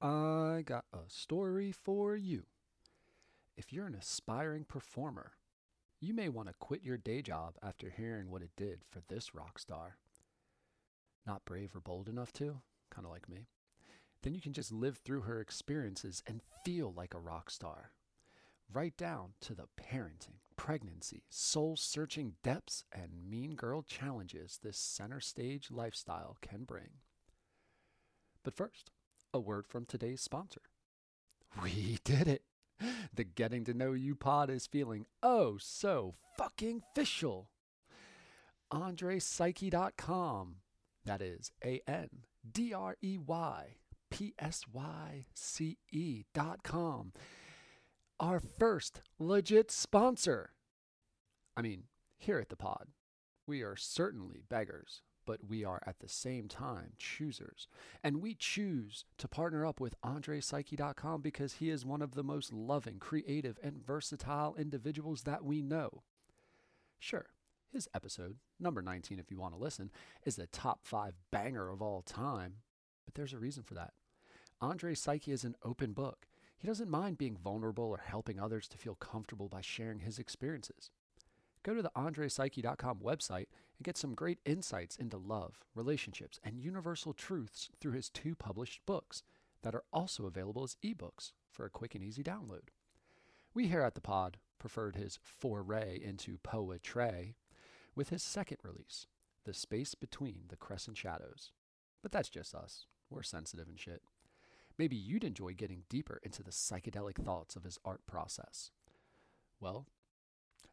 I got a story for you. If you're an aspiring performer, you may want to quit your day job after hearing what it did for this rock star. Not brave or bold enough to? Kind of like me. Then you can just live through her experiences and feel like a rock star. Right down to the parenting, pregnancy, soul searching depths, and mean girl challenges this center stage lifestyle can bring. But first, a word from today's sponsor. We did it! The Getting to Know You pod is feeling oh so fucking official. AndrePsyche.com. That is A N D R E Y P S Y C E.com. Our first legit sponsor. I mean, here at the pod, we are certainly beggars, but we are at the same time choosers. And we choose to partner up with AndrePsyche.com because he is one of the most loving, creative, and versatile individuals that we know. Sure, his episode, number 19, if you want to listen, is the top five banger of all time, but there's a reason for that. Andre Psyche is an open book. He doesn't mind being vulnerable or helping others to feel comfortable by sharing his experiences. Go to the AndrePsyche.com website and get some great insights into love, relationships, and universal truths through his two published books that are also available as ebooks for a quick and easy download. We here at the pod preferred his foray into poetry with his second release, The Space Between the Crescent Shadows. But that's just us. We're sensitive and shit. Maybe you'd enjoy getting deeper into the psychedelic thoughts of his art process. Well,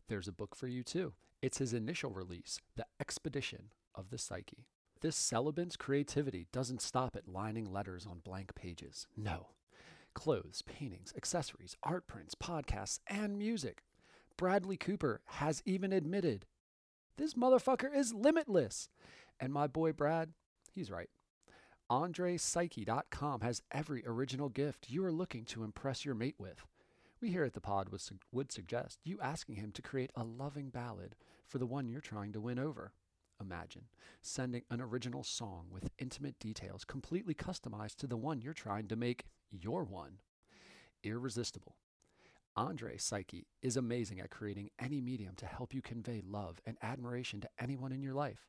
there's a book for you too. It's his initial release, The Expedition of the Psyche. This celibant's creativity doesn't stop at lining letters on blank pages. No. Clothes, paintings, accessories, art prints, podcasts, and music. Bradley Cooper has even admitted this motherfucker is limitless. And my boy Brad, he's right. AndrePsyche.com has every original gift you are looking to impress your mate with. We here at the pod would, would suggest you asking him to create a loving ballad for the one you're trying to win over. Imagine sending an original song with intimate details completely customized to the one you're trying to make your one. Irresistible. Andre Psyche is amazing at creating any medium to help you convey love and admiration to anyone in your life.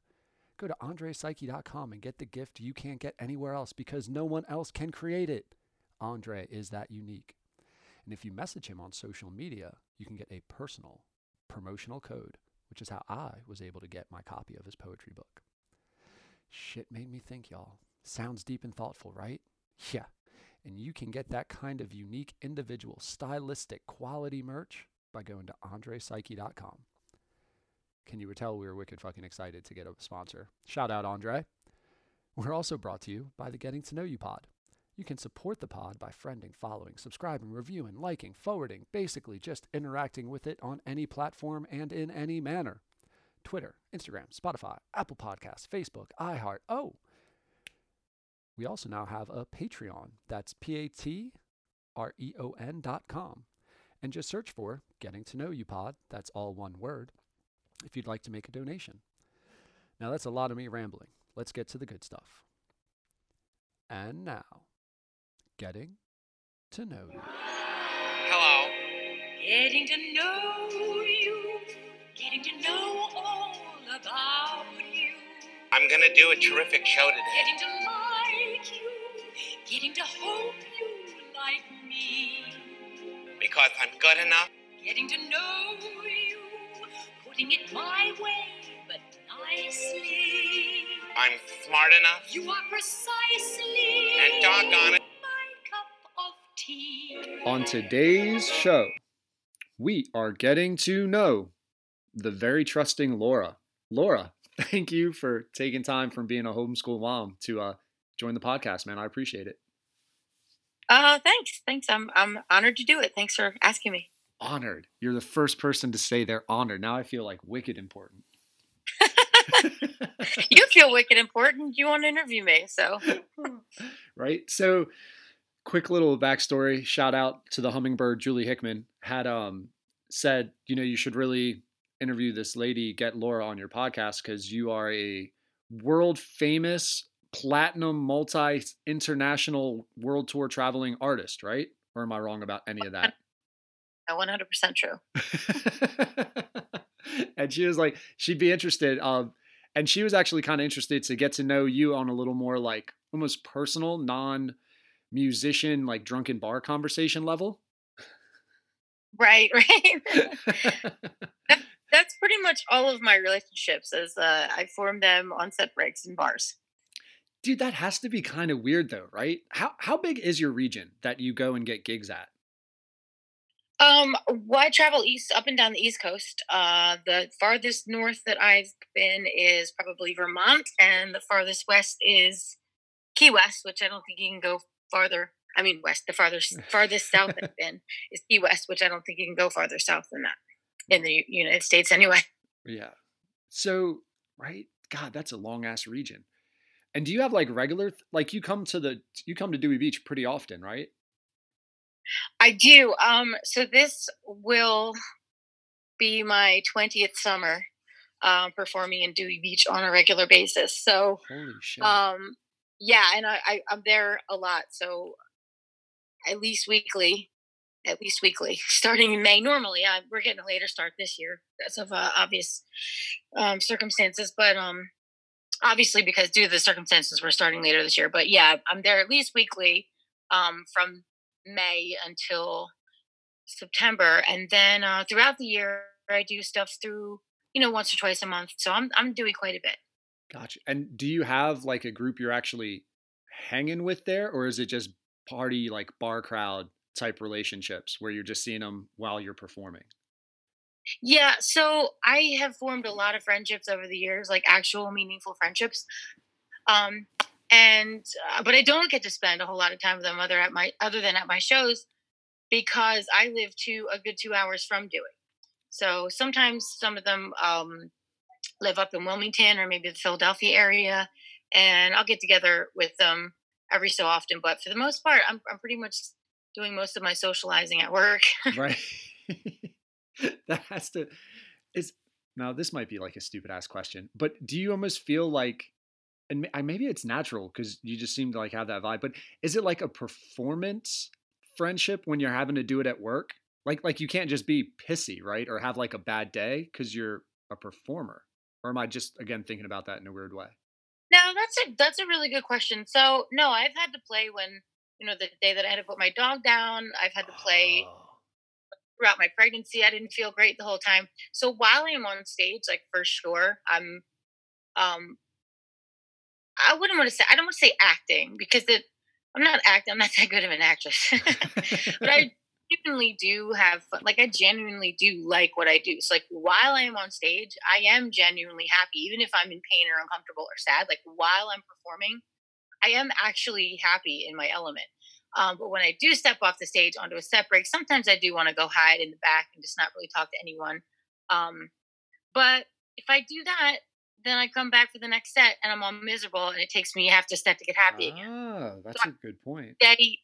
Go to AndrePsyche.com and get the gift you can't get anywhere else because no one else can create it. Andre is that unique. And if you message him on social media, you can get a personal promotional code, which is how I was able to get my copy of his poetry book. Shit made me think, y'all. Sounds deep and thoughtful, right? Yeah. And you can get that kind of unique, individual, stylistic, quality merch by going to AndrePsyche.com. Can you tell we were wicked fucking excited to get a sponsor? Shout out, Andre. We're also brought to you by the Getting to Know You pod. You can support the pod by friending, following, subscribing, reviewing, liking, forwarding, basically just interacting with it on any platform and in any manner. Twitter, Instagram, Spotify, Apple Podcasts, Facebook, iHeart. Oh, we also now have a Patreon. That's P A T R E O N dot com. And just search for Getting to Know You Pod. That's all one word if you'd like to make a donation. Now, that's a lot of me rambling. Let's get to the good stuff. And now, getting to know you. Hello. Getting to know you, getting to know all about you, I'm gonna do a terrific show today. getting to like you, getting to hope you like me, Because I'm good enough. getting to know you, putting it my way, but nicely. I'm smart enough. You are precisely And doggone it. On today's show, we are getting to know the very trusting Laura. Laura, thank you for taking time from being a homeschool mom to uh, join the podcast, man. I appreciate it. Uh, thanks, thanks. I'm I'm honored to do it. Thanks for asking me. Honored. You're the first person to say they're honored. Now I feel like wicked important. You feel wicked important. You want to interview me, so right? So, quick little backstory. Shout out to the hummingbird Julie Hickman had um said, you know, you should really interview this lady, get Laura on your podcast because you are a world famous platinum, multi international world tour traveling artist, right? Or am I wrong about any of that? 100% true. and she was like, she'd be interested. Um, and she was actually kind of interested to get to know you on a little more like almost personal, non musician, like drunken bar conversation level. Right, right. That's pretty much all of my relationships. As uh, I form them on set breaks and bars. Dude, that has to be kind of weird though, right? How how big is your region that you go and get gigs at? Um, well, I travel east, up and down the East Coast. Uh, the farthest north that I've been is probably Vermont, and the farthest west is Key West, which I don't think you can go farther. I mean, west. The farthest farthest south I've been is Key West, which I don't think you can go farther south than that in the United States, anyway. Yeah. So, right, God, that's a long ass region. And do you have like regular, like you come to the, you come to Dewey Beach pretty often, right? I do. Um, so this will be my 20th summer um, performing in Dewey Beach on a regular basis. So, Holy shit. um, yeah, and I, I, I'm there a lot. So at least weekly, at least weekly, starting in May. Normally, uh, we're getting a later start this year because of uh, obvious um, circumstances, but um, obviously because due to the circumstances, we're starting later this year. But yeah, I'm there at least weekly um, from May until September, and then uh, throughout the year, I do stuff through you know once or twice a month. So I'm I'm doing quite a bit. Gotcha. And do you have like a group you're actually hanging with there, or is it just party like bar crowd type relationships where you're just seeing them while you're performing? Yeah, so I have formed a lot of friendships over the years, like actual meaningful friendships. Um, and uh, but I don't get to spend a whole lot of time with them other at my other than at my shows because I live to a good two hours from Dewey. So sometimes some of them um, live up in Wilmington or maybe the Philadelphia area, and I'll get together with them every so often. But for the most part, I'm I'm pretty much doing most of my socializing at work. right. that has to is now this might be like a stupid ass question, but do you almost feel like and maybe it's natural because you just seem to like have that vibe, but is it like a performance friendship when you're having to do it at work? Like like you can't just be pissy, right? Or have like a bad day because you're a performer. Or am I just again thinking about that in a weird way? No, that's a that's a really good question. So no, I've had to play when you know the day that I had to put my dog down. I've had to play Oh, throughout my pregnancy. I didn't feel great the whole time. So while I'm on stage, like for sure, I'm um I wouldn't want to say I don't want to say acting because it I'm not acting. I'm not that good of an actress, but I genuinely do have fun. Like I genuinely do like what I do. So like while I am on stage, I am genuinely happy, even if I'm in pain or uncomfortable or sad. Like while I'm performing, I am actually happy in my element. Um, but when I do step off the stage onto a set break, sometimes I do want to go hide in the back and just not really talk to anyone. Um, but if I do that, then I come back for the next set and I'm all miserable, and it takes me half the set to get happy again. ah, that's a good point. Stay,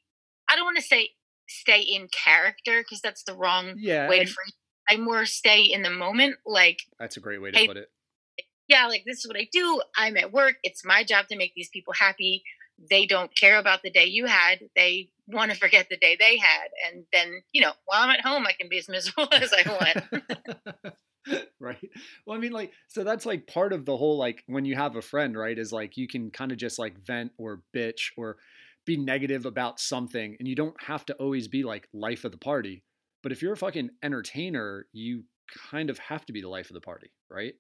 I don't want to say stay in character because that's the wrong Yeah, way to phrase. I more stay in the moment, like that's a great way to put it. yeah, like this is what I do. I'm at work. It's my job to make these people happy. They don't care about the day you had. They want to forget the day they had. And then, you know, while I'm at home, I can be as miserable as I want. right. Well, I mean, like, so that's like part of the whole, like, when you have a friend, right, is like you can kind of just like vent or bitch or be negative about something, and you don't have to always be like life of the party. But if you're a fucking entertainer, you kind of have to be the life of the party, right?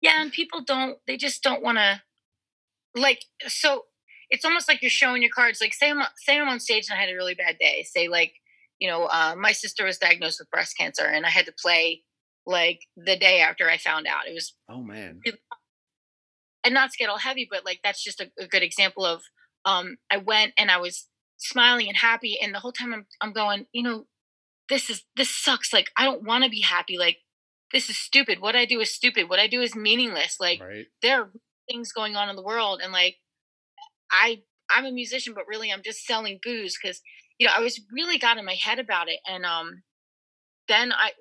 yeah, and people don't, they just don't want to, like, so it's almost like you're showing your cards. Like, say I'm, say I'm on stage and I had a really bad day. Say, like, you know, uh, my sister was diagnosed with breast cancer and I had to play like the day after I found out. It was Oh man. and not to get all heavy, but like that's just a, a good example of um I went and I was smiling and happy and the whole time I'm I'm going, you know, this is this sucks. Like I don't want to be happy. Like this is stupid. What I do is stupid. What I do is meaningless. Like right. there are things going on in the world and like I I'm a musician, but really I'm just selling booze because you know I was really got in my head about it and um then I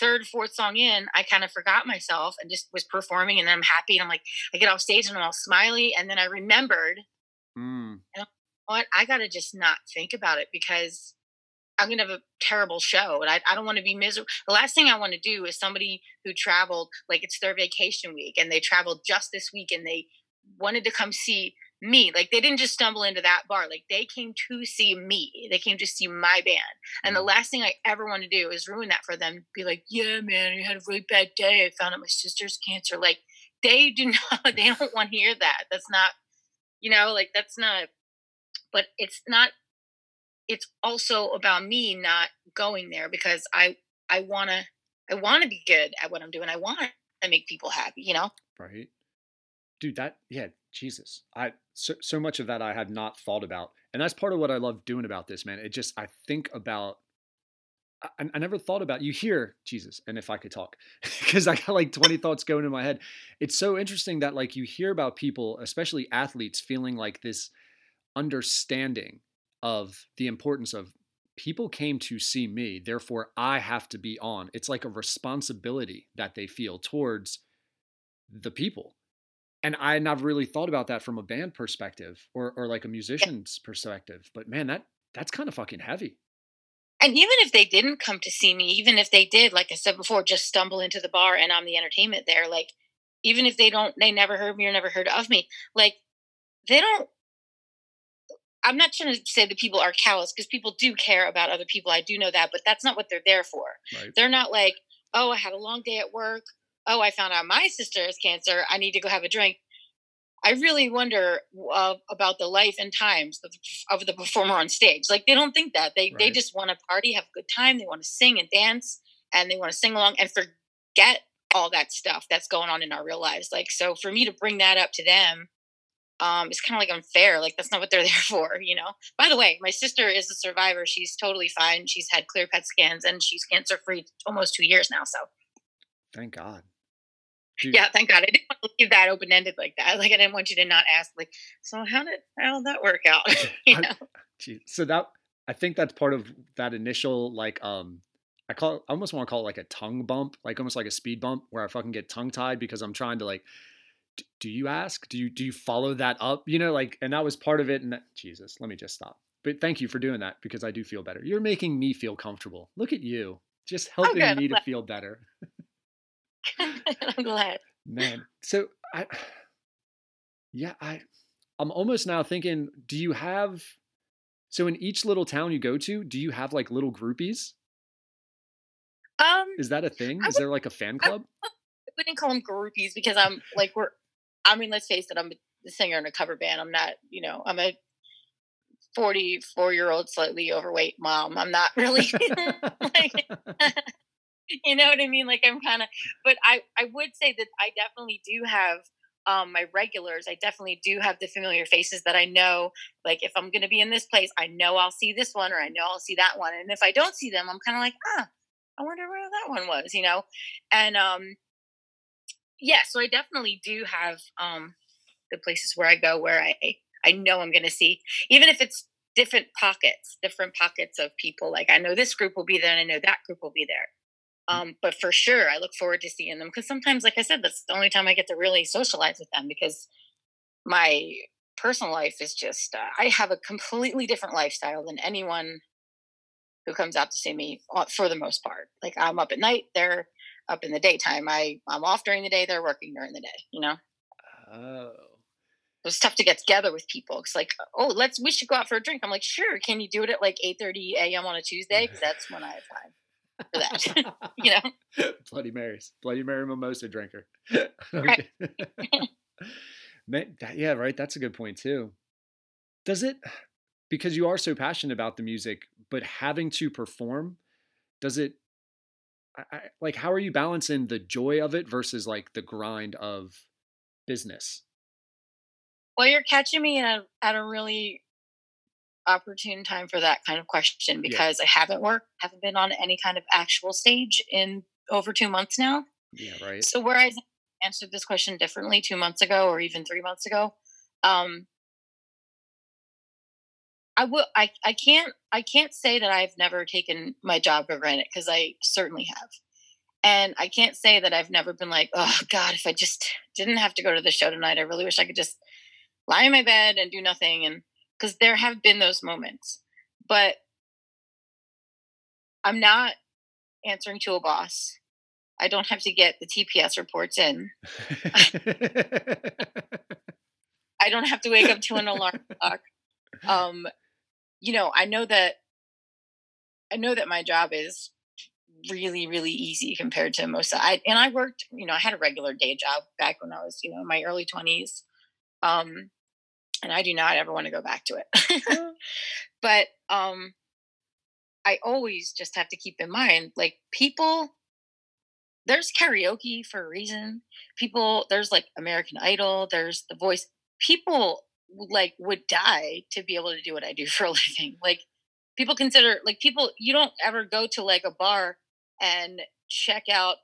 third, fourth song in, I kind of forgot myself and just was performing, and then I'm happy, and I'm like, I get off stage and I'm all smiley, and then I remembered, Mm. what I got to just not think about it because I'm gonna have a terrible show, and I, I don't want to be miserable. The last thing I want to do is somebody who traveled like it's their vacation week, and they traveled just this week, and they wanted to come see me. Like they didn't just stumble into that bar. Like they came to see me. They came to see my band. And the last thing I ever want to do is ruin that for them. Be like, yeah, man, I had a really bad day. I found out my sister's cancer. Like they do not. They don't want to hear that. That's not. You know, like that's not. But it's not. It's also about me not going there because I I want to I want to be good at what I'm doing. I want to make people happy. You know. Right. Dude, that yeah, Jesus. I so so much of that I had not thought about. And that's part of what I love doing about this, man. It just I think about I, I never thought about you hear Jesus and if I could talk because I got like 20 thoughts going in my head. It's so interesting that like you hear about people, especially athletes feeling like this understanding of the importance of people came to see me, therefore I have to be on. It's like a responsibility that they feel towards the people. And I had never really thought about that from a band perspective or or like a musician's perspective. But man, that that's kind of fucking heavy. And even if they didn't come to see me, even if they did, like I said before, just stumble into the bar and I'm the entertainment there, like even if they don't, they never heard me or never heard of me, like they don't. I'm not trying to say that people are callous because people do care about other people. I do know that, but that's not what they're there for. Right. They're not like, oh, I had a long day at work. Oh, I found out my sister has cancer. I need to go have a drink. I really wonder uh, about the life and times of, of the performer on stage. Like they don't think that they they just want to party, have a good time. They want to sing and dance, and they want to sing along and forget all that stuff that's going on in our real lives. Like so, for me to bring that up to them, um, it's kind of like unfair. Like that's not what they're there for, you know. By the way, my sister is a survivor. She's totally fine. She's had clear PET scans and she's cancer free almost two years now. So Thank God. Yeah, thank God. I didn't want to leave that open ended like that. Like I didn't want you to not ask. Like, so how did how did that work out? you know? Gee, so that I think that's part of that initial like um I call it, I almost want to call it like a tongue bump, like almost like a speed bump where I fucking get tongue tied because I'm trying to like do you ask? Do you do you follow that up? You know, like and that was part of it and that, Jesus, let me just stop. But thank you for doing that because I do feel better. You're making me feel comfortable. Look at you. Just helping good, I'm me to feel better. I'm glad. Man. So I yeah, I I'm almost now thinking, do you have so in each little town you go to, do you have like little groupies? Um, Is that a thing? I Is there like a fan club? we didn't call them groupies because I'm like we're. I mean, let's face it. I'm a singer in a cover band. I'm not. You know, I'm a 44 year old slightly overweight mom. I'm not really. like, you know what I mean? Like I'm kind of, but I I would say that I definitely do have um my regulars. I definitely do have the familiar faces that I know. Like if I'm gonna be in this place, I know I'll see this one or I know I'll see that one. And if I don't see them, I'm kind of like, ah, I wonder where that one was, you know? And um yeah, so I definitely do have um the places where I go where I I know I'm gonna see, even if it's different pockets, different pockets of people. Like I know this group will be there and I know that group will be there. Um, but for sure, I look forward to seeing them because sometimes, like I said, that's the only time I get to really socialize with them because my personal life is just, uh, I have a completely different lifestyle than anyone who comes out to see me uh, for the most part. Like I'm up at night, they're up in the daytime. I, I'm off during the day, they're working during the day, you know? oh. It was tough to get together with people. It's like, oh, let's, we should go out for a drink. I'm like, sure. Can you do it at like 8.30 a.m. on a Tuesday? Because that's when I have time for that, you know? Bloody Marys. Bloody Mary mimosa drinker. Right. Yeah, right. That's a good point too. Does it because you are so passionate about the music, but having to perform, does it I, I, like how are you balancing the joy of it versus like the grind of business? Well, you're catching me at a, at a really opportune time for that kind of question because I haven't worked, haven't been on any kind of actual stage in over two months now. Yeah, right. So where I answered this question differently two months ago or even three months ago, um, I will. I I can't. I can't say that I've never taken my job for granted because I certainly have, and I can't say that I've never been like, oh God, if I just didn't have to go to the show tonight, I really wish I could just lie in my bed and do nothing. And because there have been those moments, but I'm not answering to a boss. I don't have to get the TPS reports in. I don't have to wake up to an alarm clock. Um, you know, I know that I know that my job is really, really easy compared to most. I and I worked, you know, I had a regular day job back when I was, you know, in my early twenties, um, and I do not ever want to go back to it. but um, I always just have to keep in mind, like people. There's karaoke for a reason. People, there's like American Idol. There's The Voice. People like would die to be able to do what I do for a living. Like people consider like people you don't ever go to like a bar and check out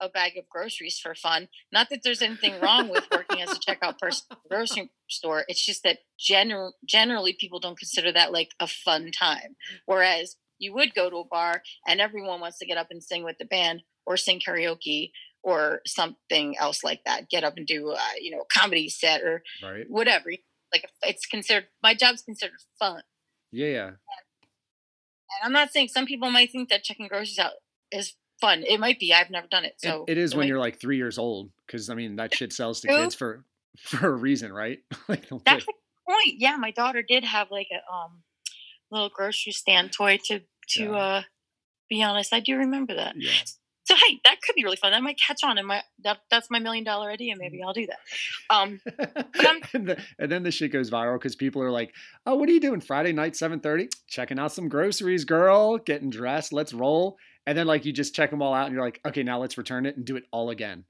a bag of groceries for fun. Not that there's anything wrong with working as a checkout person at a grocery store. It's just that general generally people don't consider that like a fun time. Whereas you would go to a bar and everyone wants to get up and sing with the band or sing karaoke or something else like that. Get up and do, uh, you know, a comedy set or right. whatever. Like it's considered, my job's considered fun. Yeah, yeah. And I'm not saying some people might think that checking groceries out is fun. It might be. I've never done it. So it, it is it when might- you're like three years old, because I mean that shit sells to kids for for a reason, right? like That's the point. Yeah, my daughter did have like a um little grocery stand toy to to Yeah. uh be honest. I do remember that. yeah. So hey, that could be really fun. That might catch on and my that that's my million dollar idea. Maybe I'll do that. Um and, the, and then the shit goes viral because people are like, "Oh, what are you doing Friday night, seven thirty? Checking out some groceries, girl. Getting dressed. Let's roll." And then like you just check them all out, and you're like, "Okay, now let's return it and do it all again."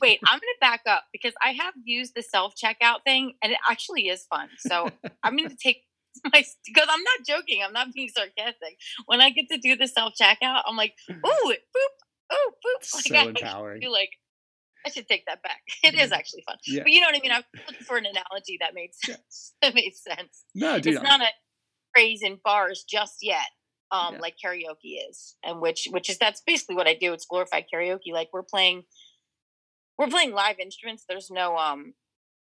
wait, I'm gonna back up because I have used the self checkout thing and it actually is fun. So I'm gonna take my because I'm not joking. I'm not being sarcastic. When I get to do the self checkout, I'm like, ooh, boop, ooh, boop. Like so I empowering. feel like I should take that back. It is actually fun. Yeah. But you know what I mean? I was looking for an analogy that made sense. that made sense. No, dude. it's not a craze in bars just yet. Um, Yeah. like karaoke is, and which which is that's basically what I do. It's glorified karaoke. Like we're playing, we're playing live instruments. There's no um,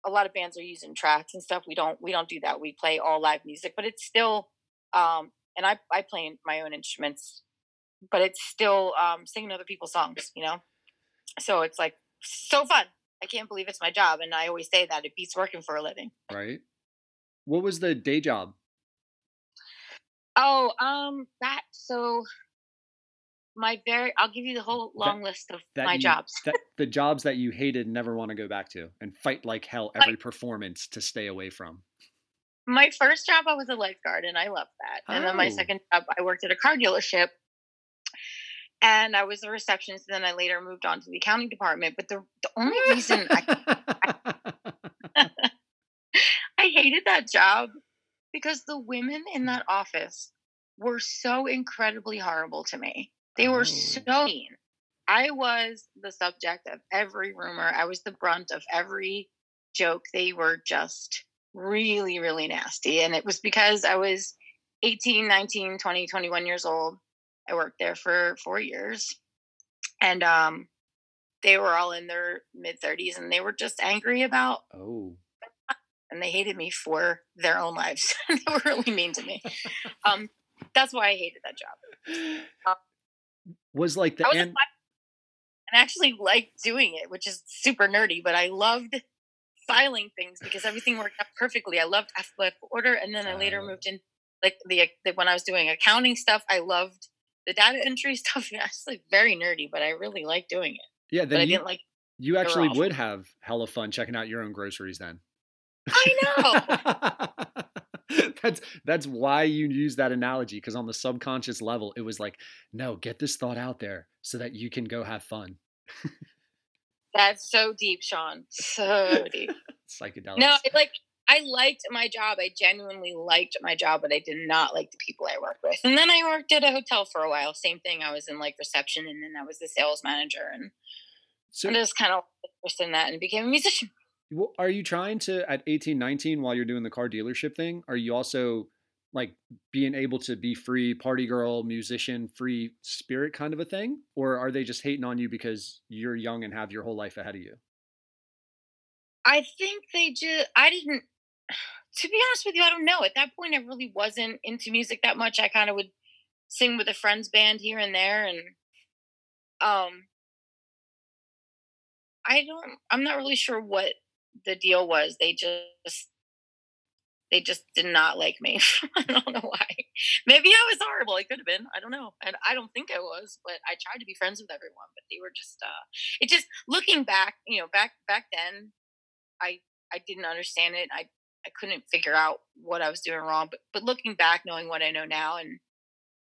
a lot of bands are using tracks and stuff. We don't we don't do that. We play all live music, but it's still um, and I I play my own instruments, but it's still um singing other people's songs. You know, so it's like so fun. I can't believe it's my job, and I always say that it beats working for a living. right. What was the day job? Oh, um, that so my very I'll give you the whole long list of that my you- jobs. That the jobs that you hated, and never want to go back to, and fight like hell every performance to stay away from. My first job I was a lifeguard and I loved that. And then my Oh. second job I worked at a car dealership and I was a receptionist and then I later moved on to the accounting department. But the the only reason I, I hated that job because the women in that office were so incredibly horrible to me. They were Oh. so mean. I was the subject of every rumor. I was the brunt of every joke. They were just really, really nasty. And it was because I was 18, 19, 20, 21 years old. I worked there for four years. And um, they were all in their mid 30s and they were just angry about oh, and they hated me for their own lives. they were really mean to me. Um, that's why I hated that job. was like the I was an- and actually liked doing it, which is super nerdy, but I loved filing things because everything worked out perfectly. I loved alphabetical order, and then I later moved in like the, the when I was doing accounting stuff. I loved the data entry stuff. Yeah, It's like very nerdy, but I really liked doing it. yeah. But I Then you, didn't like. you actually would have hella fun checking out your own groceries then. I know. that's that's why you use that analogy because on the subconscious level it was like no get this thought out there so that you can go have fun That's so deep, Sean. So deep. psychedelics No, I like I liked my job. I genuinely liked my job, but I did not like the people I worked with. And then I worked at a hotel for a while. Same thing. I was in like reception, and then I was the sales manager, and so I just kind of interested in that and became a musician. Are you trying to at 18 19 while you're doing the car dealership thing are you also like being able to be free party girl, musician, free spirit kind of a thing? Or are they just hating on you because you're young and have your whole life ahead of you? I think they just, I didn't, to be honest with you, I don't know. At that point, I really wasn't into music that much. I kind of would sing with a friend's band here and there. And, um, I don't, I'm not really sure what the deal was. They just, they just did not like me. I don't know why. Maybe I was horrible. I could have been. I don't know. And I don't think I was, but I tried to be friends with everyone, but they were just uh it just looking back, you know, back back then I I didn't understand it. I I couldn't figure out what I was doing wrong, but but looking back knowing what I know now and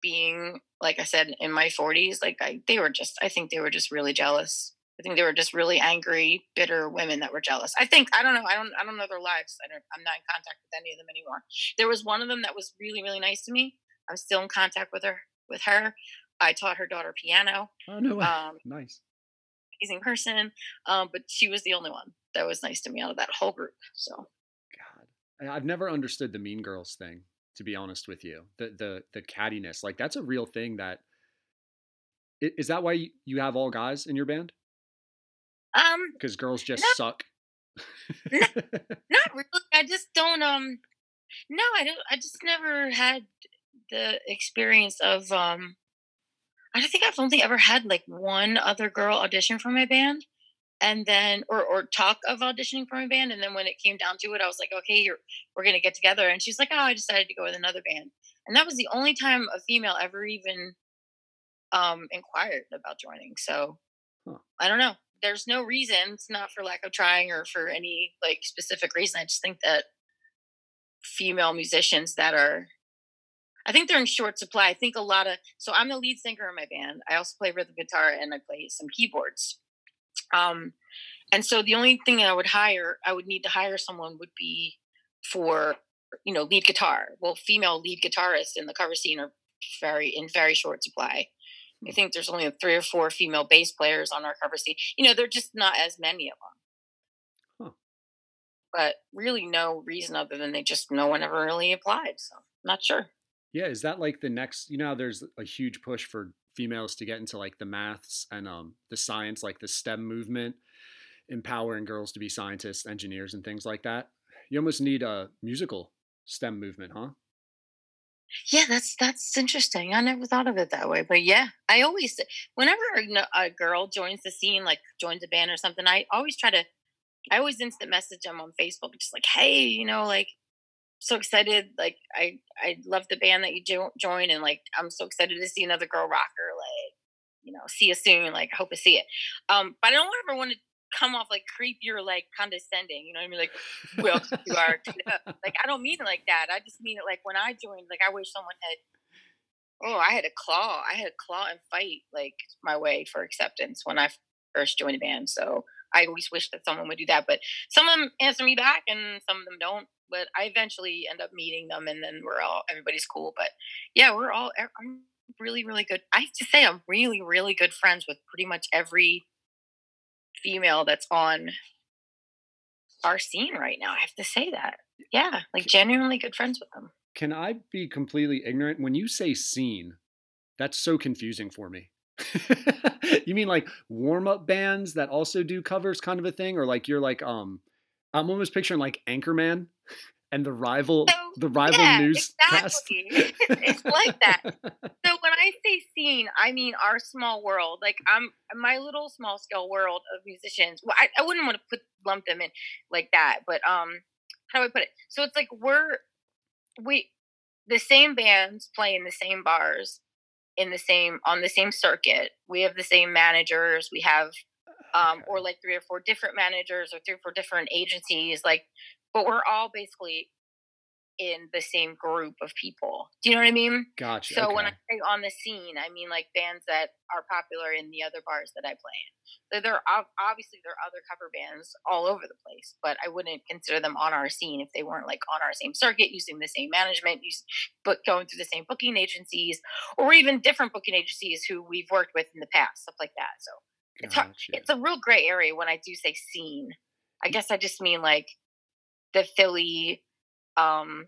being like I said in my 40s, like I they were just I think they were just really jealous. I think they were just really angry, bitter women that were jealous. I think I don't know. I don't I don't know their lives. I don't I'm not in contact with any of them anymore. There was one of them that was really really nice to me. I'm still in contact with her with her. I taught her daughter piano. Oh no. Um, nice. amazing person. Um, but she was the only one that was nice to me out of that whole group. So God. I've never understood the mean girls thing, to be honest with you. The the the cattiness. Like that's a real thing That is that why you have all guys in your band? Um Because girls just No. suck. not really. I just don't um no, I don't I just never had the experience of um I don't think I've only ever had like one other girl audition for my band and then or or talk of auditioning for my band and then when it came down to it I was like, "Okay, you're we're going to get together." And she's like, "Oh, I decided to go with another band." And that was the only time a female ever even um inquired about joining. So Huh. I don't know. There's no reason. It's not for lack of trying or for any like specific reason. I just think that female musicians that are I think they're in short supply. I think a lot of so I'm the lead singer in my band. I also play rhythm guitar and I play some keyboards. Um and so the only thing I would hire, I would need to hire someone would be for you know lead guitar. Well, female lead guitarists in the cover scene are very in very short supply. I think there's only three or four female bass players on our cover scene. You know, they're just not as many of them. Huh. But really, no reason other than they just no one ever really applied. So not sure. Yeah, is that like the next? You know, there's a huge push for females to get into like the maths and um the science, like the STEM movement, empowering girls to be scientists, engineers, and things like that. You almost need a musical STEM movement, huh? Yeah, that's that's interesting. I never thought of it that way, but yeah, I always whenever a girl joins the scene, like joins a band or something, I always try to, I always instant message them on Facebook, just like, hey, you know, like, so excited, like, I I love the band that you jo- join, and like, I'm so excited to see another girl rocker, like, you know, see you soon, like, I hope to see it. Um, but I don't ever want to come off like creepy or like condescending, you know what I mean? Like, well, you are like I don't mean it like that. I just mean it like when I joined, like I wish someone had oh, I had a claw. I had a claw and fight like my way for acceptance when I first joined a band. So I always wish that someone would do that. But some of them answer me back and some of them don't. But I eventually end up meeting them and then we're all everybody's cool. But yeah, we're all I'm really, really good. I have to say I'm really, really good friends with pretty much every female that's on our scene right now. I have to say that. Yeah, like genuinely good friends with them. Can I be completely ignorant? When you say scene, that's so confusing for me. you mean like warm up bands that also do covers, kind of a thing, or like you're like um, I'm almost picturing like Anchorman and the rival, So, the rival yeah, newscast. exactly. it's like that. So when I say scene, I mean our small world. Like I'm my little small scale world of musicians. Well, I, I wouldn't want to put lump them in like that, but um, how do I put it? So it's like we're we the same bands play in the same bars in the same on the same circuit. We have the same managers. We have um, or like three or four different managers or three or four different agencies. Like, but we're all basically in the same group of people. Do you know what I mean? Gotcha. So when I say on the scene, I mean like bands that are popular in the other bars that I play in. So there are obviously there are other cover bands all over the place, but I wouldn't consider them on our scene if they weren't like on our same circuit, using the same management, use, but going through the same booking agencies, or even different booking agencies who we've worked with in the past, stuff like that. So it's hard, it's a real gray area when I do say scene. I guess I just mean like the Philly, um,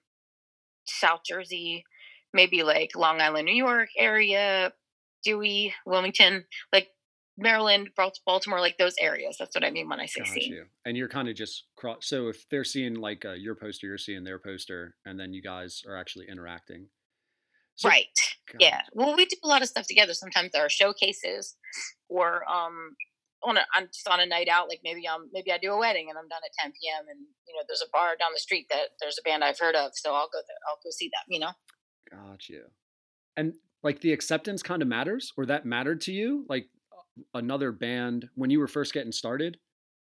South Jersey, maybe like Long Island, New York area, Dewey, Wilmington, like Maryland, Baltimore, like those areas. That's what I mean when I say scene. you. And you're kind of just cross. So if they're seeing like uh, your poster, you're seeing their poster, and then you guys are actually interacting. So- right. Got Yeah. Well, we do a lot of stuff together. Sometimes there are showcases, or um, on a, I'm just on a night out. Like maybe I'm maybe I do a wedding and I'm done at 10 p.m. And you know, there's a bar down the street that there's a band I've heard of, so I'll go there. I'll go see them. You know. Got you. And like the acceptance kind of matters, or that mattered to you? Like another band when you were first getting started,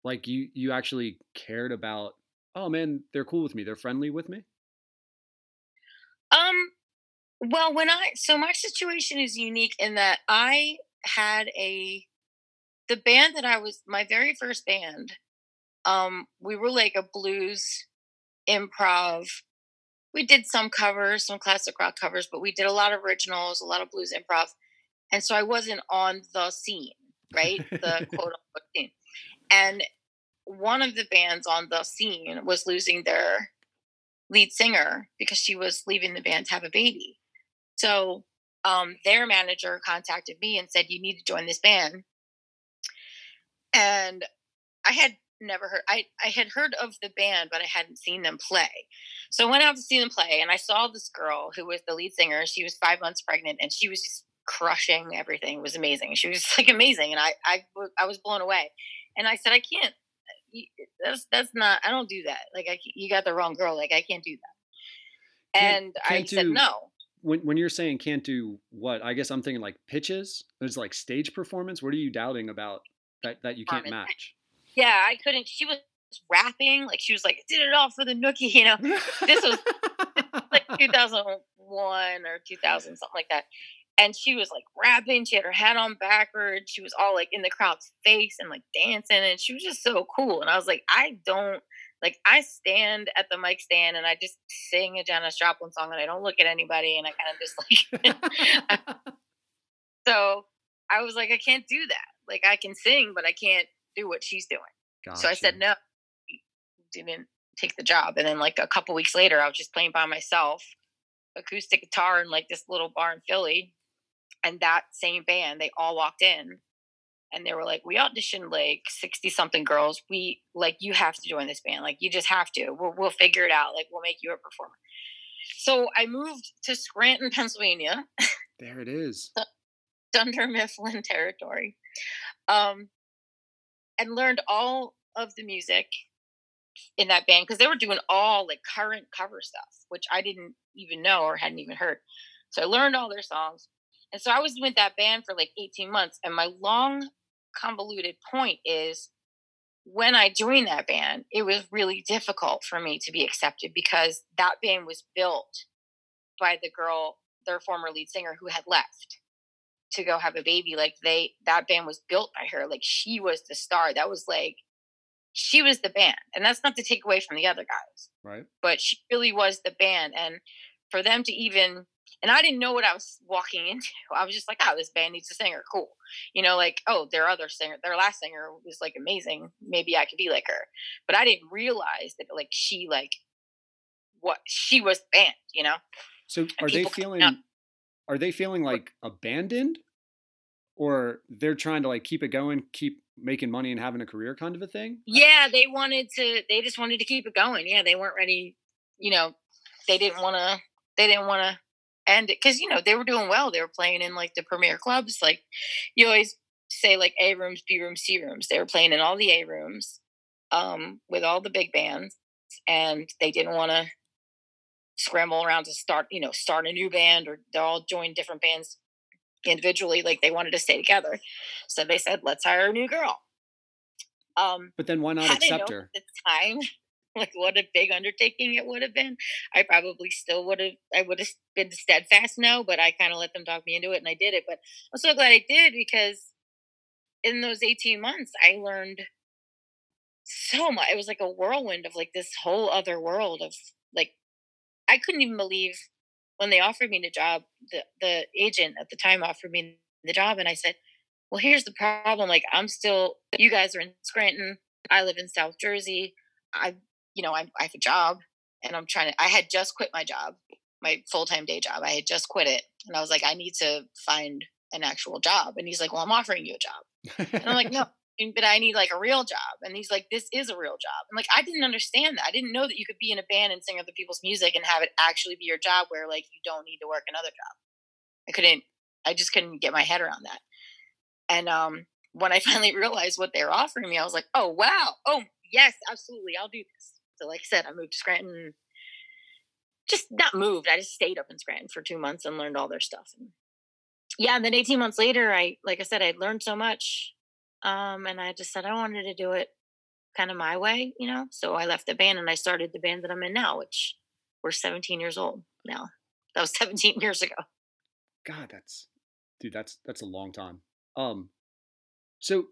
like you you actually cared about. Oh man, they're cool with me. They're friendly with me. Um, well, when I so my situation is unique in that I had a the band that I was my very first band. Um, we were like a blues improv. We did some covers, some classic rock covers, but we did a lot of originals, a lot of blues improv. And so I wasn't on the scene, right? The quote unquote scene. And one of the bands on the scene was losing their lead singer because she was leaving the band to have a baby. So um, their manager contacted me and said, You need to join this band. And I had never heard I, I had heard of the band, but I hadn't seen them play. So I went out to see them play and I saw this girl who was the lead singer. She was five months pregnant and she was just crushing everything. It was amazing. She was like amazing. And i i, I was blown away. And I said, I can't, that's, that's not, I don't do that. Like I, you got the wrong girl. Like I can't do that. Can't- And I can't said, do- no. When when you're saying can't do what, I guess I'm thinking like pitches. There's like stage performance. What are you doubting about that that you can't match? Yeah, I couldn't. She was rapping. Like she was like, did it all for the nookie, you know, This was- like 2001 or 2000, something like that. And she was like rapping. She had her hat on backwards. She was all like in the crowd's face and like dancing. And she was just so cool. And I was like, I don't like, I stand at the mic stand and I just sing a Janis Joplin song and I don't look at anybody. And I kind of just like, so I was like, I can't do that. Like, I can sing, but I can't do what she's doing. So I said no. Didn't take the job. And then like a couple weeks later, I was just playing by myself, acoustic guitar in like this little bar in Philly. And that same band, they all walked in and they were like, We auditioned like 60 something girls. We like you have to join this band. Like you just have to. We'll we'll figure it out. Like we'll make you a performer. So I moved to Scranton, Pennsylvania, There it is. Dunder Mifflin territory, um, and learned all of the music in that band because they were doing all like current cover stuff, which I didn't even know or hadn't even heard. So I learned all their songs. And so I was with that band for like 18 months. And my long, convoluted point is when I joined that band, it was really difficult for me to be accepted because that band was built by the girl, their former lead singer who had left to go have a baby. Like they, that band was built by her. Like she was the star. That was like, she was the band. And that's not to take away from the other guys Right. but she really was the band. And for them to even, and I didn't know what I was walking into. I was just like, oh, this band needs a singer. Cool. You know, like, oh, their other singer, their last singer was like amazing. Maybe I could be like her. But I didn't realize that like she, like, what she was the band, you know? So are they feeling up. Are they feeling like abandoned or they're trying to like keep it going, keep making money and having a career kind of a thing? Yeah, they wanted to, they just wanted to keep it going. Yeah, they weren't ready, you know, they didn't want to, they didn't want to end it because, you know, they were doing well. They were playing in like the premier clubs. Like you always say, like A rooms, B rooms, C rooms. They were playing in all the A rooms um, with all the big bands and they didn't want to scramble around to start, you know, start a new band or they all joined different bands individually. Like they wanted to stay together. So they said, let's hire a new girl. Um, But then why not accept her? at the time, like what a big undertaking it would have been, I probably still would have. I would have been steadfast no, but I kind of let them talk me into it, and I did it. But I'm so glad I did because in those 18 months, I learned so much. It was like a whirlwind of like this whole other world of like I couldn't even believe when they offered me the job. The the agent at the time offered me the job, and I said, "Well, here's the problem. Like I'm still. You guys are in Scranton. I live in South Jersey. I, you know, I, I have a job, and I'm trying to. I had just quit my job my full time day job. I had just quit it, and I was like, I need to find an actual job. And he's like, Well, I'm offering you a job. And I'm like, No, but I need like a real job. And he's like, This is a real job. And like, I didn't understand that. I didn't know that you could be in a band and sing other people's music and have it actually be your job, where like you don't need to work another job. I couldn't. I just couldn't get my head around that. And um, when I finally realized what they were offering me, I was like, Oh wow, oh yes, absolutely, I'll do this. So like I said, I moved to Scranton just not moved. I just stayed up in Scranton for two months and learned all their stuff. And yeah, and then 18 months later, I, like I said, I'd learned so much. Um, and I just said I wanted to do it kind of my way, you know? So I left the band and I started the band that I'm in now, which we're 17 years old now. That was 17 years ago. God, that's, dude, that's, that's a long time. Um, so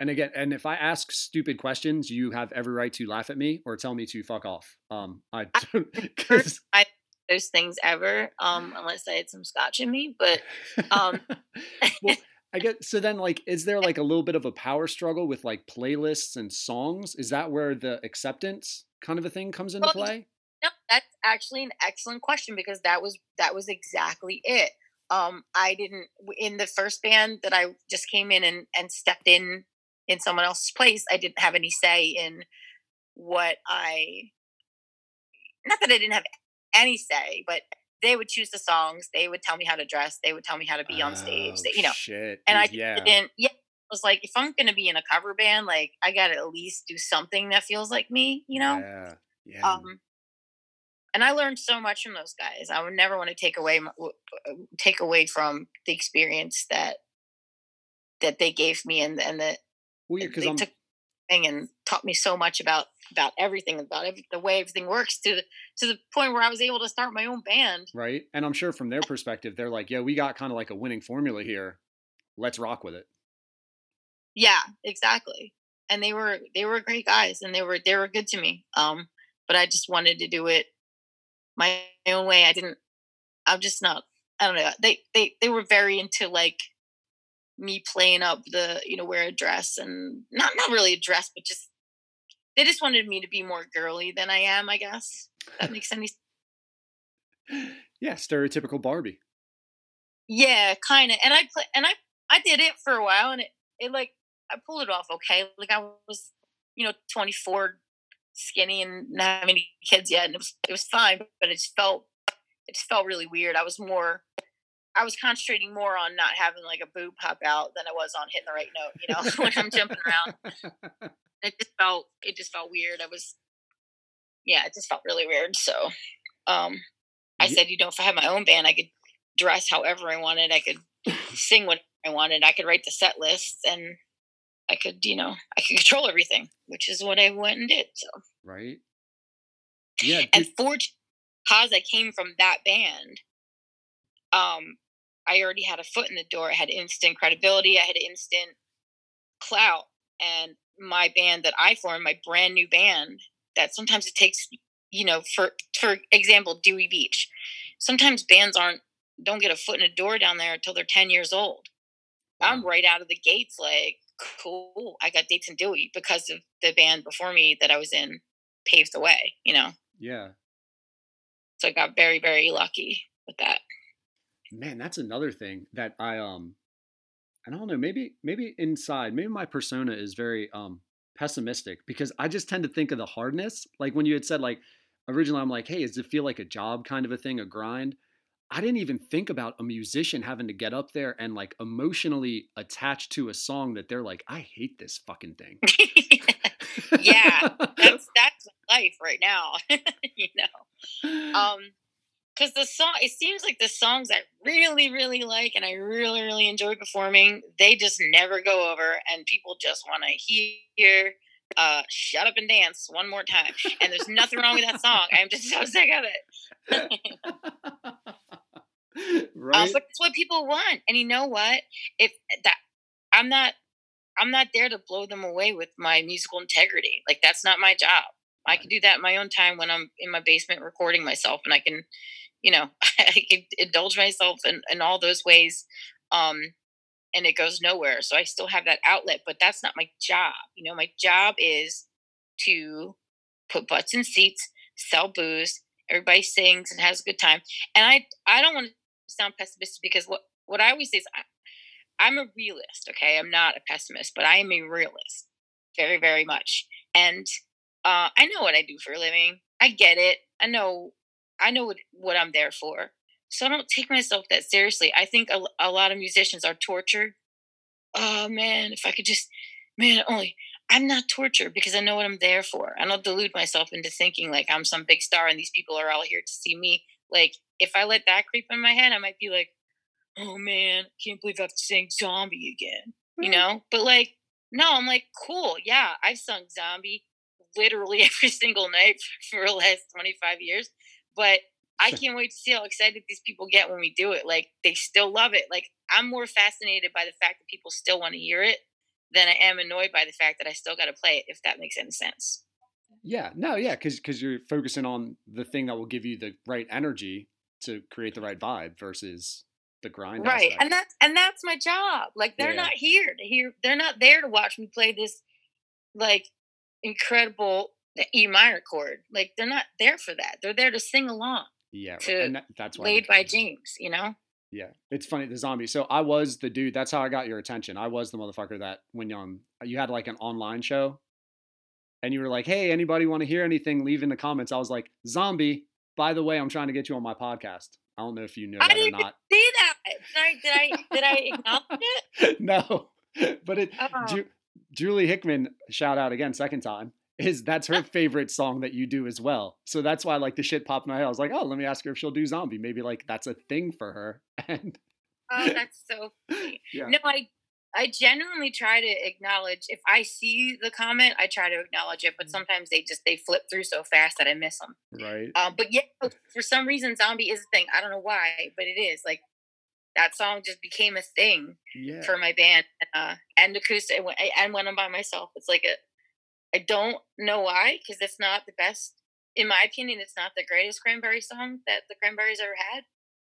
and again, and if I ask stupid questions, you have every right to laugh at me or tell me to fuck off. Um, I because I those things ever, um, unless I had some scotch in me. But um, well, I get so then like, is there like a little bit of a power struggle with like playlists and songs? Is that where the acceptance kind of a thing comes into well, play? No, that's actually an excellent question because that was that was exactly it. Um, I didn't in the first band that I just came in and and stepped in in someone else's place, I didn't have any say in what I. Not that I didn't have any say, but they would choose the songs. They would tell me how to dress. They would tell me how to be on stage. Oh, they, you know, shit. and I yeah. didn't. Yeah, I was like, if I'm gonna be in a cover band, like I gotta at least do something that feels like me. You know. Yeah. Yeah. Um, and I learned so much from those guys. I would never want to take away take away from the experience that that they gave me and and the well, yeah, because I'm took thing and taught me so much about about everything about every, the way everything works to the to the point where I was able to start my own band. right, and I'm sure from their perspective, they're like, "Yeah, we got kind of like a winning formula here. Let's rock with it." Yeah, exactly. And they were they were great guys, and they were they were good to me. Um, but I just wanted to do it my own way. I didn't. I'm just not. I don't know. They they they were very into like me playing up the you know wear a dress and not not really a dress but just they just wanted me to be more girly than I am I guess that makes any yeah stereotypical Barbie. Yeah kind of and I play and I I did it for a while and it it like I pulled it off okay like I was you know 24 skinny and not having any kids yet and it was it was fine but it just felt it just felt really weird I was more I was concentrating more on not having like a boob pop out than I was on hitting the right note, you know, when I'm jumping around. It just felt it just felt weird. I was yeah, it just felt really weird. So um I said, you know, if I had my own band, I could dress however I wanted. I could sing what I wanted. I could write the set lists and I could, you know, I could control everything, which is what I went and did. So right. Yeah. And for cause I came from that band, um, I already had a foot in the door. I had instant credibility. I had instant clout. And my band that I formed, my brand new band, that sometimes it takes, you know, for for example, Dewey Beach. Sometimes bands aren't don't get a foot in a door down there until they're ten years old. I'm right out of the gates like, cool. I got dates in Dewey because of the band before me that I was in paved the way, you know? Yeah. So I got very, very lucky with that man, that's another thing that I um I don't know, maybe maybe inside, maybe my persona is very um pessimistic because I just tend to think of the hardness. Like when you had said like originally I'm like, hey, does it feel like a job kind of a thing, a grind? I didn't even think about a musician having to get up there and like emotionally attached to a song that they're like, I hate this fucking thing. yeah, that's that's life right now. you know, um, because the song it seems like the songs i really really like and i really really enjoy performing they just never go over and people just want to hear uh shut up and dance one more time and there's nothing wrong with that song. I'm just so sick of it. Right? uh, but it's what people want and you know what? If that i'm not i'm not there to blow them away with my musical integrity. Like that's not my job. I can do that in my own time when I'm in my basement recording myself and I can you know, I can indulge myself in, in all those ways. Um, and it goes nowhere. So I still have that outlet, but that's not my job. You know, my job is to put butts in seats, sell booze, Everybody sings and has a good time. And I I don't want to sound pessimistic because what what I always say is I, I'm a realist. Okay, I'm not a pessimist, but I am a realist, very very much. And uh, I know what I do for a living. I get it. I know I know what, what I'm there for. So I don't take myself that seriously. I think a, a lot of musicians are tortured. Oh man, if I could just, man, only I'm not tortured because I know what I'm there for. I don't delude myself into thinking like I'm some big star and these people are all here to see me. Like if I let that creep in my head, I might be like, oh man, can't believe I have to sing zombie again. You mm. know? But like, no, I'm like, cool, yeah, I've sung zombie literally every single night for the last 25 years. But I can't wait to see how excited these people get when we do it. Like they still love it. Like I'm more fascinated by the fact that people still want to hear it than I am annoyed by the fact that I still got to play it. If that makes any sense. Yeah, no, yeah, because because you're focusing on the thing that will give you the right energy to create the right vibe versus the grind. Right, aspect. and that's and that's my job. Like they're Yeah. not here to hear. They're not there to watch me play this like incredible E minor chord. Like they're not there for that. They're there to sing along. yeah, to and that, that's why Laid by. James. You know. Yeah, it's funny the zombie. So I was the dude. That's how I got your attention. I was the motherfucker that when um you had like an online show, and you were like, "Hey, anybody want to hear anything? Leave in the comments." I was like, "Zombie." By the way, I'm trying to get you on my podcast. I don't know if you know I that or didn't not. see that. Did I? Did I? Did I acknowledge it? no, but it. Oh. Ju- Julie Hickman, shout out again, second time. Is that's her favorite song that you do as well. So that's why like the shit popped in my head. I was like, oh, let me ask her if she'll do zombie. Maybe like that's a thing for her. And Oh, that's so funny. yeah, No, I I genuinely try to acknowledge if I see the comment, I try to acknowledge it, but sometimes they just they flip through so fast that I miss them. right. Um, but yeah, for some reason, zombie is a thing. I don't know why, but it is like that song just became a thing Yeah. for my band uh, and acoustic. And when, and when I'm by myself, it's like a I don't know why because it's not the best. In my opinion, it's not the greatest cranberry song that the cranberries ever had.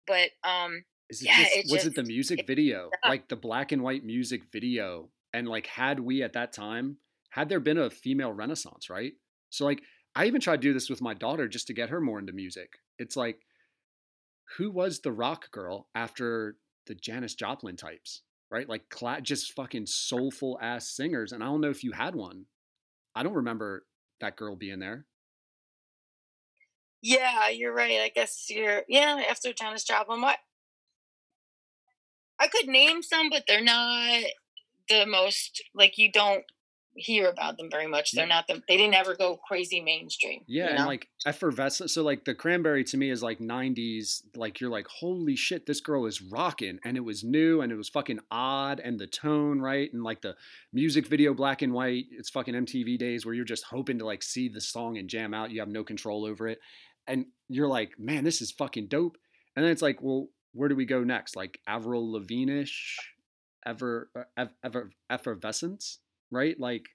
But um, Is it Yeah, just, it was it the music it- video, yeah. like the black and white music video, and like had we at that time had there been a female renaissance, right? So like I even tried to do this with my daughter just to get her more into music. It's like, who was the rock girl after the Janis Joplin types, right? Like cla- just fucking soulful ass singers, and I don't know if you had one. I don't remember that girl being there. Yeah, you're right. I guess you're yeah, after Janis Joplin. What I could name some, but they're not the most like you don't hear about them very much. They're not the they didn't ever go crazy mainstream. Yeah, you and like effervescent. So like the cranberry to me is like '90s. Like you're like, holy shit, this girl is rocking, and it was new, and it was fucking odd, and the tone right, and like the music video black and white. It's fucking MTV days where you're just hoping to like see the song and jam out. You have no control over it, and you're like, man, this is fucking dope. And then it's like, well, where do we go next? Like Avril Lavigne-ish, ever, uh, ever effervescence, right? Like.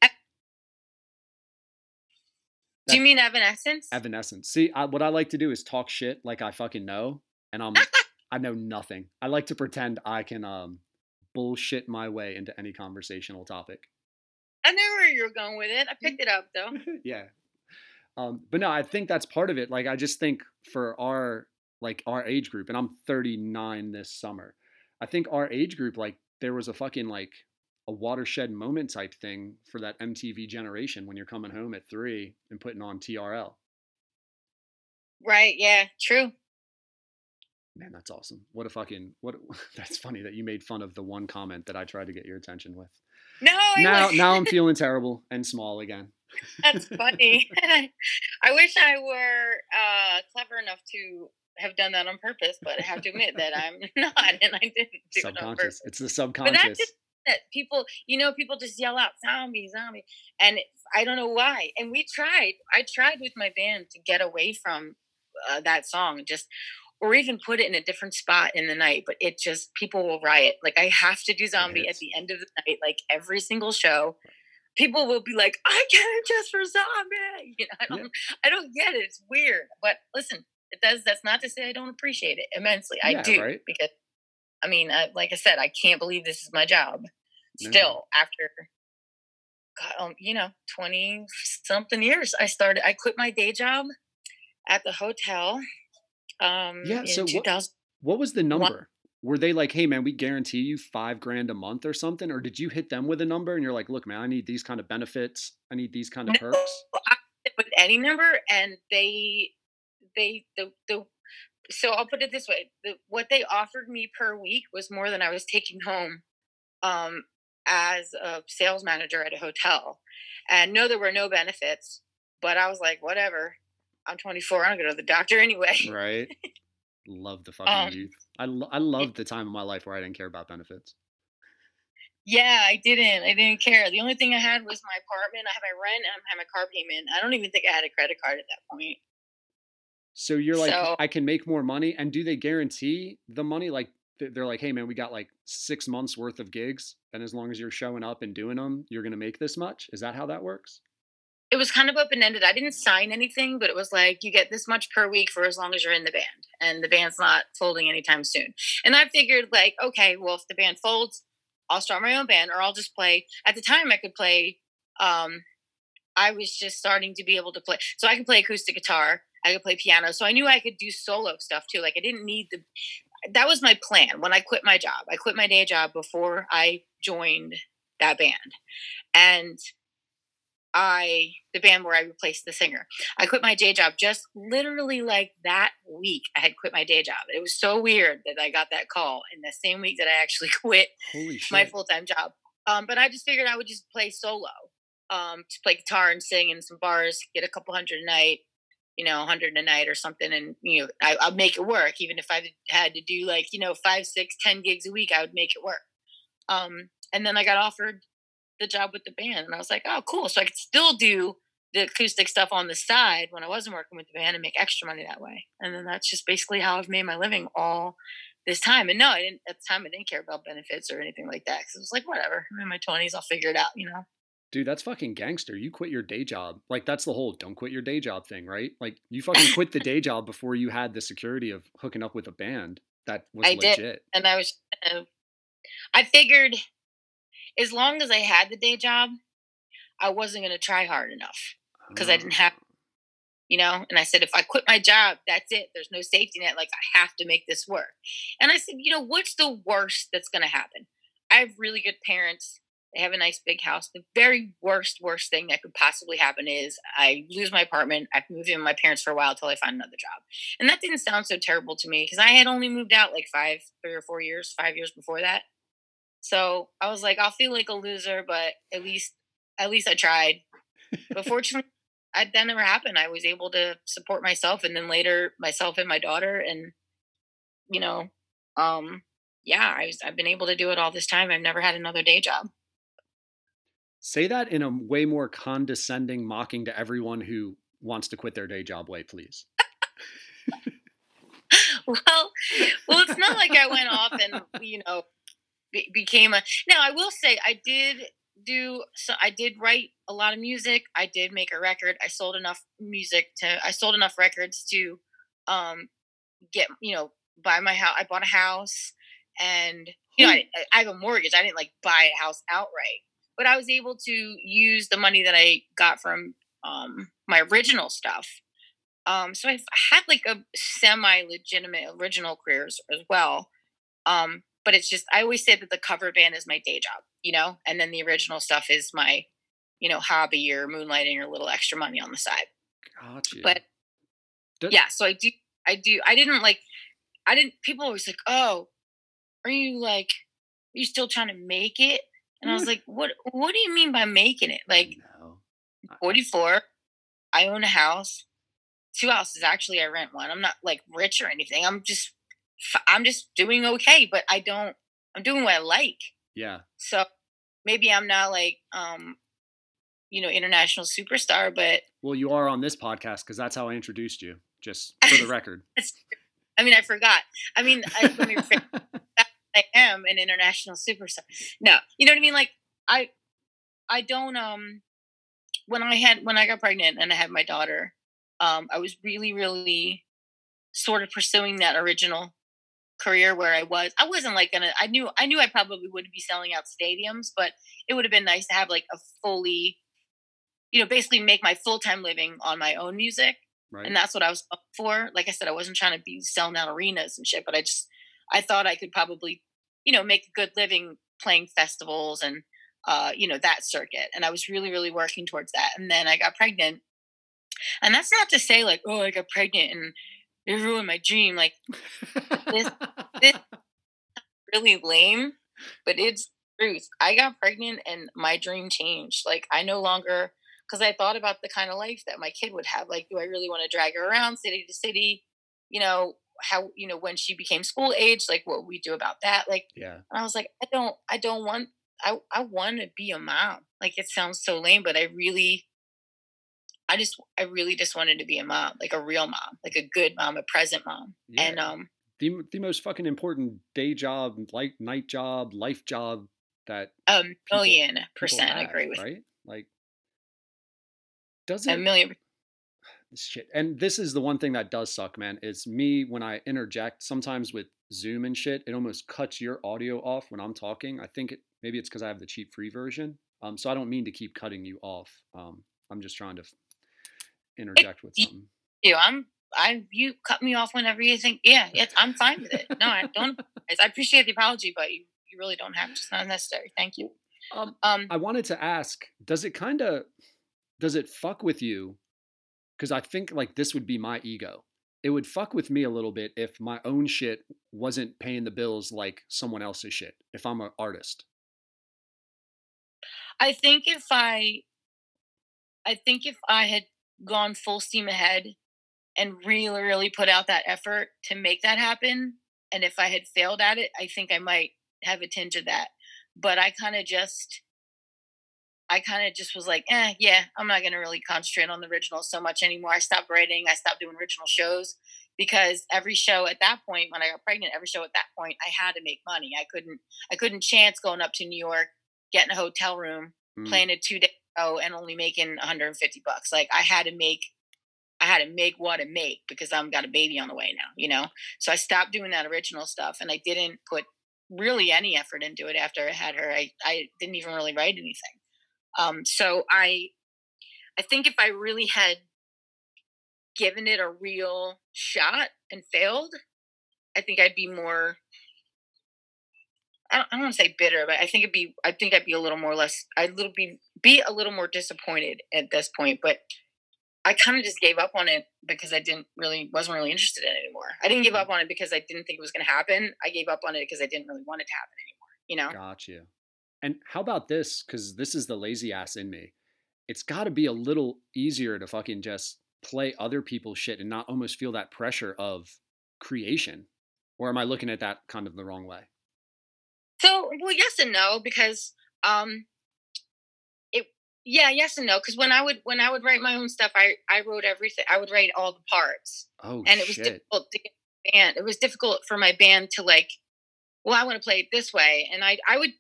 Do you mean Evanescence? Evanescence. See, I, what I like to do is talk shit like I fucking know, and I'm I know nothing. I like to pretend I can um bullshit my way into any conversational topic. I knew where you were going with it. I picked it up though. yeah. Um, but no, I think that's part of it. Like I just think for our like our age group, and I'm 39 this summer. I think our age group, like there was a fucking like a watershed moment type thing for that MTV generation when you're coming home at three and putting on TRL. Right, yeah, true. Man, that's awesome. What a fucking what that's funny that you made fun of the one comment that I tried to get your attention with. No, I Now was- now I'm feeling terrible and small again. That's funny. I wish I were uh, clever enough to have done that on purpose, but I have to admit that I'm not, and I didn't do it on subconscious. purpose. It's the subconscious. That people, you know, people just yell out "zombie, zombie," and I don't know why. And we tried. I tried with my band to get away from uh, that song, just or even put it in a different spot in the night. But it just people will riot. Like I have to do zombie at the end of the night, like every single show. People will be like, "I came just for zombie." You know, I don't, I don't get it. It's weird. But listen, it does. That's not to say I don't appreciate it immensely. I Yeah, do right. because, I mean, I, like I said, I can't believe this is my job. No. Still, after, God, um, you know, twenty something years, I started. I quit my day job at the hotel. Um, Yeah, in so what- 2000. What was the number? Were they like, hey man, we guarantee you five grand a month or something? Or did you hit them with a number and you're like, look, man, I need these kind of benefits. I need these kind of No. perks. with any number and they they the the so I'll put it this way the, what they offered me per week was more than I was taking home um as a sales manager at a hotel and no there were no benefits but I was like whatever I'm 24 I'm gonna go to the doctor anyway Right? Love the fucking Um, youth. I, lo- I loved the time of my life where I didn't care about benefits. yeah I didn't I didn't care the only thing I had was my apartment I had my rent and I had my car payment I don't even think I had a credit card at that point So you're like, So- I can make more money. And do they guarantee the money? Like, they're like, hey man, we got like six months worth of gigs. And as long as you're showing up and doing them, you're going to make this much. Is that how that works? it was kind of open ended. I didn't sign anything, but it was like you get this much per week for as long as you're in the band, and the band's not folding anytime soon. And I figured, like, okay, well, if the band folds, I'll start my own band, or I'll just play. At the time, I could play. Um, I was just starting to be able to play, so I can play acoustic guitar. I could play piano, so I knew I could do solo stuff too. Like I didn't need the. That was my plan when I quit my job. I quit my day job before I joined that band, and I the band where I replaced the singer. I quit my day job just literally like that week. I had quit my day job. It was so weird that I got that call in the same week that I actually quit my full time job. Um, but I just figured I would just play solo, um, to play guitar and sing in some bars, get a couple hundred a night, you know, hundred a night or something, and you know, I, I'll make it work. Even if I had to do like you know five, six, ten gigs a week, I would make it work. Um, and then I got offered the job with the band, and I was like, oh, cool. So I could still do the acoustic stuff on the side when I wasn't working with the band and make extra money that way. And then that's just basically how I've made my living all this time. And no, I didn't at the time I didn't care about benefits or anything like that. Cause it was like, whatever. I'm in my twenties, I'll figure it out, you know? Dude, that's fucking gangster. You quit your day job. Like that's the whole don't quit your day job thing, right? Like you fucking quit the day job before you had the security of hooking up with a band that was I did. legit. And I was uh, I figured as long as I had the day job, I wasn't gonna try hard enough. 'Cause I didn't have- you know and i said if i quit my job that's it there's no safety net like i have to make this work and i said you know what's the worst that's going to happen i have really good parents they have a nice big house the very worst worst thing that could possibly happen is i lose my apartment I've move in with my parents for a while until i find another job and that didn't sound so terrible to me because i had only moved out like five three or four years five years before that so i was like i'll feel like a loser but at least at least i tried but fortunately I, that never happened. I was able to support myself and then later myself and my daughter and you know, um yeah, I was I've been able to do it all this time. I've never had another day job. Say that in a way more condescending, mocking to everyone who wants to quit their day job way, please. well, well, it's not like I went off and you know be, became a. Now I will say I did do so. I did write a lot of music. I did make a record. I sold enough music to. I sold enough records to, um, get you know buy my house. I bought a house, and you know I, I have a mortgage. I didn't like buy a house outright, but I was able to use the money that I got from um my original stuff um, so I've had like a semi-legitimate original careers as well. Um, but it's just I always say that the cover band is my day job, you know, and then the original stuff is my, you know, hobby or moonlighting or little extra money on the side. Gotcha. But yeah, so I do I do I didn't like I didn't people always like, Oh, are you like are you still trying to make it? And I was like, What what do you mean by making it? Like no. 44. I own a house, two houses. Actually, I rent one. I'm not like rich or anything. I'm just, I'm just doing okay. But I don't. I'm doing what I like. Yeah. So maybe I'm not like, um, you know, international superstar, but Well, you are on this podcast because that's how I introduced you, just for the record. I mean, I forgot. I mean, I, let me rephrase. I am an international superstar. No, you know what I mean. Like I, I don't. Um, when I had when I got pregnant and I had my daughter, um, I was really, really sort of pursuing that original career where I was. I wasn't like gonna. I knew I knew I probably wouldn't be selling out stadiums, but it would have been nice to have like a fully, you know, basically make my full time living on my own music Right. and that's what I was up for. Like I said, I wasn't trying to be selling out arenas and shit, but I just I thought I could probably, you know, make a good living playing festivals and uh, you know, that circuit. And I was really, really working towards that. And then I got pregnant. And that's not to say like, oh, I got pregnant and it ruined my dream. Like this- this- really lame, but it's truth. I got pregnant and my dream changed. Like I no longer because I thought about the kind of life that my kid would have. Like, do I really want to drag her around city to city? You know, how you know when she became school age, like what we do about that. Like yeah. and I was like, I don't I don't want I I want to be a mom. Like it sounds so lame, but I really I just I really just wanted to be a mom, like a real mom, like a good mom, a present mom. And um The the most fucking important day job, like night job, life job that a people million percent have, agree with right? Like does a million shit and this is the one thing that does suck man It's me when i interject sometimes with zoom and shit it almost cuts your audio off when i'm talking i think it maybe it's because i have the cheap free version um so i don't mean to keep cutting you off um i'm just trying to interject with something you. I'm I you cut me off whenever you think yeah, yes, I'm fine with it. No, I don't. I appreciate the apology, but you, you really don't have to. It's not necessary. Thank you. um Um i wanted to ask does it kind of does it fuck with you because i think like this would be my ego it would fuck with me a little bit if my own shit wasn't paying the bills like someone else's shit if i'm an artist I think if I I think if I had gone full steam ahead and really, really put out that effort to make that happen, and if I had failed at it, I think I might have a tinge of that. But I kind of just I kind of just was like, eh, yeah, I'm not gonna really concentrate on the original so much anymore. I stopped writing, I stopped doing original shows because every show at that point, when I got pregnant, every show at that point, I had to make money. I couldn't I couldn't chance going up to New York, getting a hotel room, Mm. playing a two day show and only making 150 bucks. Like I had to make I had to make what I make because I'm got a baby on the way now, you know? So I stopped doing that original stuff and I didn't put really any effort into it after I had her. I, I didn't even really write anything. Um, so I I think if I really had given it a real shot and failed, I think I'd be more I don't, I don't want to say bitter, but I think it'd be I think I'd be a little more less I'd little be be a little more disappointed at this point. But I kind of just gave up on it because I didn't really wasn't really interested in it anymore. I didn't give up on it because I didn't think it was going to happen. I gave up on it because I didn't really want it to happen anymore. You know? Got you. And how about this? Because this is the lazy ass in me. It's got to be a little easier to fucking just play other people's shit and not almost feel that pressure of creation. Or am I looking at that kind of the wrong way? So, well, yes and no because um, it yeah, yes and no because when I would when I would write my own stuff, I I wrote everything. I would write all the parts. Oh and it was shit! difficult to get band. It was difficult for my band to like, well, I want to play it this way, and I I would,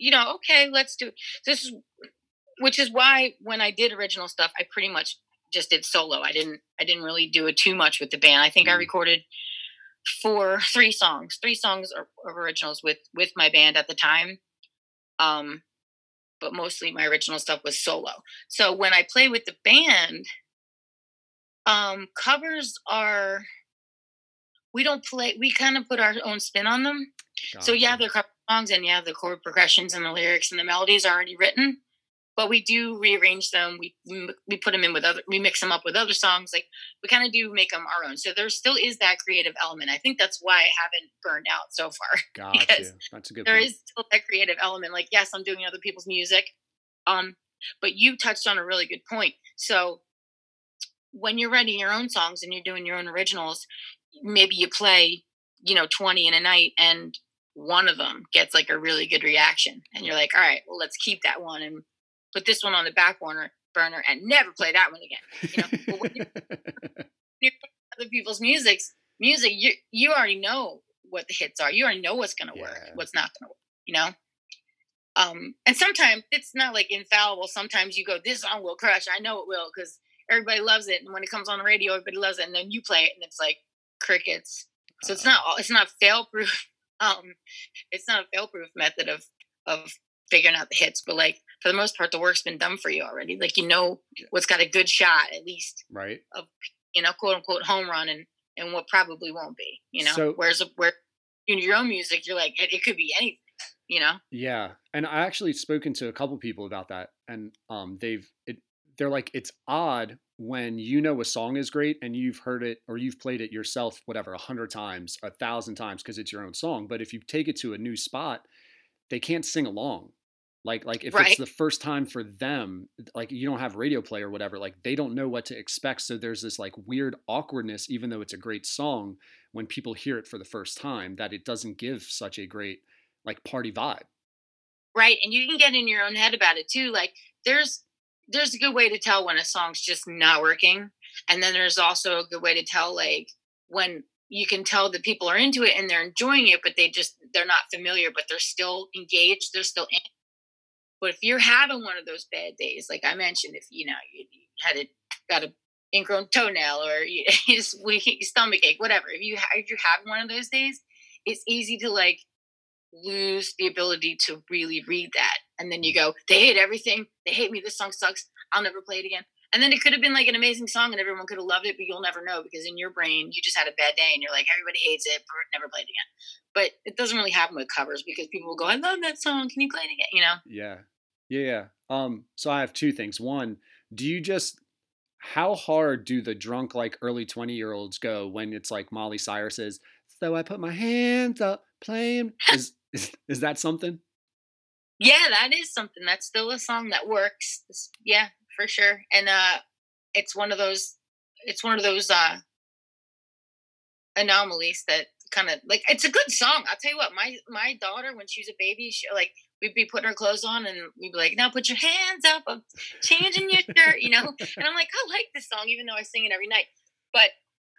you know, okay, let's do this. Is which is why when I did original stuff, I pretty much just did solo. I didn't I didn't really do it too much with the band. I think I Mm. recorded four three songs, three songs of originals with with my band at the time. Um, but mostly my original stuff was solo. So when I play with the band, um, covers are we don't play. We kind of put our own spin on them. So yeah, they're cover songs, and yeah, the chord progressions and the lyrics and the melodies are already written. But we do rearrange them. We we put them in with other. We mix them up with other songs. Like we kind of do make them our own. So there still is that creative element. I think that's why I haven't burned out so far. Got because you. That's a good there point. is still that creative element. Like, yes, I'm doing other people's music. Um, but you touched on a really good point. So when you're writing your own songs and you're doing your own originals, maybe you play, you know, 20 in a night and one of them gets like a really good reaction. And you're like, all right, well, let's keep that one and put this one on the back burner burner and never play that one again. You know, but when you other people's music's music, you you already know what the hits are. You already know what's gonna work, what's not gonna work. You know. Um, and sometimes it's not like infallible. Sometimes you go, "This song will crush." I know it will because everybody loves it, and when it comes on the radio, everybody loves it. And then you play it, and it's like crickets. So it's Uh, not all- it's not fail proof. Um, it's not a fail proof method of of figuring out the hits, but like for the most part, the work's been done for you already. Like you know what's got a good shot at least right. of you know, quote unquote home run and and what probably won't be, you know. So- Whereas where in your own music, you're like it, it could be anything, you know. Yeah, and I actually spoken to a couple people about that, and um, they've it. They're like, it's odd when you know a song is great and you've heard it or you've played it yourself, whatever, a hundred times, a thousand times, because it's your own song. But if you take it to a new spot, they can't sing along. Like, like if Right. it's the first time for them, like you don't have radio play or whatever, like they don't know what to expect. So there's this like weird awkwardness, even though it's a great song, when people hear it for the first time, that it doesn't give such a great like party vibe. right and you can get in your own head about it too like there's there's a good way to tell when a song's just not working and then there's also a good way to tell like when you can tell that people are into it and they're enjoying it but they just they're not familiar but they're still engaged they're still in but if you're having one of those bad days like i mentioned if you know you, had a got a ingrown toenail or you, just stomach ache whatever if you if you're having one of those days it's easy to like lose the ability to really read that. And then you go, they hate everything. They hate me. This song sucks. I'll never play it again. And then it could have been like an amazing song and everyone could have loved it, but you'll never know because in your brain, you just had a bad day and you're like, everybody hates it, never play it again. But it doesn't really happen with covers because people will go, I love that song. Can you play it again? You know? Yeah. Yeah, yeah. Um, so I have two things. One, do you just how hard do the drunk like early 20 year olds go when it's like Miley Cyrus's so I put my hands up playing is is, is that something? Yeah, that is something. That's still a song that works. Yeah, for sure. And uh it's one of those it's one of those uh anomalies that kind of like it's a good song. I'll tell you what, my my daughter when she was a baby, she like we'd be putting her clothes on and we'd be like, now put your hands up, I'm changing your shirt, you know? And I'm like, I like this song, even though I sing it every night. But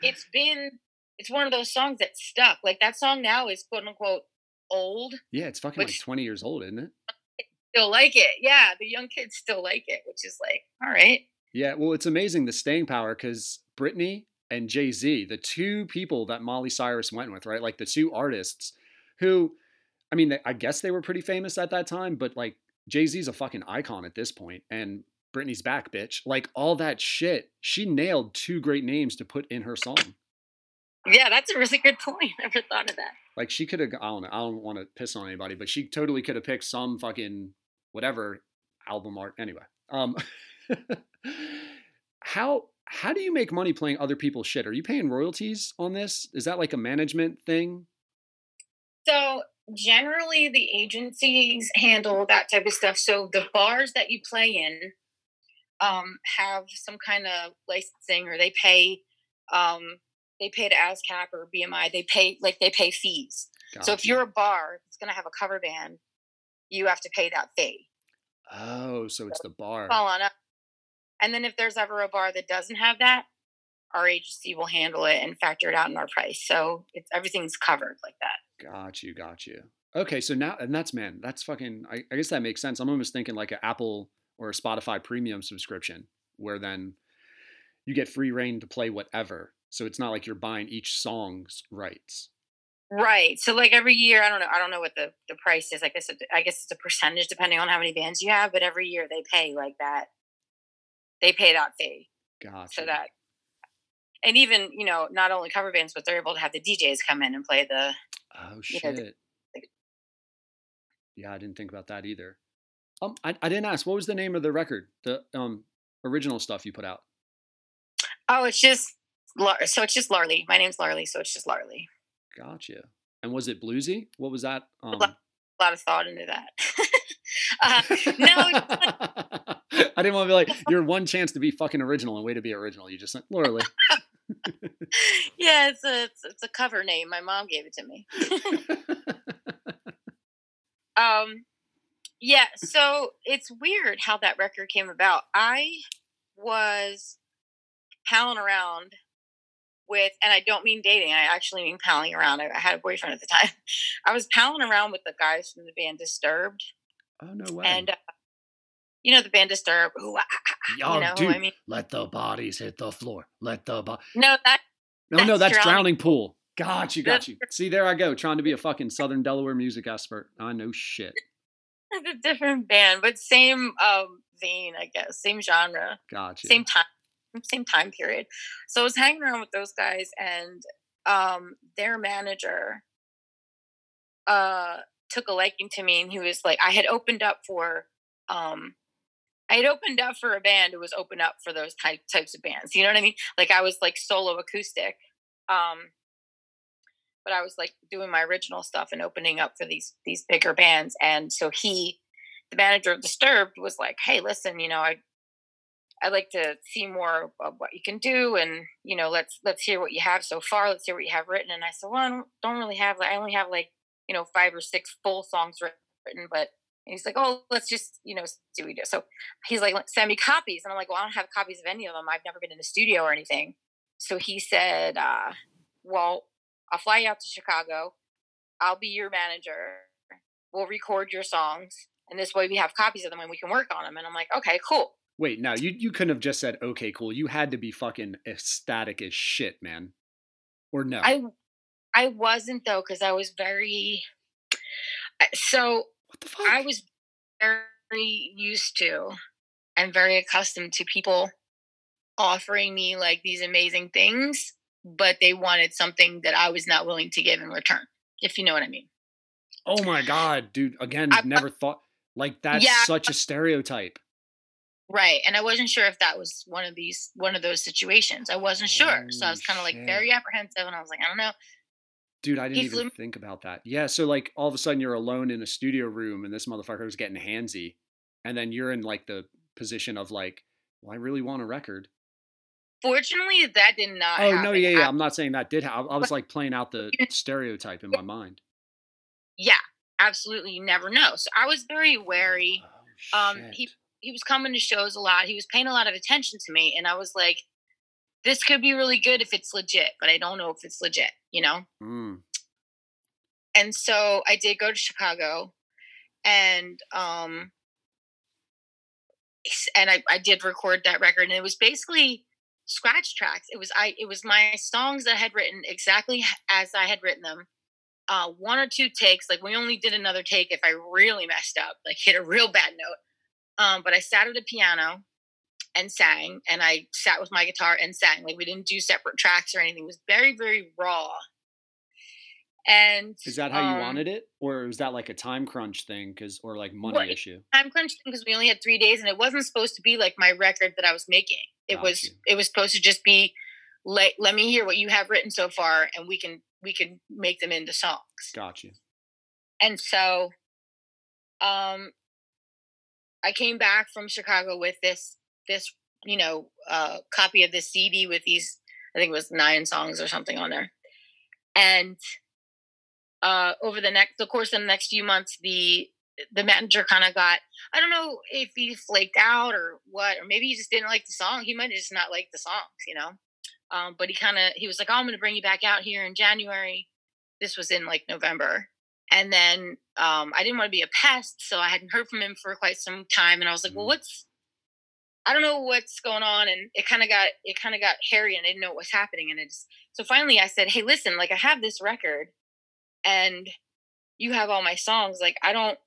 it's been it's one of those songs that stuck. Like that song now is quote unquote old. Yeah, it's fucking like 20 years old, isn't it? Still like it. Yeah, the young kids still like it, which is like, all right. Yeah, well, it's amazing the staying power because Britney and Jay Z, the two people that Miley Cyrus went with, right? Like the two artists who, I mean, I guess they were pretty famous at that time, but like Jay Z's a fucking icon at this point, and Britney's back, bitch. Like all that shit, she nailed two great names to put in her song. Yeah, that's a really good point. I never thought of that. Like she could have, I don't know, I don't want to piss on anybody, but she totally could have picked some fucking whatever album art. Anyway, um, how how do you make money playing other people's shit? Are you paying royalties on this? Is that like a management thing? So generally, the agencies handle that type of stuff. So the bars that you play in um, have some kind of licensing, or they pay um, they pay to ASCAP or BMI. They pay like they pay fees. So if you're a bar that's going to have a cover band, you have to pay that fee. oh, so it's the bar. Fall on up. And then if there's ever a bar that doesn't have that, our agency will handle it and factor it out in our price. So it's everything's covered like that. Got you, got you. Okay, so now and that's man, that's fucking. I, I guess that makes sense. I'm almost thinking like an Apple or a Spotify Premium subscription, where then you get free reign to play whatever. So it's not like you're buying each song's rights. Right. So like every year, I don't know. I don't know what the, the price is. I guess it, I guess it's a percentage depending on how many bands you have. But every year they pay like that. They pay that fee. Gotcha. So that, and even you know, not only cover bands, but they're able to have the DJs come in and play the. Oh shit. know, the- yeah, I didn't think about that either. Um, I, I didn't ask. What was the name of the record? The um original stuff you put out. Oh, it's just Lar- so it's just Larly. My name's Larly, so it's just Larly. Gotcha. And was it bluesy? What was that? Um, lot- A lot of thought into that. uh, no, I didn't want to be like your one chance to be fucking original and way to be original. You just like Laura yeah, it's a it's, it's a cover name. My mom gave it to me. Um, yeah, so it's weird how that record came about. I was palling around with, and I don't mean dating, I actually mean palling around. I, I had a boyfriend at the time. I was palling around with the guys from the band Disturbed, oh no way. and uh, you know the band Disturbed. Ooh, ah, Yo, you know dude, I mean? let the bodies hit the floor. Let the bo- No, that No, no, That's that's Drowning drowning pool. Got you, got you. See, there I go, trying to be a fucking Southern Delaware music expert. I know shit. It's a different band, but same um vein, I guess, same genre, Got you. same time. Same time period. So I was hanging around with those guys, and um, their manager uh, took a liking to me, and he was like, I had opened up for. Um, I had opened up for a band who was open up for those type, types of bands. You know what I mean? Like I was like solo acoustic. Um, but I was like doing my original stuff and opening up for these these bigger bands. And so he, the manager of Disturbed, was like, "Hey, listen, you know, I I'd like to see more of what you can do, and you know, let's let's hear what you have so far. Let's hear what you have written." And I said, "Well, I don't, don't really have. Like, I only have like you know five or six full songs written, but." He's like, "Oh, let's just you know see what we do." So he's like, "Send me copies," and I'm like, "Well, I don't have copies of any of them. I've never been in a studio or anything." So he said, uh, "Well, I'll fly you out to Chicago. I'll be your manager. We'll record your songs, and this way we have copies of them and we can work on them." And I'm like, "Okay, cool." Wait, now you you couldn't have just said okay, cool. You had to be fucking ecstatic as shit, man. Or no? I I wasn't though because I was very so what the fuck? I was very used to and very accustomed to people offering me like these amazing things, but they wanted something that I was not willing to give in return, if you know what I mean. oh my god, dude! Again, I- never thought like that's Yeah. such a stereotype. Right. And I wasn't sure if that was one of these one of those situations. I wasn't sure. So I was kind of like very apprehensive and I was like, I don't know. Dude, I didn't He even think about that. Yeah, so like all of a sudden you're alone in a studio room and this motherfucker's getting handsy, and then you're in like the position of like, well, I really want a record. Fortunately that did not oh happen. no, yeah, yeah. I- I'm not saying that did. Ha- I was like playing out the stereotype in my mind. yeah, absolutely. You never know. So I was very wary. Oh, Um, he-. He was coming to shows a lot. He was paying a lot of attention to me. And I was like, this could be really good if it's legit, but I don't know if it's legit, you know? Mm. and so I did go to Chicago, and um, and I, I did record that record, and it was basically scratch tracks. It was I it was my songs that I had written exactly as I had written them. Uh, one or two takes, like we only did another take if I really messed up, like hit a real bad note. Um, but I sat at a piano and sang, and I sat with my guitar and sang. Like we didn't do separate tracks or anything. It was very very raw. And Is that how you um, wanted it, or was that like a time crunch thing? Because or like money Well, issue? time crunch thing because we only had three days and it wasn't supposed to be like my record that I was making. It Got was you. it was supposed to just be let let me hear what you have written so far and we can we can make them into songs. Got you. And so um I came back from Chicago with this this, you know, uh copy of this CD with these I think it was nine songs or something on there. And uh over the next the course of the next few months the the manager kind of got I don't know if he flaked out or what, or maybe he just didn't like the song. He might just not liked the songs, you know. Um, but he kind of he was like, "Oh, I'm to bring you back out here in January." This was in like November, and then um, I didn't want to be a pest, so I hadn't heard from him for quite some time, and I was like, "Well, Mm. what's?" I don't know what's going on, and it kind of got it kind of got hairy, and I didn't know what was happening, and it just so finally I said, "Hey, listen, like I have this record, and you have all my songs. Like I don't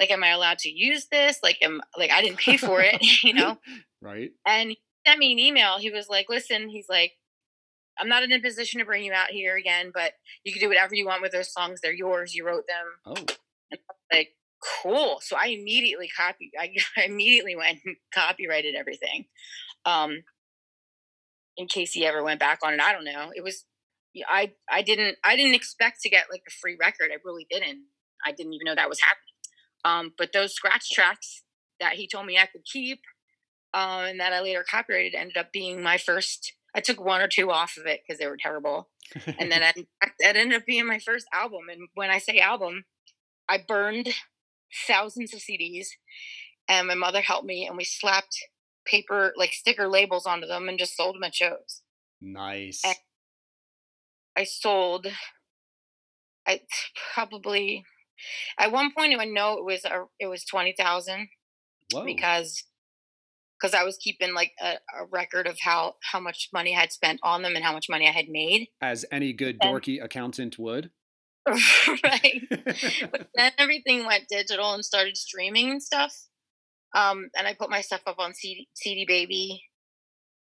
like, am I allowed to use this? Like, am like I didn't pay for it, you know?" Right. And he sent me an email. He was like, listen, he's like, I'm not in a position to bring you out here again, but you can do whatever you want with those songs. They're yours. You wrote them. Oh, Like, cool. So I immediately copied, I, I immediately went and copyrighted everything. Um, in case he ever went back on it. I don't know. It was, I, I didn't, I didn't expect to get like a free record. I really didn't. I didn't even know that was happening. Um, but those scratch tracks that he told me I could keep, um, and that I later copyrighted ended up being my first. I took one or two off of it because they were terrible, and then that, that ended up being my first album. And when I say album, I burned thousands of CDs, and my mother helped me, and we slapped paper like sticker labels onto them and just sold them at shows. nice. Eh, I sold, I probably at one point I know it was a, it was twenty thousand because because I was keeping like a, a record of how how much money I had spent on them and how much money I had made. As any good and- dorky accountant would. right. But then everything went digital and started streaming and stuff. Um, and I put my stuff up on CD, CD Baby,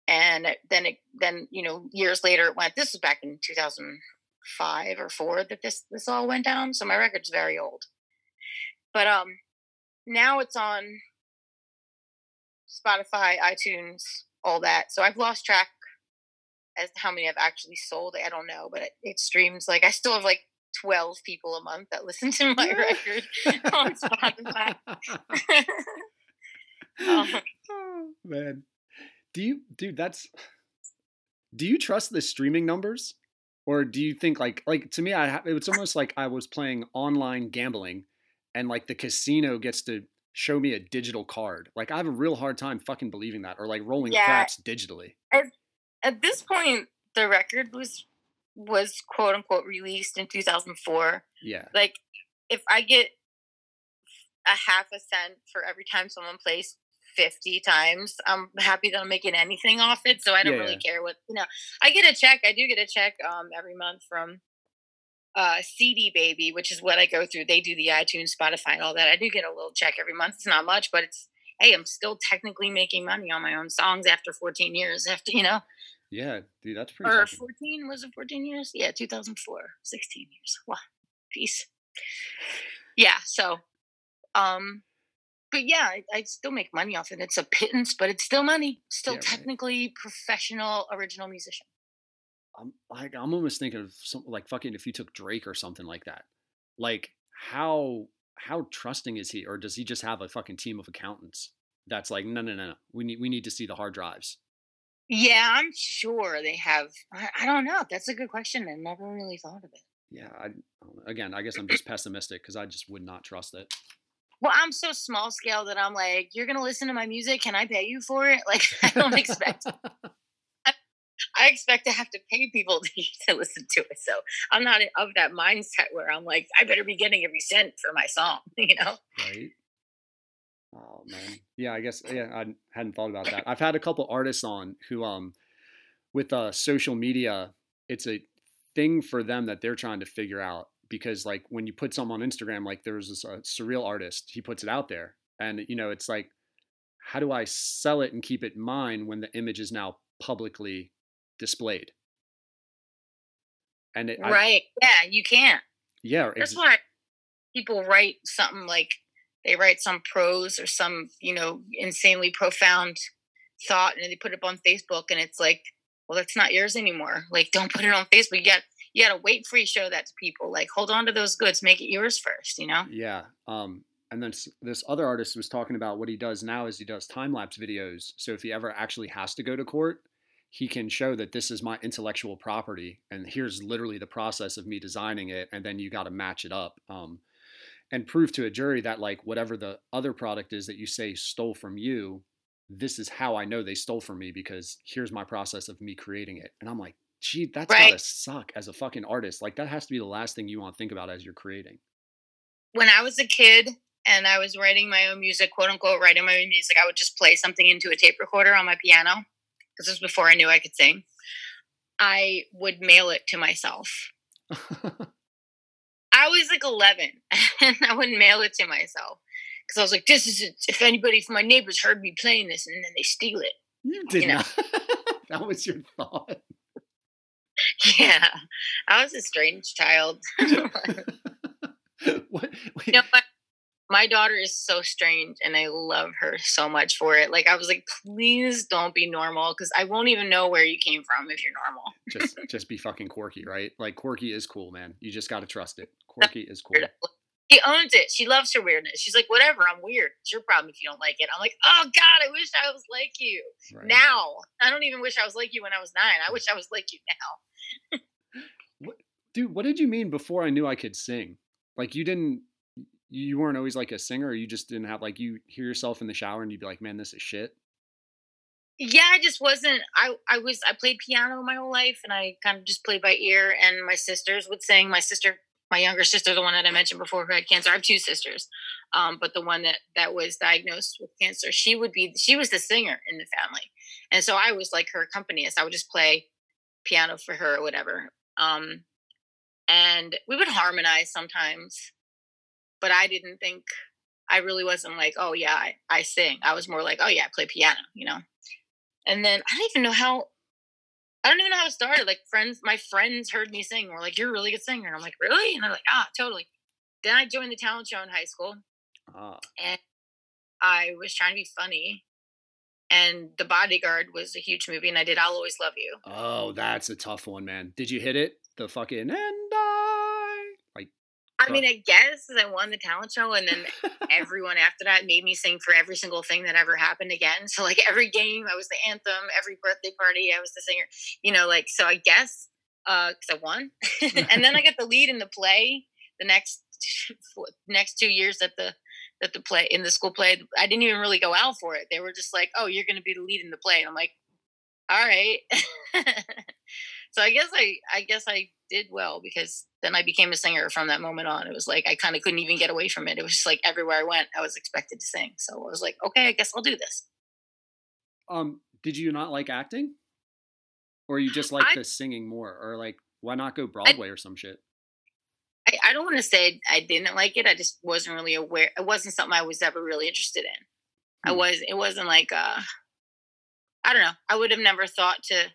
and then it then you know years later it went. This was back in 2005 or four that this this all went down. So my record's very old, but um, now it's on Spotify, iTunes, all that. So I've lost track as to how many I've actually sold. I don't know, but it, it streams like I still have like 12 people a month that listen to my record on Spotify. um, Oh, man. Do you, dude, that's, do you trust the streaming numbers? Or do you think like, like to me, I, it's almost like I was playing online gambling and like the casino gets to show me a digital card. Like I have a real hard time fucking believing that or like rolling Yeah. craps digitally. at this point, the record was was quote unquote released in 2004. Yeah. Like, if I get a half a cent for every time someone plays 50 times, I'm happy that I'm making anything off it. So I don't Yeah, really care what you know. I get a check. I do get a check um every month from uh CD Baby, which is what I go through. They do the iTunes, Spotify, and all that. I do get a little check every month. It's not much, but it's hey, I'm still technically making money on my own songs after 14 years. After you know, Yeah, dude, that's pretty or fucking- 14 was it 14 years yeah 2004 16 years wow peace yeah so um but yeah I, I still make money off it it's a pittance but it's still money still Yeah, right. technically professional original musician I'm like I'm almost thinking of something like fucking if you took Drake or something like that. Like how how trusting is he, or does he just have a fucking team of accountants that's like no no no no we need we need to see the hard drives. yeah i'm sure they have i, I don't know that's a good question i never really thought of it Yeah, I again I guess I'm just pessimistic because I just would not trust it. well i'm so small scale that i'm like you're gonna listen to my music can i pay you for it like i don't expect I expect to have to pay people to, to listen to it. So I'm not of that mindset where I'm like, I better be getting every cent for my song, you know? right? Oh man, yeah. I guess yeah. I hadn't thought about that. I've had a couple artists on who, um, with uh, social media, it's a thing for them that they're trying to figure out because like when you put something on Instagram, like there's this uh, surreal artist, he puts it out there, and you know it's like, how do I sell it and keep it mine when the image is now publicly displayed? And it, I- right. Yeah, you can't. yeah, That's ex- why people write something like they write some prose or some, you know, insanely profound thought and they put it up on Facebook and it's like, well, that's not yours anymore. Like, don't put it on Facebook. You got you got to wait before you show that to people. Like, hold on to those goods, make it yours first. You know? Yeah. Um, and then this other artist was talking about what he does now is he does time lapse videos. So if he ever actually has to go to court, he can show that this is my intellectual property, and here's literally the process of me designing it, and then you got to match it up. Um, and prove to a jury that like whatever the other product is that you say stole from you, this is how I know they stole from me because here's my process of me creating it. And I'm like, gee, that's Right. gotta suck as a fucking artist. Like that has to be the last thing you want to think about as you're creating. when I was a kid and I was writing my own music, quote unquote, writing my own music, I would just play something into a tape recorder on my piano because this was before I knew I could sing. I would mail it to myself. I was like 11 and I would mail it to myself because I was like, this is it. if anybody from my neighbors heard me playing this and then they steal it. You did know. not. that was your thought. Yeah, I was a strange child. what? Wait, you know what? My daughter is so strange and I love her so much for it. Like I was like, please don't be normal because I won't even know where you came from if you're normal. just just be fucking quirky, right? Like quirky is cool, man. You just got to trust it. Quirky is cool. She owns it. She loves her weirdness. She's like, whatever, I'm weird. It's your problem if you don't like it. I'm like, oh God, I wish I was like you Right? now. I don't even wish I was like you when I was nine. I wish I was like you now. Dude, what did you mean before I knew I could sing? Like you didn't you weren't always like a singer you just didn't have like you hear yourself in the shower and you'd be like, "Man, this is shit." Yeah, I just wasn't. I I was. I played piano my whole life, and I kind of just played by ear. And my sisters would sing. My sister, my younger sister, the one that I mentioned before, who had cancer. I have two sisters, um, but the one that that was diagnosed with cancer, she would be. She was the singer in the family, and so I was like her accompanist. I would just play piano for her or whatever. Um, and we would harmonize sometimes, but I didn't think. I really wasn't like, oh yeah, I, I sing. I was more like, oh yeah, I play piano, you know And then I don't even know how. I don't even know how it started. Like friends, my friends heard me sing. Were like, "You're a really good singer." And I'm like, "Really?" And they're like, "Ah, totally." Then I joined the talent show in high school, Ah, and I was trying to be funny. And The Bodyguard was a huge movie, and I did "I'll Always Love You." oh, that's a tough one, man. Did you hit it? The fucking and like. I mean, I guess I won the talent show, and then everyone after that made me sing for every single thing that ever happened again. So like every game, I was the anthem. Every birthday party, I was the singer. You know, like so. I guess uh, because I won, and then I got the lead in the play. The next next two years that the that the play in the school play, I didn't even really go out for it. They were just like, "Oh, you're going to be the lead in the play," and I'm like, "All right." So I guess I I guess I did well because then I became a singer from that moment on. It was like I kind of couldn't even get away from it. It was just like everywhere I went, I was expected to sing. So I was like, okay, I guess I'll do this. Um, did you not like acting, or you just like I- the singing more, or like why not go Broadway or some shit? I, I don't want to say I didn't like it. I just wasn't really aware. It wasn't something I was ever really interested in. I Hmm. was. It wasn't like uh, I don't know. I would have never thought to.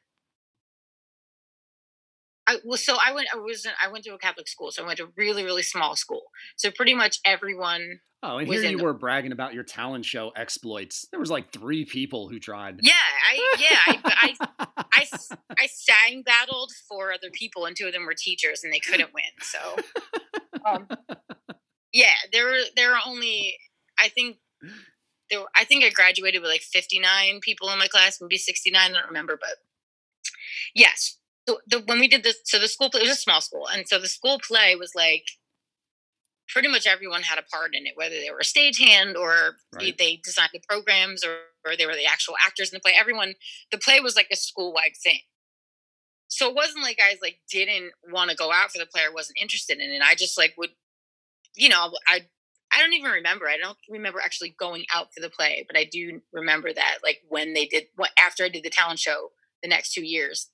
I well, so I went. I was. I went to a Catholic school, so I went to a really, really small school. So pretty much everyone. Oh, and here you the- were bragging about your talent show exploits. There was like three people who tried. Yeah, I yeah. I, I I, I sang battled for other people, and two of them were teachers, and they couldn't win. So, um, yeah, there were there were only I think there were, I think I graduated with like fifty nine people in my class, maybe sixty nine. I don't remember, but yes. So the, when we did this, so the school play it was a small school, and so the school play was like pretty much everyone had a part in it, whether they were a stagehand or they- Right. they designed the programs or, or they were the actual actors in the play. Everyone, the play was like a school wide thing. So it wasn't like I like didn't want to go out for the play or wasn't interested in it. I just like would, you know, I I don't even remember. I don't remember actually going out for the play, but I do remember that like when they did what after I did the talent show the next two years,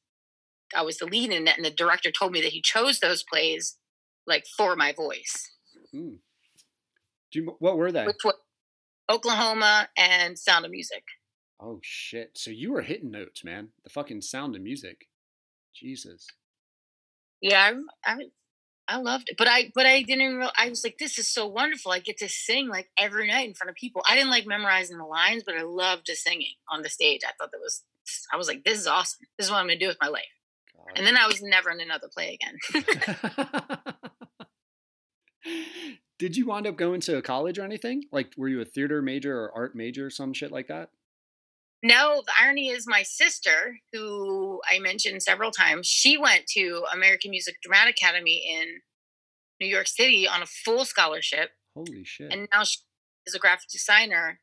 I was the lead in it, and the director told me that he chose those plays like for my voice, Hmm. Do you, what were they? which was Oklahoma and Sound of Music. Oh shit! So you were hitting notes, man. The fucking sound of music. Jesus. Yeah, I, I I loved it, but I but I didn't. Real, I was like, this is so wonderful. I get to sing like every night in front of people. I didn't like memorizing the lines, but I loved just singing on the stage. I thought that was. I was like, this is awesome. This is what I'm gonna do with my life. God. And then I was never in another play again. Did you wind up going to college or anything? Like, were you a theater major or art major or some shit like that? No, the irony is my sister, who I mentioned several times, she went to American Music Dramatic Academy in New York City on a full scholarship, Holy shit! and now she is a graphic designer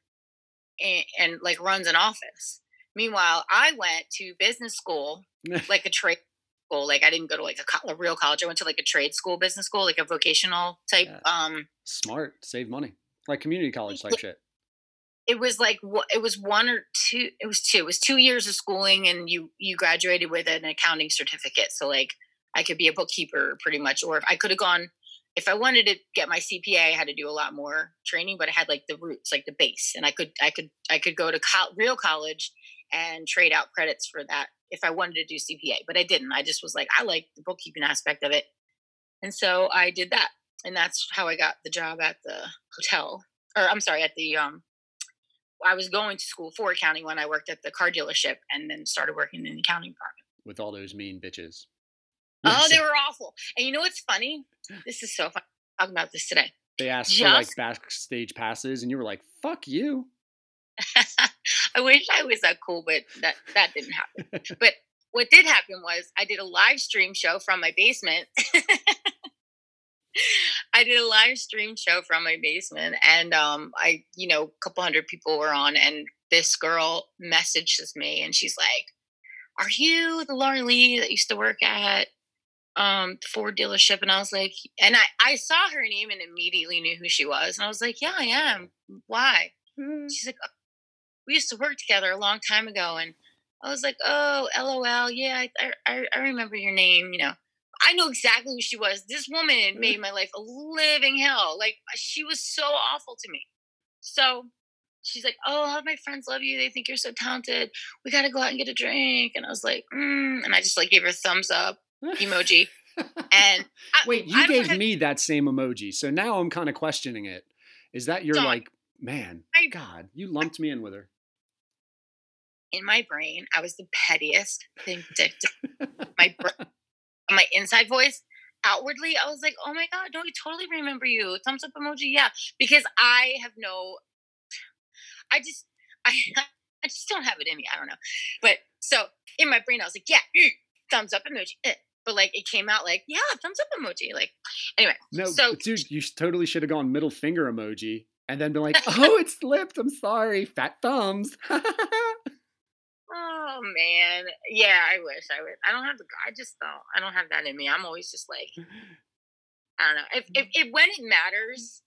and, and like runs an office. Meanwhile, I went to business school, like a trade school. Like I didn't go to like a, co- a real college. I went to like a trade school, business school, like a vocational type. Yeah. Um, Smart, save money, like community college type shit. it was like it was one or two it was two it was two years of schooling and you you graduated with an accounting certificate so like i could be a bookkeeper pretty much or if i could have gone if i wanted to get my cpa i had to do a lot more training but i had like the roots like the base and i could i could i could go to co- real college and trade out credits for that if i wanted to do cpa but i didn't i just was like i like the bookkeeping aspect of it and so i did that and that's how i got the job at the hotel or i'm sorry at the um I was going to school for accounting when I worked at the car dealership and then started working in the accounting department. with all those mean bitches. Oh, they were awful. And you know what's funny? This is so fun. Talking about this today. They asked for like backstage passes, and you were like, "Fuck you." I wish I was that cool, but that that didn't happen. but what did happen was I did a live stream show from my basement. I did a live stream show from my basement, and um, I, you know, a couple hundred people were on, and this girl messages me, and she's like, "Are you the Laura Lee that used to work at um Ford dealership?" And I was like, and I I saw her name and immediately knew who she was, and I was like, "Yeah, I am. Why?" she's like, "Oh, we used to work together a long time ago. And I was like, oh, LOL. Yeah, I, I, I remember your name. You know, I know exactly who she was. This woman made my life a living hell. Like, she was so awful to me. So she's like, "Oh, all my friends love you. They think you're so talented. We got to go out and get a drink." And I was like, mm, and I just like gave her a thumbs up emoji. And I, Wait, you I gave have- me that same emoji, so now I'm kind of questioning it. Is that you're Don't. like, man, I- God, you lumped me in with her? In my brain, I was the pettiest, vindictive. my br- my inside voice, outwardly, I was like, "Oh my god, no, I totally remember you." Thumbs up emoji, yeah, because I have no, I just, I, I just don't have it in me. I don't know, but so in my brain, I was like, "Yeah, mm, thumbs up emoji," eh. but like it came out like, "Yeah, thumbs up emoji." Like, anyway, No, So- dude, you totally should have gone middle finger emoji and then been like, oh, it slipped. I'm sorry. Fat thumbs. Oh man, yeah, I wish I would. I don't have the. I just don't. I don't have that in me. I'm always just like. I don't know. If, if, mm. if when it mm. matters,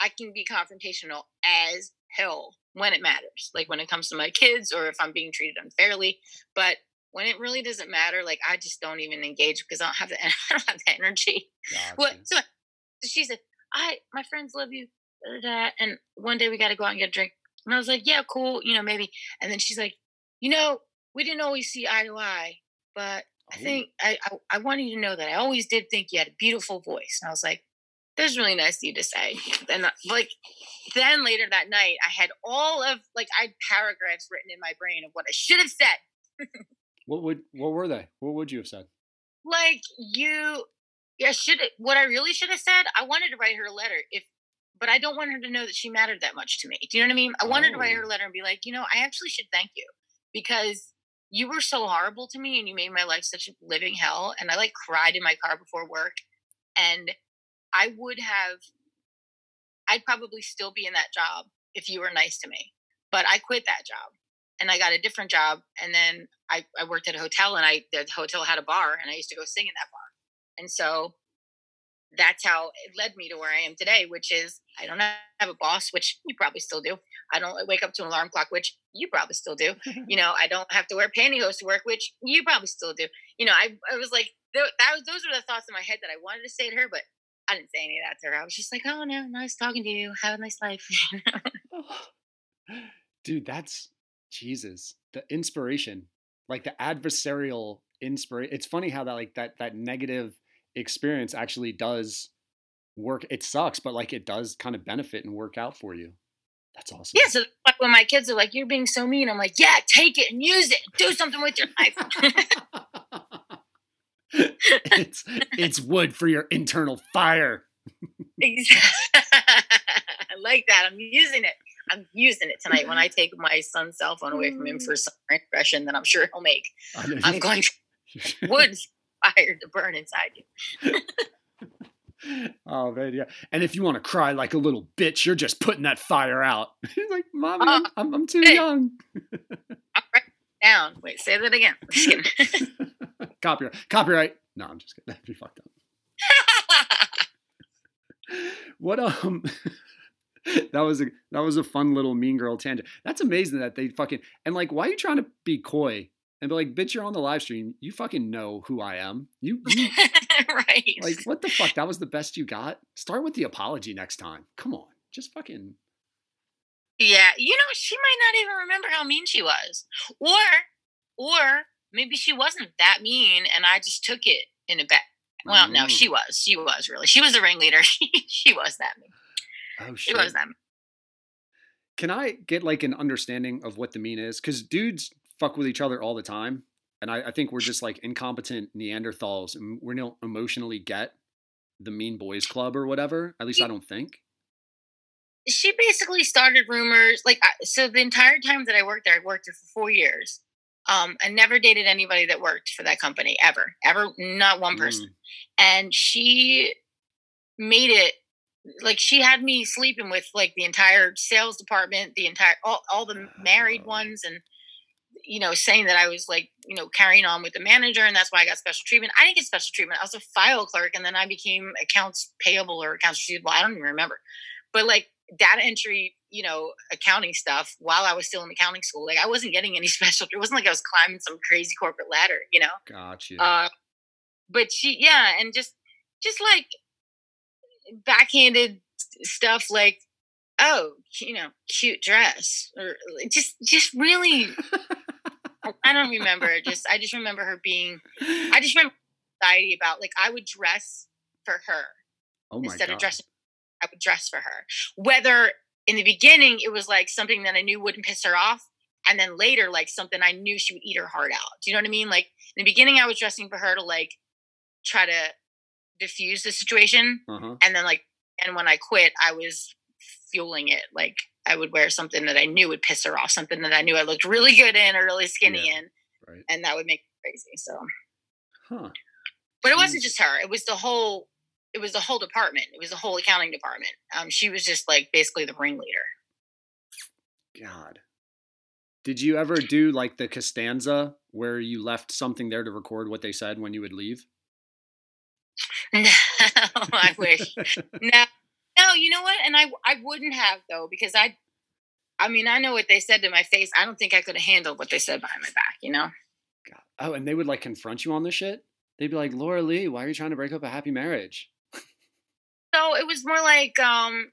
I can be confrontational as hell when it matters. Like when it comes to my kids or if I'm being treated unfairly. But when it really doesn't matter, like I just don't even engage because I don't have the I don't have the energy. What so she said, I my friends love you. da, And one day we gotta go out and get a drink. And I was like, Yeah, cool, you know, maybe. And then she's like, you know, we didn't always see eye to eye, but I Oh. think I, I I wanted you to know that I always did think you had a beautiful voice. And I was like, that's really nice of you to say. And uh, like then later that night, I had all of like I had paragraphs written in my brain of what I should have said. What would what were they? What would you have said? Like you, yeah, should what I really should have said. I wanted to write her a letter if. But I don't want her to know that she mattered that much to me. Do you know what I mean? I wanted to write her Oh. a letter and be like, you know, I actually should thank you because you were so horrible to me and you made my life such a living hell. And I like cried in my car before work. And I would have, I'd probably still be in that job if you were nice to me. But I quit that job and I got a different job. And then I, I worked at a hotel and I, the hotel had a bar and I used to go sing in that bar. And so that's how it led me to where I am today, which is I don't have a boss, which you probably still do. I don't wake up to an alarm clock, which you probably still do. you know, I don't have to wear pantyhose to work, which you probably still do. You know, I, I was like, that was, those were the thoughts in my head that I wanted to say to her, but I didn't say any of that to her. I was just like, oh no, nice talking to you. Have a nice life. Dude, that's Jesus. The inspiration, like the adversarial inspiration. It's funny how that like that that negative experience actually does work. It sucks, but like it does kind of benefit and work out for you. That's awesome. yeah. So like when my kids are like, you're being so mean, I'm like, yeah, take it and use it. Do something with your life. it's it's wood for your internal fire. I like that. I'm using it. I'm using it tonight when I take my son's cell phone away from him mm. for some impression that I'm sure he'll make. I'm going to wood's fire to burn inside you. oh man, yeah. And if you want to cry like a little bitch, you're just putting that fire out. He's like, mommy, I'm, Uh, I'm, I'm too hey. young. Down. Wait, say that again. Copyright. Copyright. No, I'm just kidding. That'd be fucked up. What um that was a that was a fun little mean girl tangent. That's amazing that they fucking and like why are you trying to be coy and be like, bitch, you're on the live stream. You fucking know who I am. You, you right. like what the fuck? That was the best you got? Start with the apology next time. Come on. Just fucking Yeah, you know, she might not even remember how mean she was. Or or maybe she wasn't that mean and I just took it in a bad well, no, Mm. she was. She was really. She was the ringleader. she was that mean. Oh She was that mean. Can I get like an understanding of what the mean is? Because dudes fuck with each other all the time. And I, I think we're just like incompetent Neanderthals and we don't emotionally get the mean boys club or whatever. At least I don't think. She basically started rumors like so the entire time that I worked there, I worked there for 4 years. Um I never dated anybody that worked for that company ever. Ever not one person. Mm. and she made it like she had me sleeping with like the entire sales department the entire all, all the married ones and you know saying that i was like you know carrying on with the manager and that's why i got special treatment i didn't get special treatment i was a file clerk and then i became accounts payable or accounts receivable i don't even remember but like data entry you know accounting stuff while i was still in accounting school like i wasn't getting any special it wasn't like i was climbing some crazy corporate ladder you know Gotcha. uh, but she, yeah, and just, just like backhanded stuff, like oh, you know, cute dress, or just just really. I- don't remember. Just I just remember her being. I just remember anxiety about like I would dress for her oh my instead god. of dressing. I would dress for her. Whether in the beginning it was like something that I knew wouldn't piss her off, and then later like something I knew she would eat her heart out. Do you know what I mean? Like in the beginning, I was dressing for her to like try to diffuse the situation, uh-huh. and then like and when I quit, I was fueling it. Like I would wear something that I knew would piss her off, something that I knew I looked really good in or really skinny Yeah. in, Right. and that would make me crazy. So, Huh. but it wasn't just her; it was the whole. It was the whole department. It was the whole accounting department. Um, she was just like basically the ringleader. God. Did you ever do like the Costanza where you left something there to record what they said when you would leave? No, I wish. No, no. You know what? And I, I wouldn't have though because I, I mean, I know what they said to my face. I don't think I could have handled what they said behind my back. You know? God. Oh, and they would like confront you on this shit? They'd be like, Laura Lee, why are you trying to break up a happy marriage? So it was more like, um,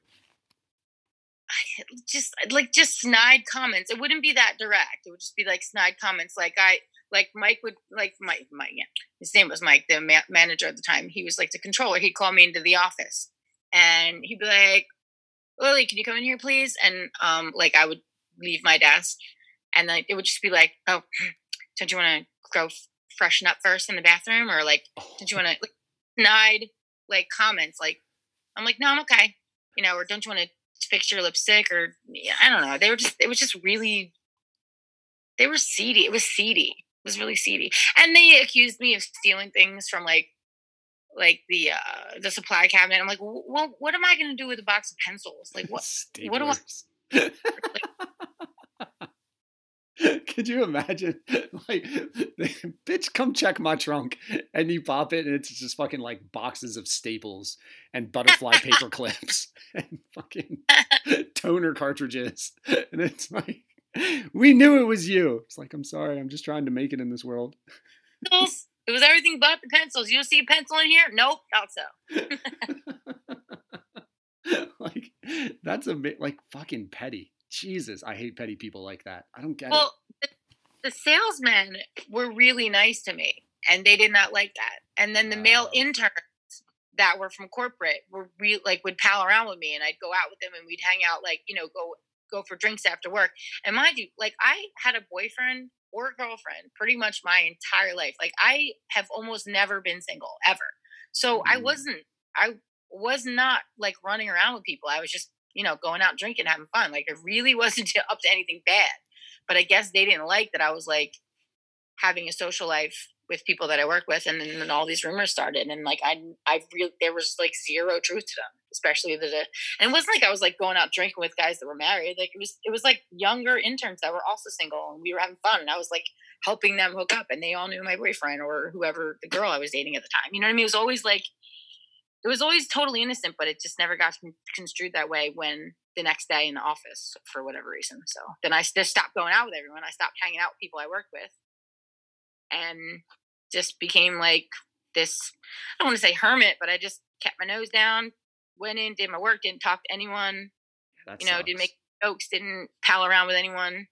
I- just like just snide comments. It wouldn't be that direct. It would just be like snide comments. Like I, like Mike would like Mike, Mike. Yeah, his name was Mike, the ma- manager at the time. He was like the controller. He'd call me into the office, and he'd be like, "Lily, can you come in here, please?" And um, like I would leave my desk, and then it would just be like, "Oh, don't you want to go f- freshen up first in the bathroom?" Or like, "Don't you want to like, snide like comments?" Like, I'm like, "No, I'm okay," you know, or "Don't you want to fix your lipstick?" Or I don't know. They were just, it was just really, they were seedy. It was seedy. It was really seedy, and they accused me of stealing things from like like the uh the supply cabinet. I'm like, well, what am I going to do with a box of pencils? Like, what? what do I- Staplers. Could you imagine, like, bitch, come check my trunk, and you pop it, and it's just fucking like boxes of staples and butterfly paper clips and fucking toner cartridges, and it's like, we knew it was you. It's like, I'm sorry, I'm just trying to make it in this world. It was everything but the pencils. You see a pencil in here? Nope, thought so. like, that's a bit like fucking petty. Jesus, I hate petty people like that. I don't get it. Well, the, the salesmen were really nice to me, and they did not like that. And then the male Oh. interns that were from corporate were real like would pal around with me, and I'd go out with them, and we'd hang out, like you know, go go for drinks after work. And mind you, like I had a boyfriend or girlfriend pretty much my entire life. Like I have almost never been single ever. So I Mm. wasn't. I was not like running around with people. I was just you know going out drinking, having fun. Like it really wasn't up to anything bad but I guess they didn't like that I was like having a social life with people that I work with, and then, all these rumors started, and like I, I really there was like zero truth to them, especially the, and it wasn't like I was like going out drinking with guys that were married, like it was it was like younger interns that were also single, and we were having fun, and I was like helping them hook up, and they all knew my boyfriend or whoever the girl I was dating at the time, you know what I mean? It was always like it was always totally innocent, but it just never got construed that way when the next day in the office for whatever reason. So then I just stopped going out with everyone. I stopped hanging out with people I worked with and just became like this I don't want to say hermit, but I just kept my nose down, went in, did my work, didn't talk to anyone, That you know, didn't make jokes, didn't pal around with anyone.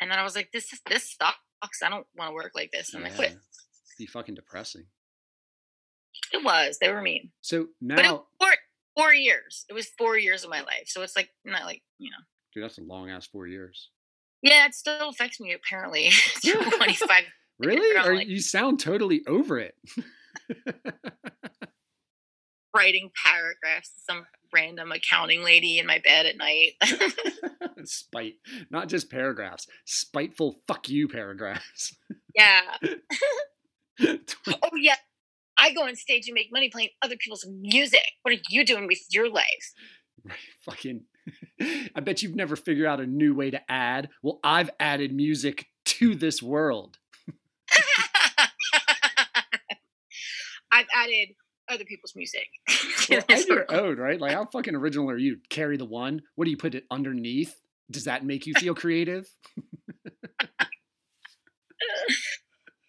And then I was like, this is this sucks. I don't want to work like this. And I quit. Yeah. Be fucking depressing. It was. They were mean. So But it was now, four, four years. It was four years of my life. So it's like not like, you know. dude, that's a long ass four years. Yeah, it still affects me apparently. 25 Really? I'm Or like- you sound totally over it. Writing paragraphs to some random accounting lady in my bed at night. Spite, not just paragraphs, spiteful fuck you paragraphs. yeah. Oh yeah. I go on stage and make money playing other people's music. What are you doing with your life? Right, fucking. I bet you've never figured out a new way to add. Well, I've added music to this world. I've added other people's music. Well, This and your world. own, oh, right? Like, how fucking original are you? Carry the one. What do you put it underneath? Does that make you feel creative?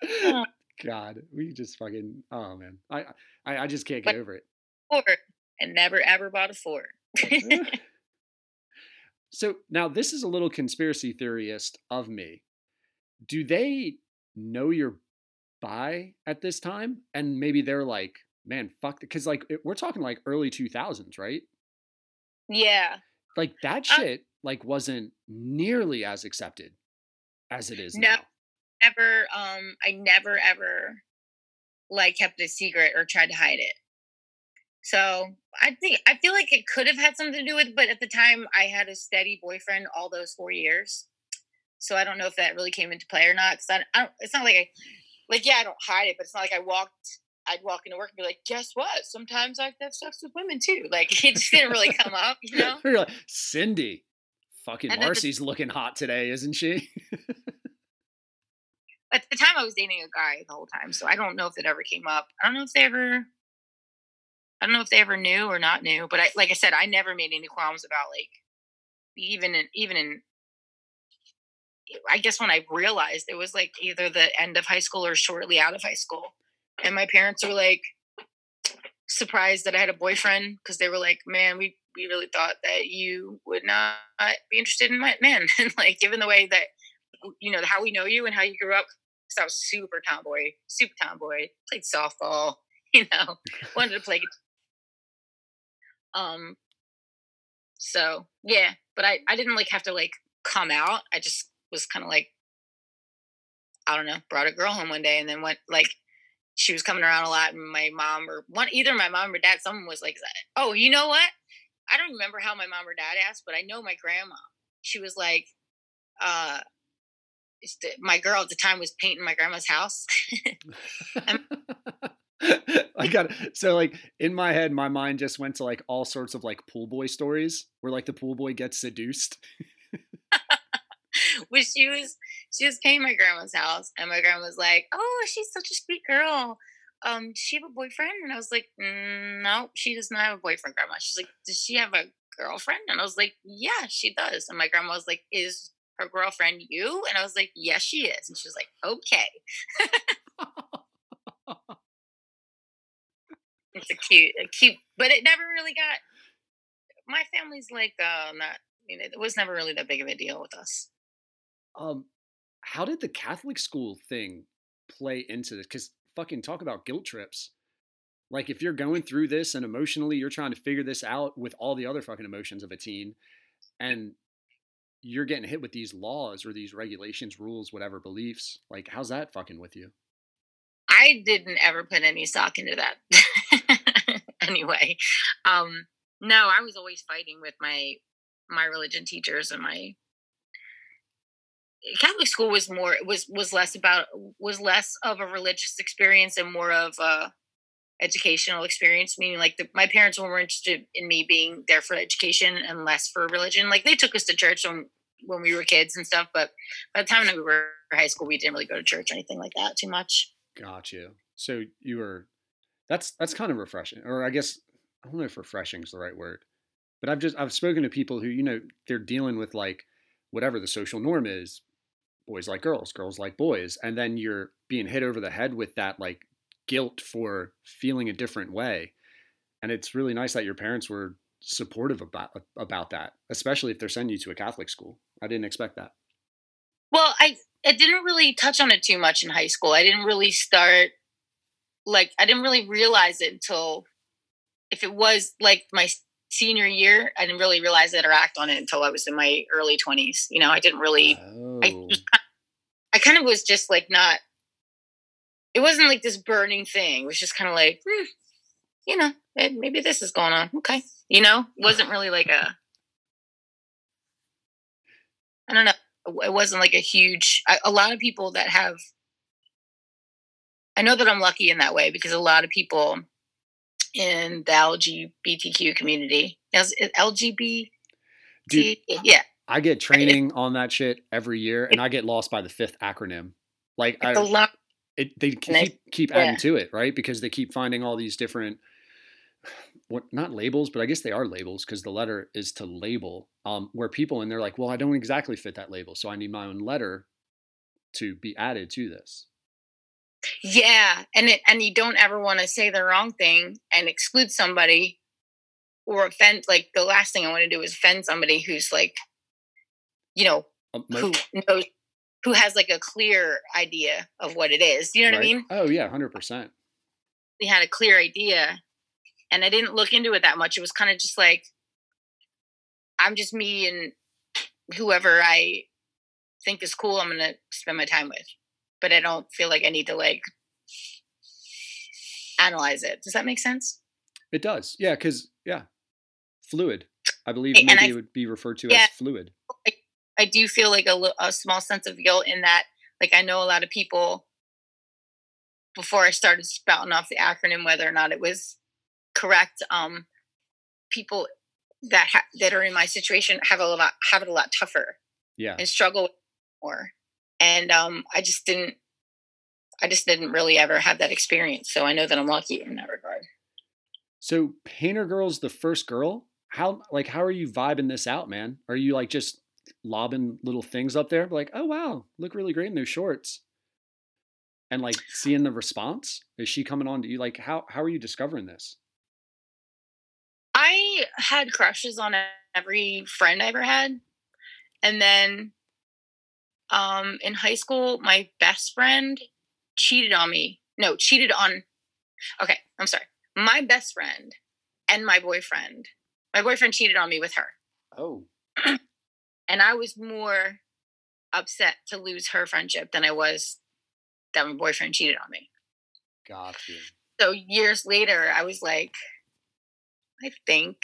God, we just fucking. Oh man, I I, I just can't get But- over it. Four and never ever bought a four. So now this is a little conspiracy theorist of me. Do they know you're bi at this time? And maybe they're like, man, fuck, because like it- we're talking like early 2000s, right? Yeah. Like that Uh shit like wasn't nearly as accepted as it is No. now. Never um I never ever like kept a secret or tried to hide it. So I think I feel like it could have had something to do with, but at the time I had a steady boyfriend all those four years, so I don't know if that really came into play or not. Because I, I don't, it's not like I, like yeah, I don't hide it, but it's not like I walked. I'd walk into work and be like, "Guess what? Sometimes I have sex with women too." Like it just didn't really come up, you know. You're like, Cindy, fucking And at the- Marcy's looking hot today, isn't she? At the time, I was dating a guy the whole time, so I don't know if it ever came up. I don't know if they ever. I don't know if they ever knew or not knew, but I, like I said, I never made any qualms about like, even in even in. I guess when I realized it was like either the end of high school or shortly out of high school, and my parents were like surprised that I had a boyfriend because they were like, "Man, we we really thought that you would not be interested in men," and like given the way that you know how we know you and how you grew up. Because I was super tomboy, super tomboy. Played softball, you know, wanted to play. Um. So yeah, but I I didn't like have to like come out. I just was kind of like I don't know, brought a girl home one day and then went like she was coming around a lot and my mom or one either my mom or dad, someone was like, Oh, you know what? I don't remember how my mom or dad asked, but I know my grandma. She was like, uh the- my girl at the time was painting my grandma's house. I got so like in my head, my mind just went to like all sorts of like pool boy stories where like the pool boy gets seduced. Which she was she was painting my grandma's house and my grandma was like oh she's such a sweet girl. Um does she have a boyfriend? And i was like mm, no she does not have a boyfriend grandma. She's like does she have a girlfriend? And i was like yeah she does. And my grandma was like is her girlfriend you? And i was like yes she is. And she was like okay. It's a cute a cute but it never really got my family's like uh not I mean, it was never really that big of a deal with us. um, how did the Catholic school thing play into this? Because fucking talk about guilt trips. Like if you're going through this and emotionally you're trying to figure this out with all the other fucking emotions of a teen, and you're getting hit with these laws or these regulations, rules, whatever beliefs. Like, how's that fucking with you? I didn't ever put any stock into that. anyway, um, no, I was always fighting with my my religion teachers and my Catholic school was more was was less about was less of a religious experience and more of a educational experience. Meaning, like the, my parents were more interested in me being there for education and less for religion. Like they took us to church when when we were kids and stuff, but by the time we were high school, we didn't really go to church or anything like that too much. Got you. So you were that's that's kind of refreshing. Or I guess I don't know if refreshing is the right word. But I've just I've spoken to people who, you know, they're dealing with like whatever the social norm is, boys like girls, girls like boys, and then you're being hit over the head with that like guilt for feeling a different way. And it's really nice that your parents were supportive about about that, especially if they're sending you to a Catholic school. I didn't expect that. Well, I I didn't really touch on it too much in high school. I didn't really start like I didn't really realize it until if it was like my senior year, I didn't really realize it or act on it until I was in my early 20s. You know, I didn't really Oh. I I kind of was just like not it wasn't like this burning thing. It was just kind of like, hmm, you know, maybe this is going on. Okay. You know, it wasn't really like a I don't know. It wasn't like a huge. I, a lot of people that have. I know that I'm lucky in that way because a lot of people in the LGBTQ community, LGBT, Dude, yeah, I get training on that shit every year, and I get lost by the fifth acronym. Like it's a I, lot. it, they And I- keep keep adding yeah. to it, right? Because they keep finding all these different, what not labels, but I guess they are labels because the letter is to label. Um, where people and they're like, well, I don't exactly fit that label, so I need my own letter to be added to this. Yeah, and it, and you don't ever want to say the wrong thing and exclude somebody or offend. Like the last thing I want to do is offend somebody who's like you know, Um, who knows, who has like a clear idea of what it is. You know what I mean? Oh yeah, hundred percent. They had a clear idea, and I didn't look into it that much. It was kind of just like, I'm just me and whoever I think is cool. I'm gonna spend my time with, but I don't feel like I need to like analyze it. Does that make sense? It does. Yeah, because yeah, fluid. I believe maybe I- it would be referred to Yeah. as fluid. I do feel like a, a small sense of guilt in that, like, I know a lot of people before I started spouting off the acronym, whether or not it was correct. Um, people that ha- that are in my situation have a lot have it a lot tougher Yeah. and struggle more. And um, I just didn't. I just didn't really ever have that experience, so I know that I'm lucky in that regard. So Painter Girl's the first girl. How like how are you vibing this out, man? Are you like just lobbing little things up there, like, oh wow, look really great in those shorts, and like seeing the response? Is she coming on to you? Like how how are you discovering this? I had crushes on every friend I ever had. And then um in high school, my best friend cheated on me. No, cheated on Okay, I'm sorry. My best friend and my boyfriend. My boyfriend cheated on me with her. Oh, And I was more upset to lose her friendship than I was that my boyfriend cheated on me. got you. so years later i was like i think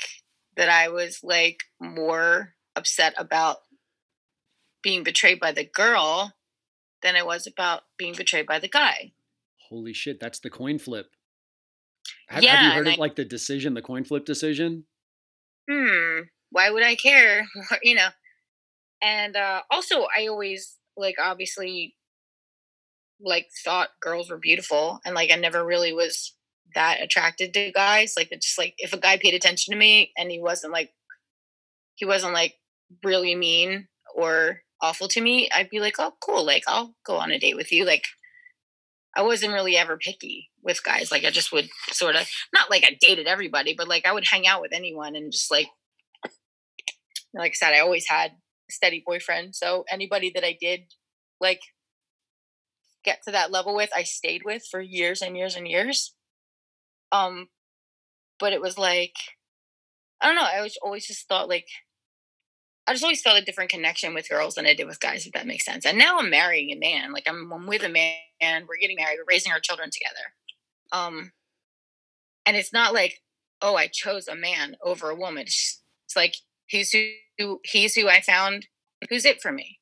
that i was like more upset about being betrayed by the girl than i was about being betrayed by the guy Holy shit, that's the coin flip. Have, have you heard of I- like the decision, the coin flip decision? hmm why would i care you know and uh also i always like obviously like thought girls were beautiful and like i never really was that attracted to guys like it just like if a guy paid attention to me and he wasn't like he wasn't like really mean or awful to me i'd be like oh cool like i'll go on a date with you like i wasn't really ever picky with guys like i just would sort of not like i dated everybody but like i would hang out with anyone and just like like i said i always had a steady boyfriend so anybody that i did like get to that level with i stayed with for years and years and years. Um but it was like i don't know i was always just thought like i just always felt a different connection with girls than i did with guys if that makes sense. And now i'm marrying a man. Like i'm, I'm with a man. We're getting married. We're raising our children together. Um and it's not like oh i chose a man over a woman. It's, just, it's like he's who he's who i found. Who's it for me?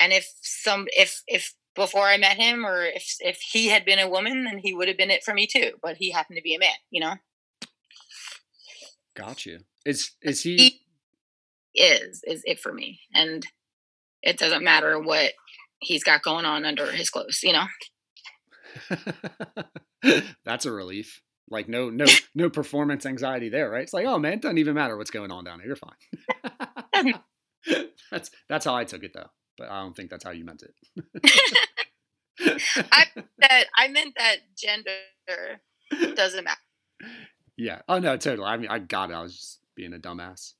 And if some if if before i met him or if if he had been a woman then he would have been it for me too. But he happened to be a man you know? Got you. Is is he? Is is it for me and it doesn't matter what he's got going on under his clothes you know That's a relief. Like no no no performance anxiety there, right? It's like, oh man, it doesn't even matter what's going on down here. You're fine. that's that's how I took it though, but I don't think that's how you meant it. I that i meant that gender doesn't matter yeah. Oh no, totally. I mean, I got it. I was just being a dumbass.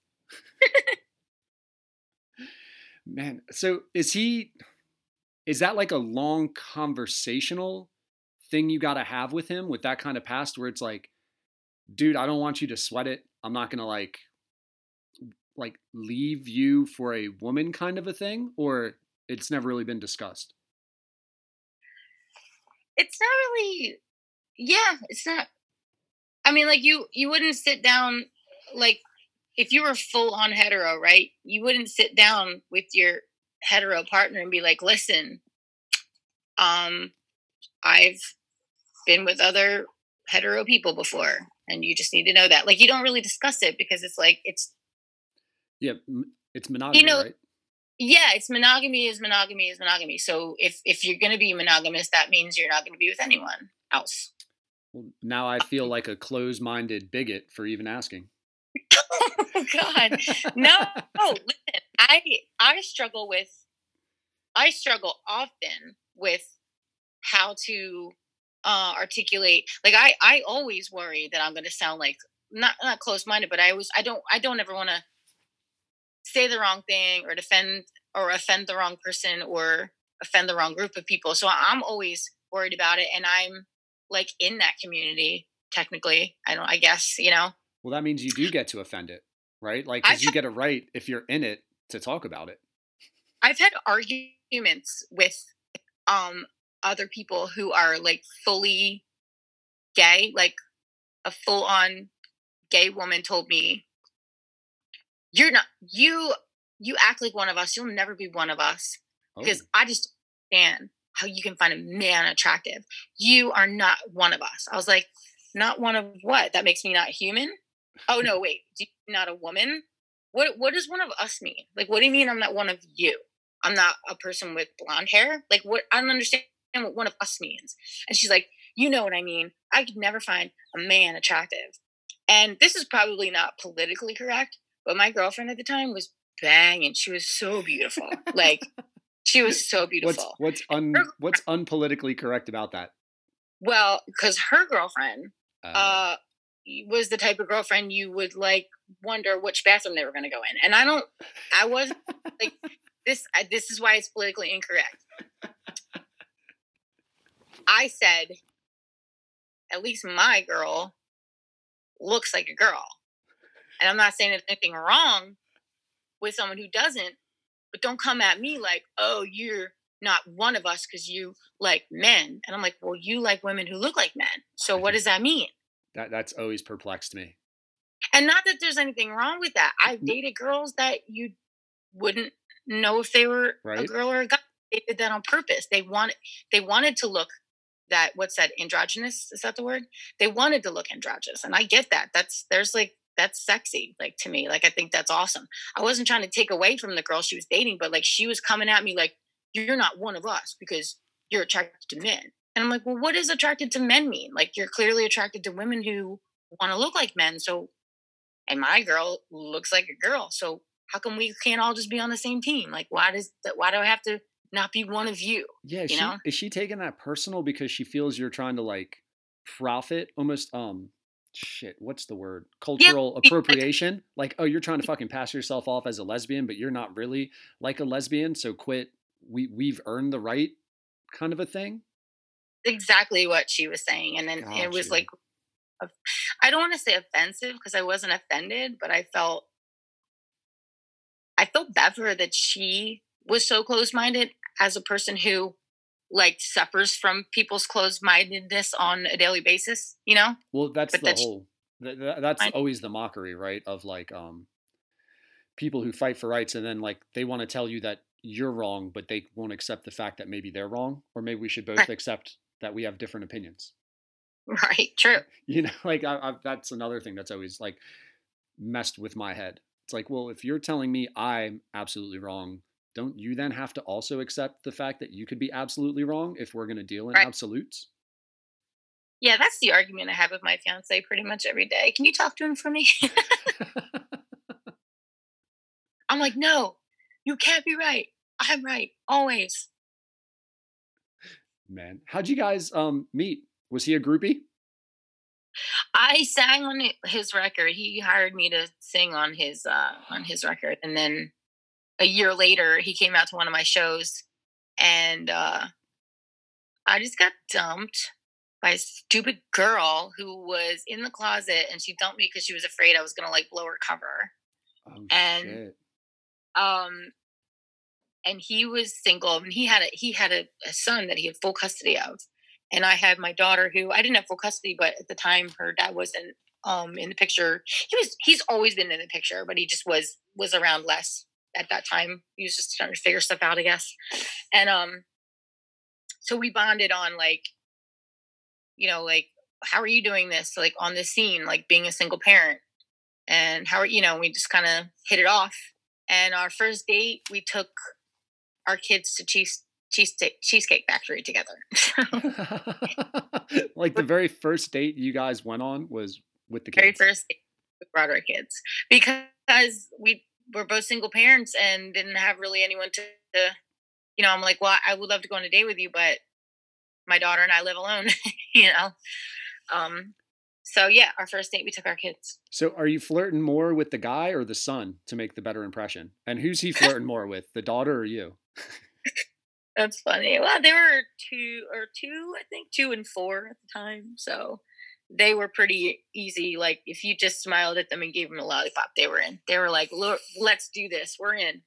Man, so is he? Is that like a long conversational thing you got to have with him with that kind of past where it's like, dude, I don't want you to sweat it. I'm not gonna like like leave you for a woman kind of a thing, or it's never really been discussed. it's not really yeah it's not i mean like you you wouldn't sit down like if you were full on hetero right you wouldn't sit down with your hetero partner and be like listen um i've been with other hetero people before and you just need to know that like you don't really discuss it because it's like it's Yeah, it's monogamy, you know, right? yeah it's monogamy is monogamy is monogamy so if if you're going to be monogamous that means you're not going to be with anyone else Well, now I feel like a closed-minded bigot for even asking. oh god no no listen i i struggle with i struggle often with how to uh articulate like i i always worry that i'm going to sound like not not close minded but i always i don't i don't ever want to say the wrong thing or defend or offend the wrong person or offend the wrong group of people. So I'm always worried about it and I'm like in that community technically. I don't I guess, you know. Well, that means you do get to offend it, right? Like cuz you get a right if you're in it to talk about it. I've had arguments with um other people who are like fully gay, like a full on gay woman told me, You're not you you act like one of us, you'll never be one of us. Because Oh. I just understand how you can find a man attractive. You are not one of us. I was like, not one of what? That makes me not human? Oh no, wait, do you not a woman? What what does one of us mean? Like what do you mean I'm not one of you? I'm not a person with blonde hair? Like what I don't understand what one of us means. And she's like, you know what I mean. I could never find a man attractive. And this is probably not politically correct, but my girlfriend at the time was banging. She was so beautiful. like she was so What's beautiful. what's un Her- what's unpolitically correct about that? Well, because her girlfriend Uh, uh was the type of girlfriend you would like wonder which bathroom they were going to go in. And I don't I was like this I, this is why it's politically incorrect. I said at least my girl looks like a girl. And I'm not saying there's anything wrong with someone who doesn't, but don't come at me like, "Oh, you're not one of us because you like men." And I'm like, "Well, you like women who look like men. So what does that mean?" That that's always perplexed me. And not that there's anything wrong with that. I've dated girls that you wouldn't know if they were a girl or a guy. They did that on purpose. They wanted they wanted to look that what's that androgynous? Is that the word? They wanted to look androgynous. And I get that. That's there's like that's sexy, like to me. Like I think that's awesome. I wasn't trying to take away from the girl she was dating, but like she was coming at me like, You're not one of us because you're attracted to men. And I'm like, Well, what does attracted to men mean? Like you're clearly attracted to women who want to look like men. So and my girl looks like a girl. So how come we can't all just be on the same team? Like, why does that? Why do I have to not be one of you? Yeah, is You she know? is she taking that personal because she feels you're trying to like profit almost um shit, what's the word? Cultural like- appropriation? Like, oh, you're trying to fucking pass yourself off as a lesbian, but you're not really like a lesbian, so quit. We we've earned the right kind of a thing. Exactly what she was saying, and then it was like, I don't want to say offensive because I wasn't offended, but I felt, I felt bad for her that she was so close-minded as a person who like suffers from people's closed-mindedness on a daily basis. You know? Well, that's But the that's- whole. th- th- That's I- always the mockery, right? Of like um, people who fight for rights, and then like they want to tell you that you're wrong, but they won't accept the fact that maybe they're wrong, or maybe we should both Right. accept that we have different opinions. Right? True. You know, like I, I, that's another thing that's always like messed with my head. It's like, well, if you're telling me I'm absolutely wrong, don't you then have to also accept the fact that you could be absolutely wrong if we're going to deal in Right. absolutes? Yeah, that's the argument I have with my fiance pretty much every day. Can you talk to him for me? I'm like, no, you can't be right. I'm right always. Man, how'd you guys um meet? Was he a groupie? I sang on his record. He hired me to sing on his uh on his record, and then a year later, he came out to one of my shows, and uh I just got dumped by a stupid girl who was in the closet, and she dumped me because she was afraid I was gonna like blow her cover. Oh And- shit. um and he was single and he had a he had a, a son that he had full custody of. And i had my daughter who i didn't have full custody but at the time her dad wasn't um in the picture. He was he's always been in the picture but he just was was around less at that time. He was just trying to figure stuff out i guess. And um so we bonded on like you know like how are you doing this? Like on the scene like being a single parent. And how are you know we just kind of hit it off. And our first date we took our kids to cheese cheesecake cheesecake factory together like the very first date you guys went on was with the kids. very first date we brought our kids because we were both single parents and didn't have really anyone to, to you know i'm like well i would love to go on a date with you but my daughter and i live alone you know um so yeah, our first date we took our kids. So are you flirting more with the guy or the son to make the better impression? And who's he flirting more with, the daughter or you? That's funny. Well, they were two or two, I think, two and four at the time. So they were pretty easy. Like if you just smiled at them and gave them a lollipop, they were in. They were like, "Look, let's do this. We're in."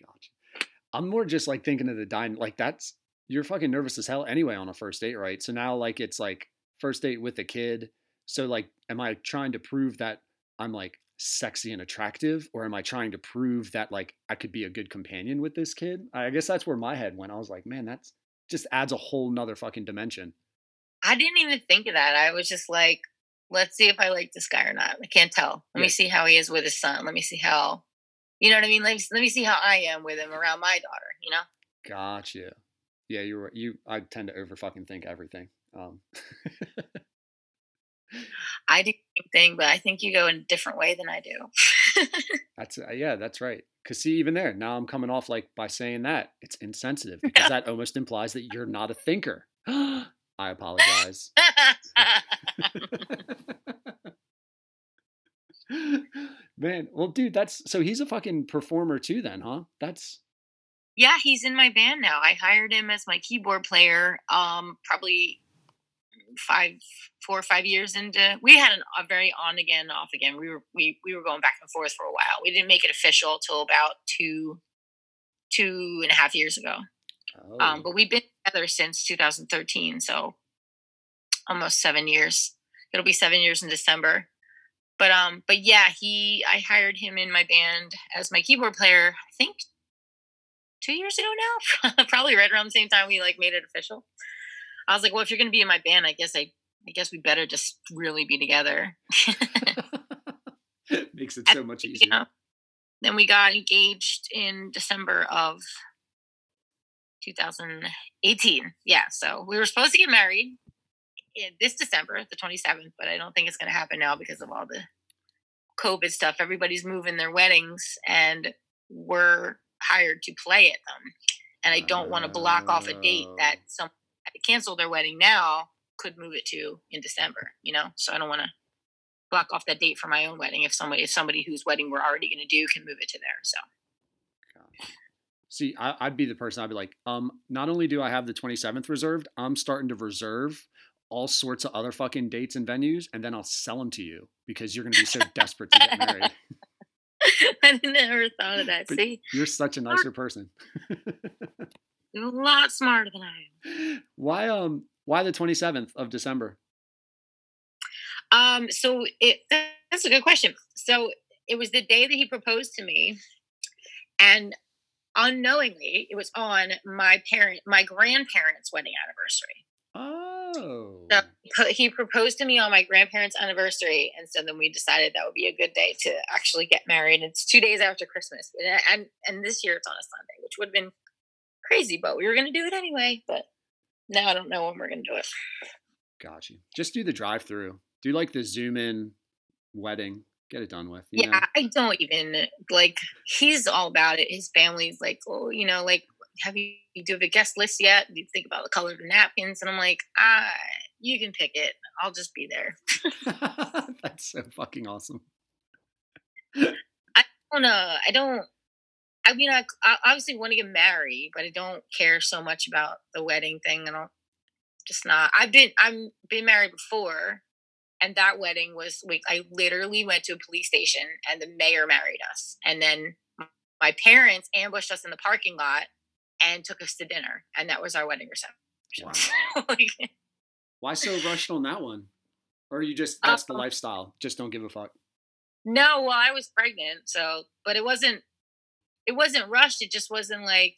Gotcha. I'm more just like thinking of the dine. Like that's you're fucking nervous as hell anyway on a first date, right? So now like it's like first date with a kid. So like, am I trying to prove that I'm like sexy and attractive, or am I trying to prove that like I could be a good companion with this kid? I guess that's where my head went. I was like, man, that's just adds a whole nother fucking dimension. I didn't even think of that. I was just like, let's see if I like this guy or not. I can't tell. Let Yeah. me see how he is with his son. Let me see how, you know what I mean? Let me, let me see how I am with him around my daughter, you know? Gotcha. Yeah, you were you. I tend to over fucking think everything. Um, I do the same thing, but I think you go in a different way than I do. that's uh, yeah, that's right. Cause see, even there, now I'm coming off like by saying that it's insensitive because that almost implies that you're not a thinker. I apologize. Man, well, dude, that's so he's a fucking performer too, then, huh? That's yeah, he's in my band now. I hired him as my keyboard player. Um, probably five, four or five years into. We had an, a very on again, off again. We were we we were going back and forth for a while. We didn't make it official till about two, two and a half years ago. oh, Um, but we've been together since 2013, so almost seven years. It'll be seven years in December. But um, but yeah, he I hired him in my band as my keyboard player. I think two years ago now, probably right around the same time we like made it official. I was like, well, if you're gonna be in my band, I guess I I guess we better just really be together. makes it so much easier. you know. Then we got engaged in December of 2018. Yeah, so we were supposed to get married in this December, the 27th, but I don't think it's going to happen now because of all the COVID stuff. Everybody's moving their weddings, and we're hired to play at them. And I don't want to block off a date that Oh. Cancel their wedding now could move it to in December. You know, so I don't want to block off that date for my own wedding if somebody if somebody whose wedding we're already going to do can move it to there. So See, I, I'd be the person. I'd be like, um, not only do I have the 27th reserved, I'm starting to reserve all sorts of other fucking dates and venues, and then I'll sell them to you because you're gonna be so desperate to get married. I never thought of that. But- See, You're such a nicer person. you're a lot smarter than I am. why um why the 27th of December? Um, so it that's a good question. So it was the day that he proposed to me, and unknowingly, it was on my parent, my grandparents' wedding anniversary. Oh. So he proposed to me on my grandparents' anniversary, and so then we decided that would be a good day to actually get married. It's two days after Christmas, and and, and this year it's on a Sunday, which would have been crazy, but we were going to do it anyway. But now I don't know when we're going to do it. Got you. Just do the drive through. Do like the zoom in wedding. Get it done with. Yeah, know? I don't even like. He's all about it. His family's like, oh, you know, like, have you, you do a guest list yet? Do you think about the color of the napkins? And I'm like, ah, you can pick it. I'll just be there. That's so fucking awesome. I don't know. I don't. I mean, I, I obviously want to get married, but I don't care so much about the wedding thing. And I don't. Just not. I've been. I'm been married before, and that wedding was. We, I literally went to a police station, and the mayor married us, and then my parents ambushed us in the parking lot and took us to dinner, and that was our wedding reception. Wow. Like, Why so rushed on that one? Or you just Uh, that's the lifestyle. Just don't give a fuck. No, well, I was pregnant, so but it wasn't it wasn't rushed. It just wasn't like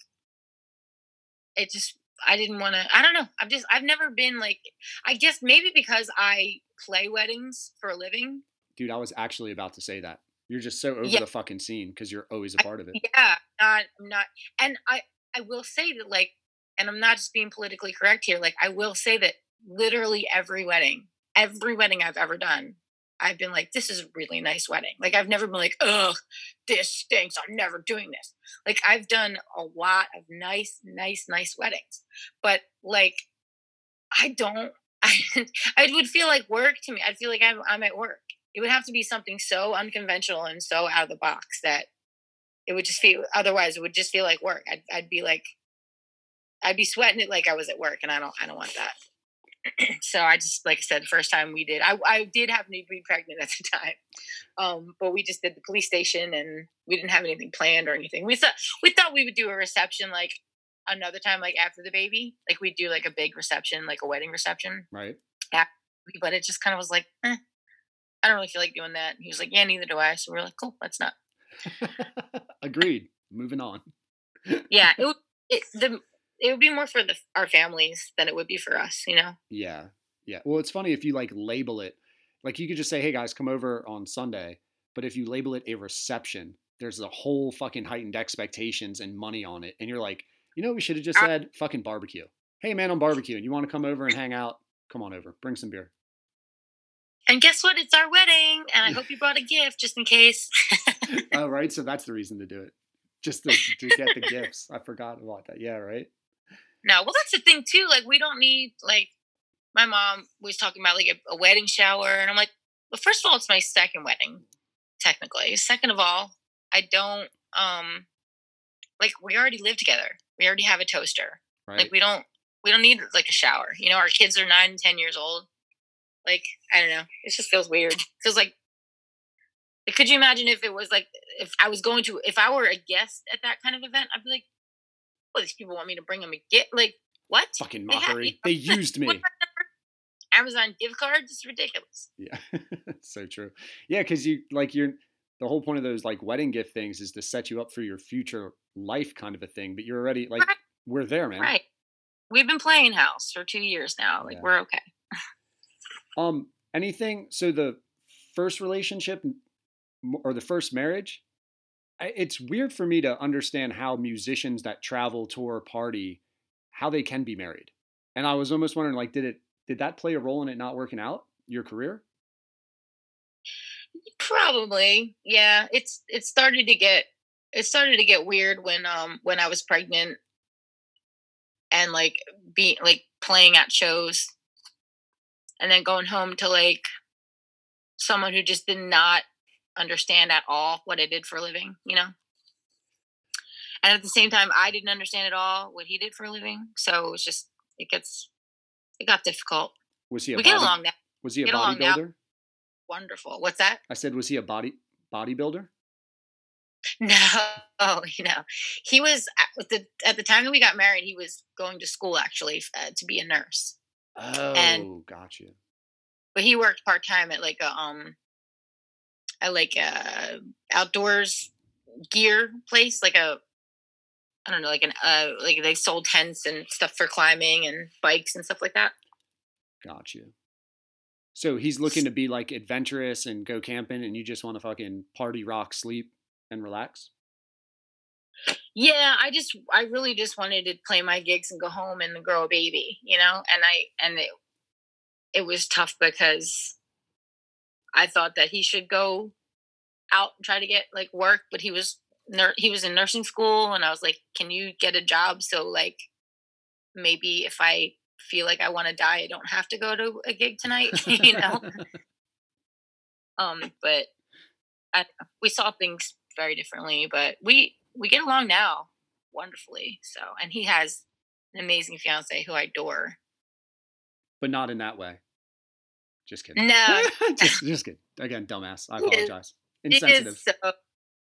it just I didn't want to I don't know. I've just I've never been like I guess maybe because I play weddings for a living. Dude, I was actually about to say that. You're just so over Yeah. the fucking scene because you're always a part of it. Yeah, not I'm not and I I will say that like and I'm not just being politically correct here, like I will say that literally every wedding, every wedding I've ever done, I've been like, this is a really nice wedding. Like I've never been like, ugh, this stinks. I'm never doing this. Like I've done a lot of nice, nice, nice weddings. But like I don't I, it would feel like work to me. I'd feel like I'm, I'm at work. It would have to be something so unconventional and so out of the box that it would just feel. Otherwise, it would just feel like work. I'd, I'd be like, I'd be sweating it like I was at work, and I don't, I don't want that. so I just, like I said, first time we did, I, I did happen to be pregnant at the time, um, but we just did the police station, and we didn't have anything planned or anything. We thought we thought we would do a reception like another time, like after the baby, like we'd do like a big reception, like a wedding reception. Right. But it just kind of was like, eh, I don't really feel like doing that. And he was like, Yeah, neither do I. So we are like, Cool, let's not. Agreed. Moving on. Yeah, it it, the it would be more for the our families than it would be for us, you know. Yeah. Yeah. Well, it's funny if you like label it, like you could just say, "Hey guys, come over on Sunday," but if you label it a reception, there's a whole fucking heightened expectations and money on it, and you're like, you know, what we should have just I- said fucking barbecue. Hey man, on barbecue, and you want to come over and hang out? Come on over. Bring some beer. And guess what? It's our wedding, and I hope you brought a gift just in case. oh, right. So that's the reason to do it, just to, to get the gifts. I forgot about that. Yeah, right. No, well, that's the thing too. Like, we don't need like my mom was talking about like a, a wedding shower, and I'm like, well, first of all, it's my second wedding, technically. Second of all, I don't um like we already live together. We already have a toaster. Right. Like, we don't we don't need like a shower. You know, our kids are nine and ten years old. Like, I don't know. It just feels weird. feels like. like, Could you imagine if it was like if I was going to if I were a guest at that kind of event? I'd be like, "Well, these people want me to bring them a gift. Like, what? fucking They mockery. They used me. Amazon gift cards? It's ridiculous. Yeah, so true. Yeah, because you like you're the whole point of those like wedding gift things is to set you up for your future life kind of a thing. But you're already like Right. we're there, man. Right. We've been playing house for two years now. Like Yeah. we're okay. Um, anything? So the first relationship or the first marriage, it's weird for me to understand how musicians that travel, tour, party, how they can be married. And I was almost wondering, like, did it did that play a role in it not working out your career? Probably. Yeah. It's it started to get it started to get weird when um when I was pregnant and like being like playing at shows and then going home to like someone who just did not understand at all what I did for a living, you know? And at the same time I didn't understand at all what he did for a living. So it was just it gets it got difficult. Was he a We get along now. Was he a get along now. bodybuilder? Wonderful. What's that? I said, was he a body bodybuilder? No, oh, you know, he was at the at the time that we got married. He was going to school actually uh, to be a nurse, Oh, got you. but he worked part time at like a um, at like a outdoors gear place, like a I don't know, like an uh, like they sold tents and stuff for climbing and bikes and stuff like that. Got you. So he's looking to be like adventurous and go camping, and you just want to fucking party, rock, sleep, and relax. yeah i just i really just wanted to play my gigs and go home and grow a baby you know and i and it it was tough because i thought that he should go out and try to get like work but he was nur- he was in nursing school and i was like can you get a job? So like maybe if i feel like i want to die i don't have to go to a gig tonight you know? Um but I, we saw things very differently but we we get along now wonderfully so and he has an amazing fiance who i adore. But not in that way. Just kidding. no just, just kidding. Again, dumbass. I is- apologize. Insensitive. is so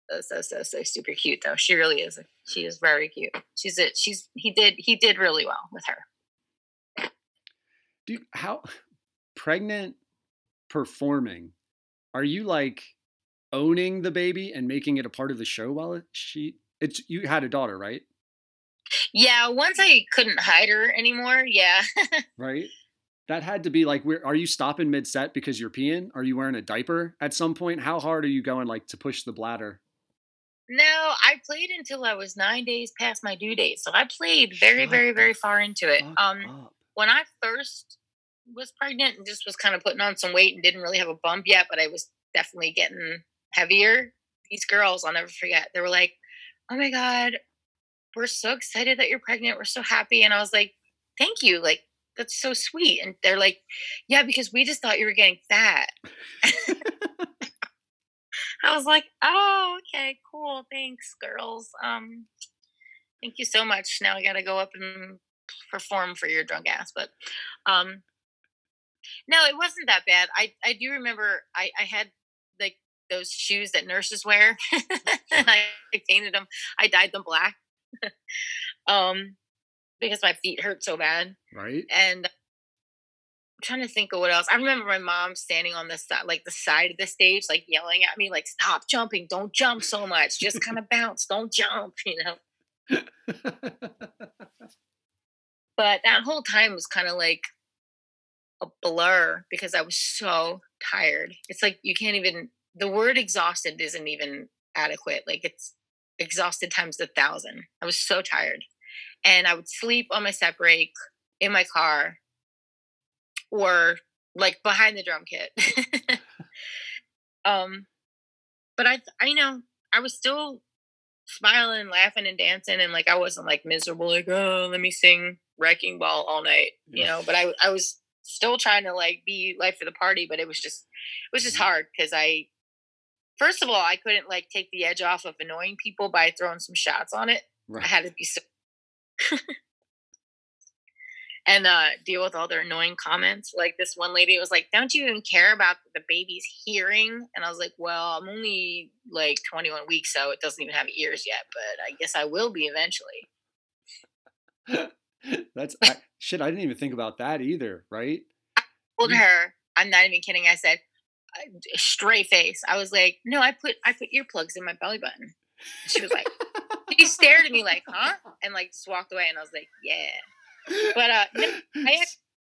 so so so so super cute though she really is she is very cute she's it she's he did he did really well with her Dude, how pregnant performing? Are you like owning the baby and making it a part of the show while it, she? It's you had a daughter, right? yeah once i couldn't hide her anymore yeah Right. That had to be like, where are you stopping mid set because you're peeing? Are you wearing a diaper at some point? How hard are you going like to push the bladder? No, I played until I was nine days past my due date. So I played very, Shut very, very far into it. Um, up. when I first was pregnant and just was kind of putting on some weight and didn't really have a bump yet, but I was definitely getting heavier. These girls, I'll never forget, they were like, "Oh my god, we're so excited that you're pregnant. We're so happy." And I was like, "Thank you. Like, that's so sweet. And they're like, yeah, because we just thought you were getting fat. I was like, oh, okay, cool. Thanks, girls. Um, thank you so much. Now I got to go up and perform for your drunk ass. But, um, no, it wasn't that bad. I, I do remember I, I had like those shoes that nurses wear. I, I painted them. I dyed them black. um, because my feet hurt so bad. Right. And I'm trying to think of what else. I remember my mom standing on the side, like the side of the stage, like yelling at me, like, stop jumping, don't jump so much, just kind of bounce, don't jump, you know. But that whole time was kind of like a blur because I was so tired. It's like you can't even, the word exhausted isn't even adequate. Like it's exhausted times a thousand. I was so tired. And I would sleep on my set break in my car or like behind the drum kit. um, but I, I you know, I was still smiling, laughing, and dancing, and like I wasn't like miserable, like oh, let me sing "Wrecking Ball" all night, you know. But I, I was still trying to like be life for the party, but it was just, it was just Mm-hmm. hard because I, first of all, I couldn't like take the edge off of annoying people by throwing some shots on it. I had to be so. And uh deal with all their annoying comments. Like this one lady was like, "Don't you even care about the baby's hearing?" And I was like, "Well, I'm only like 21 weeks, so it doesn't even have ears yet, but I guess I will be eventually." That's I, shit. I didn't even think about that either. Right. I Told her, I'm not even kidding. I said, straight face. I was like, "No, I put I put earplugs in my belly button." She was like, she stared at me like, "Huh?" and like just walked away. And I was like, "Yeah." But uh, no, I act-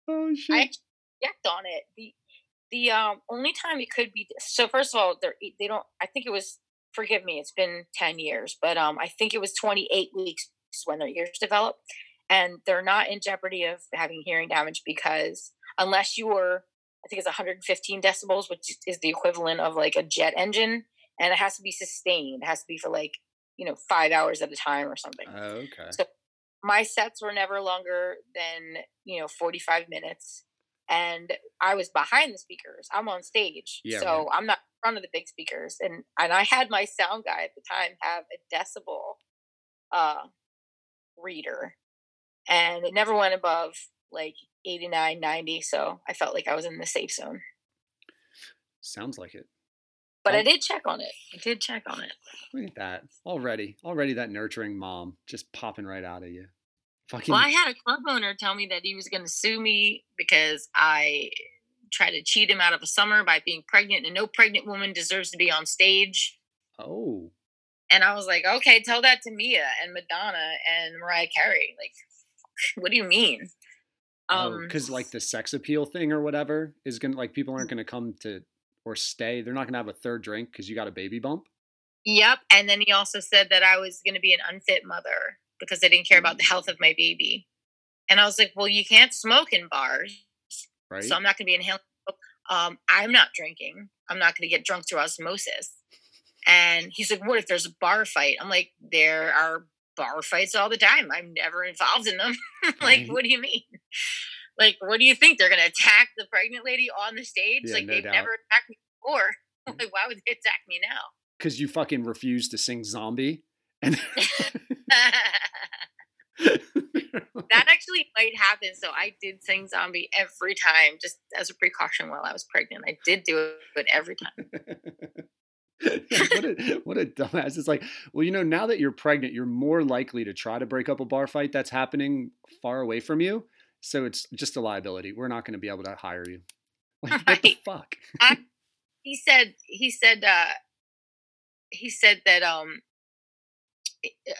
oh shit. I actually checked on it. The the um only time it could be so first of all they're they don't I think it was forgive me it's been 10 years but um I think it was 28 weeks when their ears develop and they're not in jeopardy of having hearing damage because unless you were I think it's 115 decibels which is the equivalent of like a jet engine and it has to be sustained it has to be for like you know 5 hours at a time or something Oh, okay. so my sets were never longer than you know 45 minutes and i was behind the speakers i'm on stage Yeah, so right. i'm not in front of the big speakers and and i had my sound guy at the time have a decibel uh reader and it never went above like 89 90 so i felt like i was in the safe zone Sounds like it. But Oh. i did check on it i did check on it Look at that. Already. Already that nurturing mom just popping right out of you. Fucking. Well, I had a club owner tell me that he was going to sue me because I tried to cheat him out of a summer by being pregnant, and no pregnant woman deserves to be on stage. oh. And I was like, okay, tell that to M.I.A. and Madonna and Mariah Carey. Like, what do you mean? Oh, because like the sex appeal thing or whatever is gonna like people Mm. aren't gonna come to or stay. They're not gonna have a third drink because you got a baby bump. Yep. And then he also said that I was going to be an unfit mother because I didn't care about the health of my baby. And I was like, well, you can't smoke in bars. Right. So I'm not going to be inhaling. Um, I'm not drinking. I'm not going to get drunk through osmosis. And he's like, what if there's a bar fight? I'm like, there are bar fights all the time. I'm never involved in them. like, Right. what do you mean? Like, what do you think? They're going to attack the pregnant lady on the stage? Yeah, like, no they've doubt. never attacked me before. Mm-hmm. like, why would they attack me now? Because you fucking refused to sing zombie. And that actually might happen. So I did sing zombie every time, just as a precaution while I was pregnant. I did do it every time. what a what a dumbass. It's like, well, you know, now that you're pregnant, you're more likely to try to break up a bar fight that's happening far away from you. So it's just a liability. We're not going to be able to hire you. Like, what the fuck? He said, he said, uh, he said that um,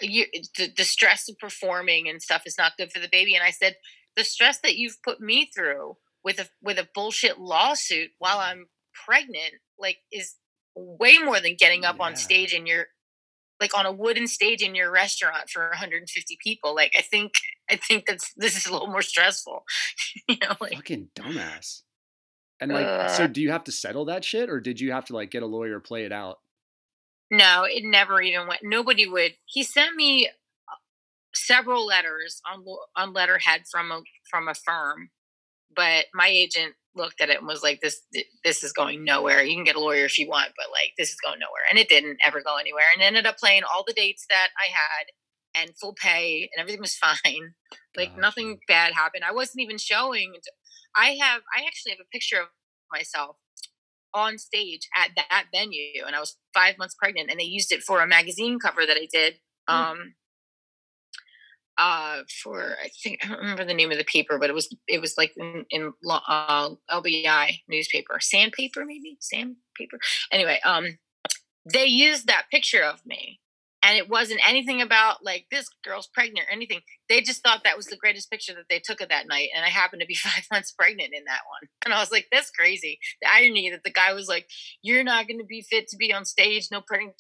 you, the, the stress of performing and stuff is not good for the baby. And I said, the stress that you've put me through with a with a bullshit lawsuit while I'm pregnant, like, is way more than getting up Yeah. on stage in your like on a wooden stage in your restaurant for 150 people. Like, I think I think that's this is a little more stressful. you know, like Fucking dumbass. And like, so Uh. do you have to settle that shit, or did you have to like get a lawyer play it out? No, it never even went. Nobody would. He sent me several letters on on letterhead from a from a firm, but my agent looked at it and was like, "This this is going nowhere. You can get a lawyer if you want, but like this is going nowhere." And it didn't ever go anywhere, and ended up playing all the dates that I had and full pay, and everything was fine. Like Gotcha. nothing bad happened. I wasn't even showing. I have I actually have a picture of myself on stage at that venue, and I was five months pregnant, and they used it for a magazine cover that I did. Hmm. Um, uh, for I think I don't remember the name of the paper, but it was it was like in, in uh, LBI newspaper, sandpaper maybe sandpaper. Anyway, um, they used that picture of me, and it wasn't anything about like this girl's pregnant or anything. They just thought that was the greatest picture that they took of that night, and I happened to be five months pregnant in that one. And I was like, that's crazy. The irony that the guy was like, "You're not going to be fit to be on stage, no pregnant,"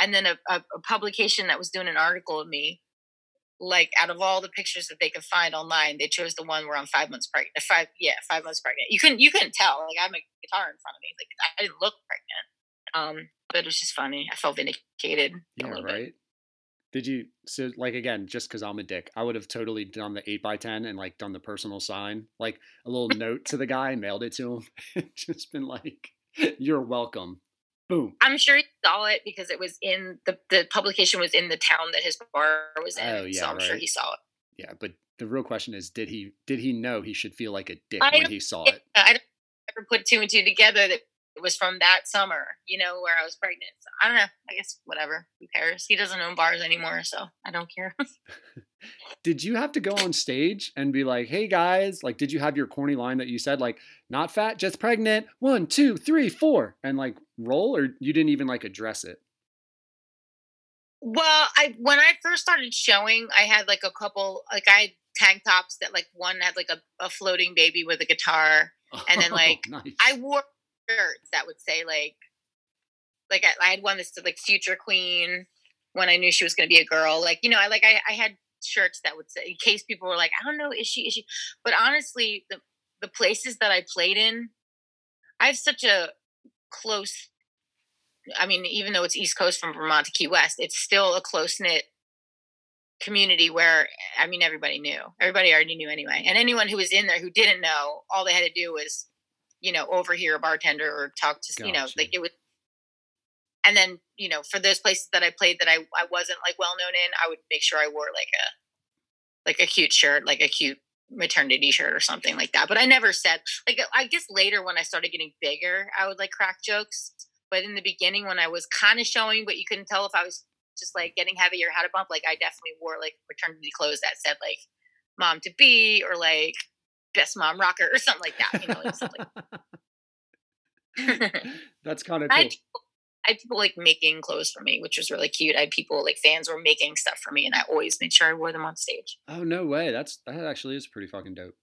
and then a, a, a publication that was doing an article of me like out of all the pictures that they could find online, they chose the one where I'm five months pregnant. Five, yeah, five months pregnant. You couldn't, you couldn't tell. Like I have a guitar in front of me. Like I didn't look pregnant. Um, but it was just funny. I felt vindicated a Yeah, little bit. right. Did you so like again? Just because I'm a dick, I would have totally done the eight by ten and like done the personal sign, like a little note to the guy, mailed it to him, just been like, "You're welcome." Boom. I'm sure he saw it because it was in the the publication was in the town that his bar was in. Oh, yeah, so I'm sure he saw it. Yeah, but the real question is, did he did he know he should feel like a dick I when he saw it? I don't ever put two and two together that it was from that summer, you know, where I was pregnant. So I don't know. I guess whatever. Who cares? He doesn't own bars anymore, so I don't care. Did you have to go on stage and be like, "Hey guys," like, did you have your corny line that you said, like, "Not fat, just pregnant"? One, two, three, four, and like roll, or you didn't even like address it? Well, I when I first started showing, I had like a couple like I had tank tops that like one had like a, a floating baby with a guitar. And then, like, nice. I wore shirts that would say like like I, I had one that said like future queen when I knew she was gonna be a girl. Like, you know, I like I, I had shirts that would say in case people were like, I don't know, is she is she but honestly the the places that I played in, I have such a close I mean, even though it's East Coast from Vermont to Key West, it's still a close knit community where I mean everybody knew. Everybody already knew anyway. And anyone who was in there who didn't know, all they had to do was, you know, overhear a bartender or talk to you know, like it was and then, you know, for those places that I played that I, I wasn't like well known in, I would make sure I wore like a like a cute shirt, like a cute maternity shirt or something like that. But I never said like I guess later when I started getting bigger, I would like crack jokes. But in the beginning when I was kind of showing, but you couldn't tell if I was just like getting heavy or had a bump, like I definitely wore like maternity clothes that said like mom to be or like best mom rocker or something like that. You know, like That's kind of I cool. had, people, I had people like making clothes for me, which was really cute. I had people like fans were making stuff for me, and I always made sure I wore them on stage. Oh no way! That's that actually is pretty fucking dope.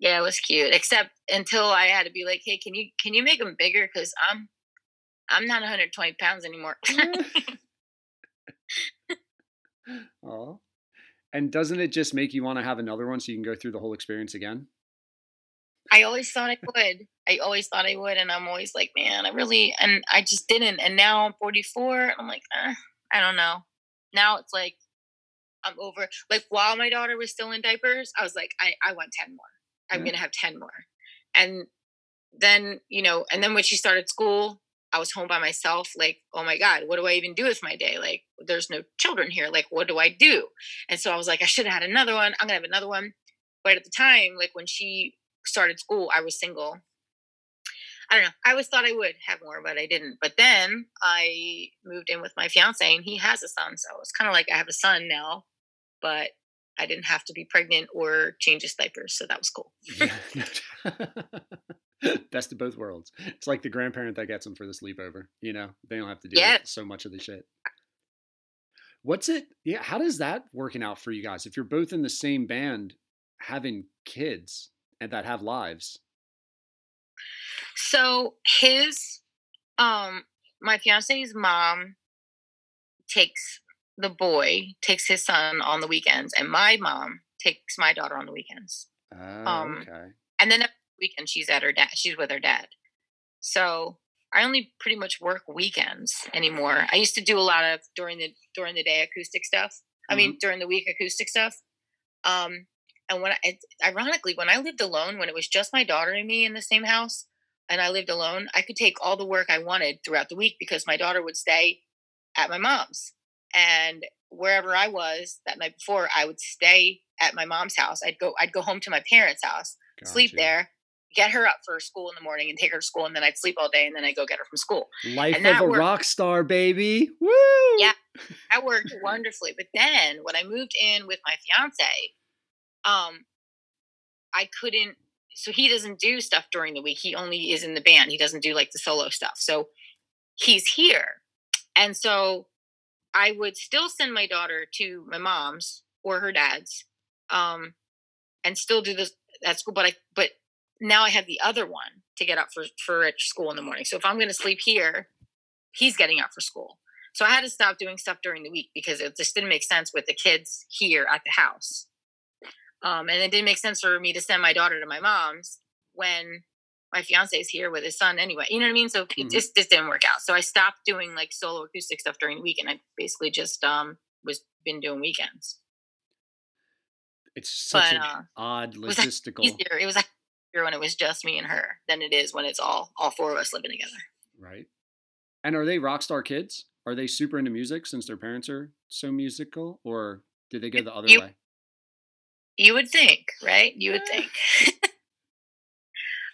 Yeah, it was cute. Except until I had to be like, "Hey, can you can you make them bigger? Because I'm I'm not 120 pounds anymore." Oh, and doesn't it just make you want to have another one so you can go through the whole experience again? I always thought I would. I always thought I would, and I'm always like, man, I really, and I just didn't. And now I'm 44, I'm like, eh, I don't know. Now it's like I'm over. Like while my daughter was still in diapers, I was like, I, I want 10 more. I'm Yeah. gonna have 10 more. And then, you know, and then when she started school, I was home by myself. Like, oh my God, what do I even do with my day? Like, there's no children here. Like, what do I do? And so I was like, I should have had another one. I'm gonna have another one. But at the time, like when she started school, I was single. I don't know. I always thought I would have more, but I didn't. But then I moved in with my fiance, and he has a son, so it's kind of like I have a son now. But I didn't have to be pregnant or change his diapers, so that was cool. Best of both worlds. It's like the grandparent that gets them for the sleepover. You know, they don't have to do Yeah. so much of the shit. What's it? Yeah, how does that working out for you guys? If you're both in the same band, having kids and that have lives. So his, um, my fiance's mom takes the boy, takes his son on the weekends, and my mom takes my daughter on the weekends. Oh, Um, okay. and then every weekend she's at her dad she's with her dad so I only pretty much work weekends anymore. I used to do a lot of during the during the day acoustic stuff. I mean, during the week acoustic stuff. Um, and when I, ironically, when I lived alone, when it was just my daughter and me in the same house, and I lived alone, I could take all the work I wanted throughout the week because my daughter would stay at my mom's, and wherever I was that night before, I would stay at my mom's house. I'd go, I'd go home to my parents' house, sleep there, get her up for school in the morning, and take her to school, and then I'd sleep all day, and then I'd go get her from school. Life And of a worked. rock star, baby. Woo! Yeah. That worked wonderfully. But then when I moved in with my fiance, um, I couldn't. So he doesn't do stuff during the week. He only is in the band. He doesn't do like the solo stuff. So he's here, and so I would still send my daughter to my mom's or her dad's, um, and still do this at school. But I but now I have the other one to get up for for school in the morning. So if I'm going to sleep here, he's getting up for school. So I had to stop doing stuff during the week because it just didn't make sense with the kids here at the house. Um, and it didn't make sense for me to send my daughter to my mom's when my fiance is here with his son anyway. You know what I mean? So Mhm. it just, just didn't work out. So I stopped doing like solo acoustic stuff during the week and I basically just um was been doing weekends. It's such But an uh odd was that logistical. easier. It was like easier when it was just me and her than it is when it's all all four of us living together. Right. And are they rock star kids? Are they super into music since their parents are so musical, or did they go the other You- way? You would think, right? You would think.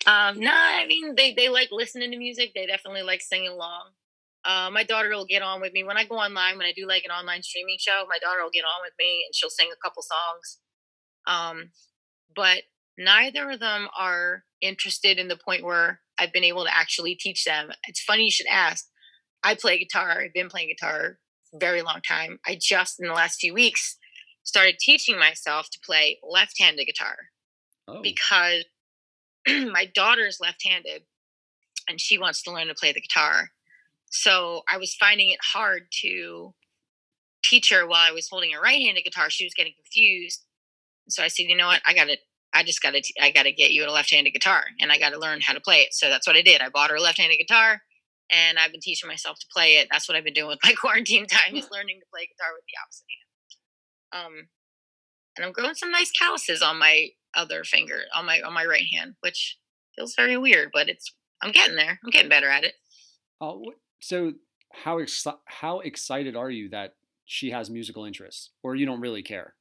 um, no, I mean they they like listening to music. They definitely like singing along. Uh, my daughter will get on with me when I go online. When I do like an online streaming show, my daughter will get on with me and she'll sing a couple songs. Um, but neither of them are interested in the point where I've been able to actually teach them. It's funny you should ask. I play guitar. I've been playing guitar for a very long time. I just in the last few weeks started teaching myself to play left-handed guitar Oh, because my daughter's left-handed and she wants to learn to play the guitar. So I was finding it hard to teach her while I was holding a right-handed guitar. She was getting confused. So I said, "You know what? I got to I just got to I got to get you a left-handed guitar and I got to learn how to play it." So that's what I did. I bought her a left-handed guitar and I've been teaching myself to play it. That's what I've been doing with my quarantine time is learning to play guitar with the opposite hand. Um and I'm growing some nice calluses on my other finger on my on my right hand, which feels very weird, but it's I'm getting there. I'm getting better at it. oh, so how exci- how excited are you that she has musical interests, or you don't really care?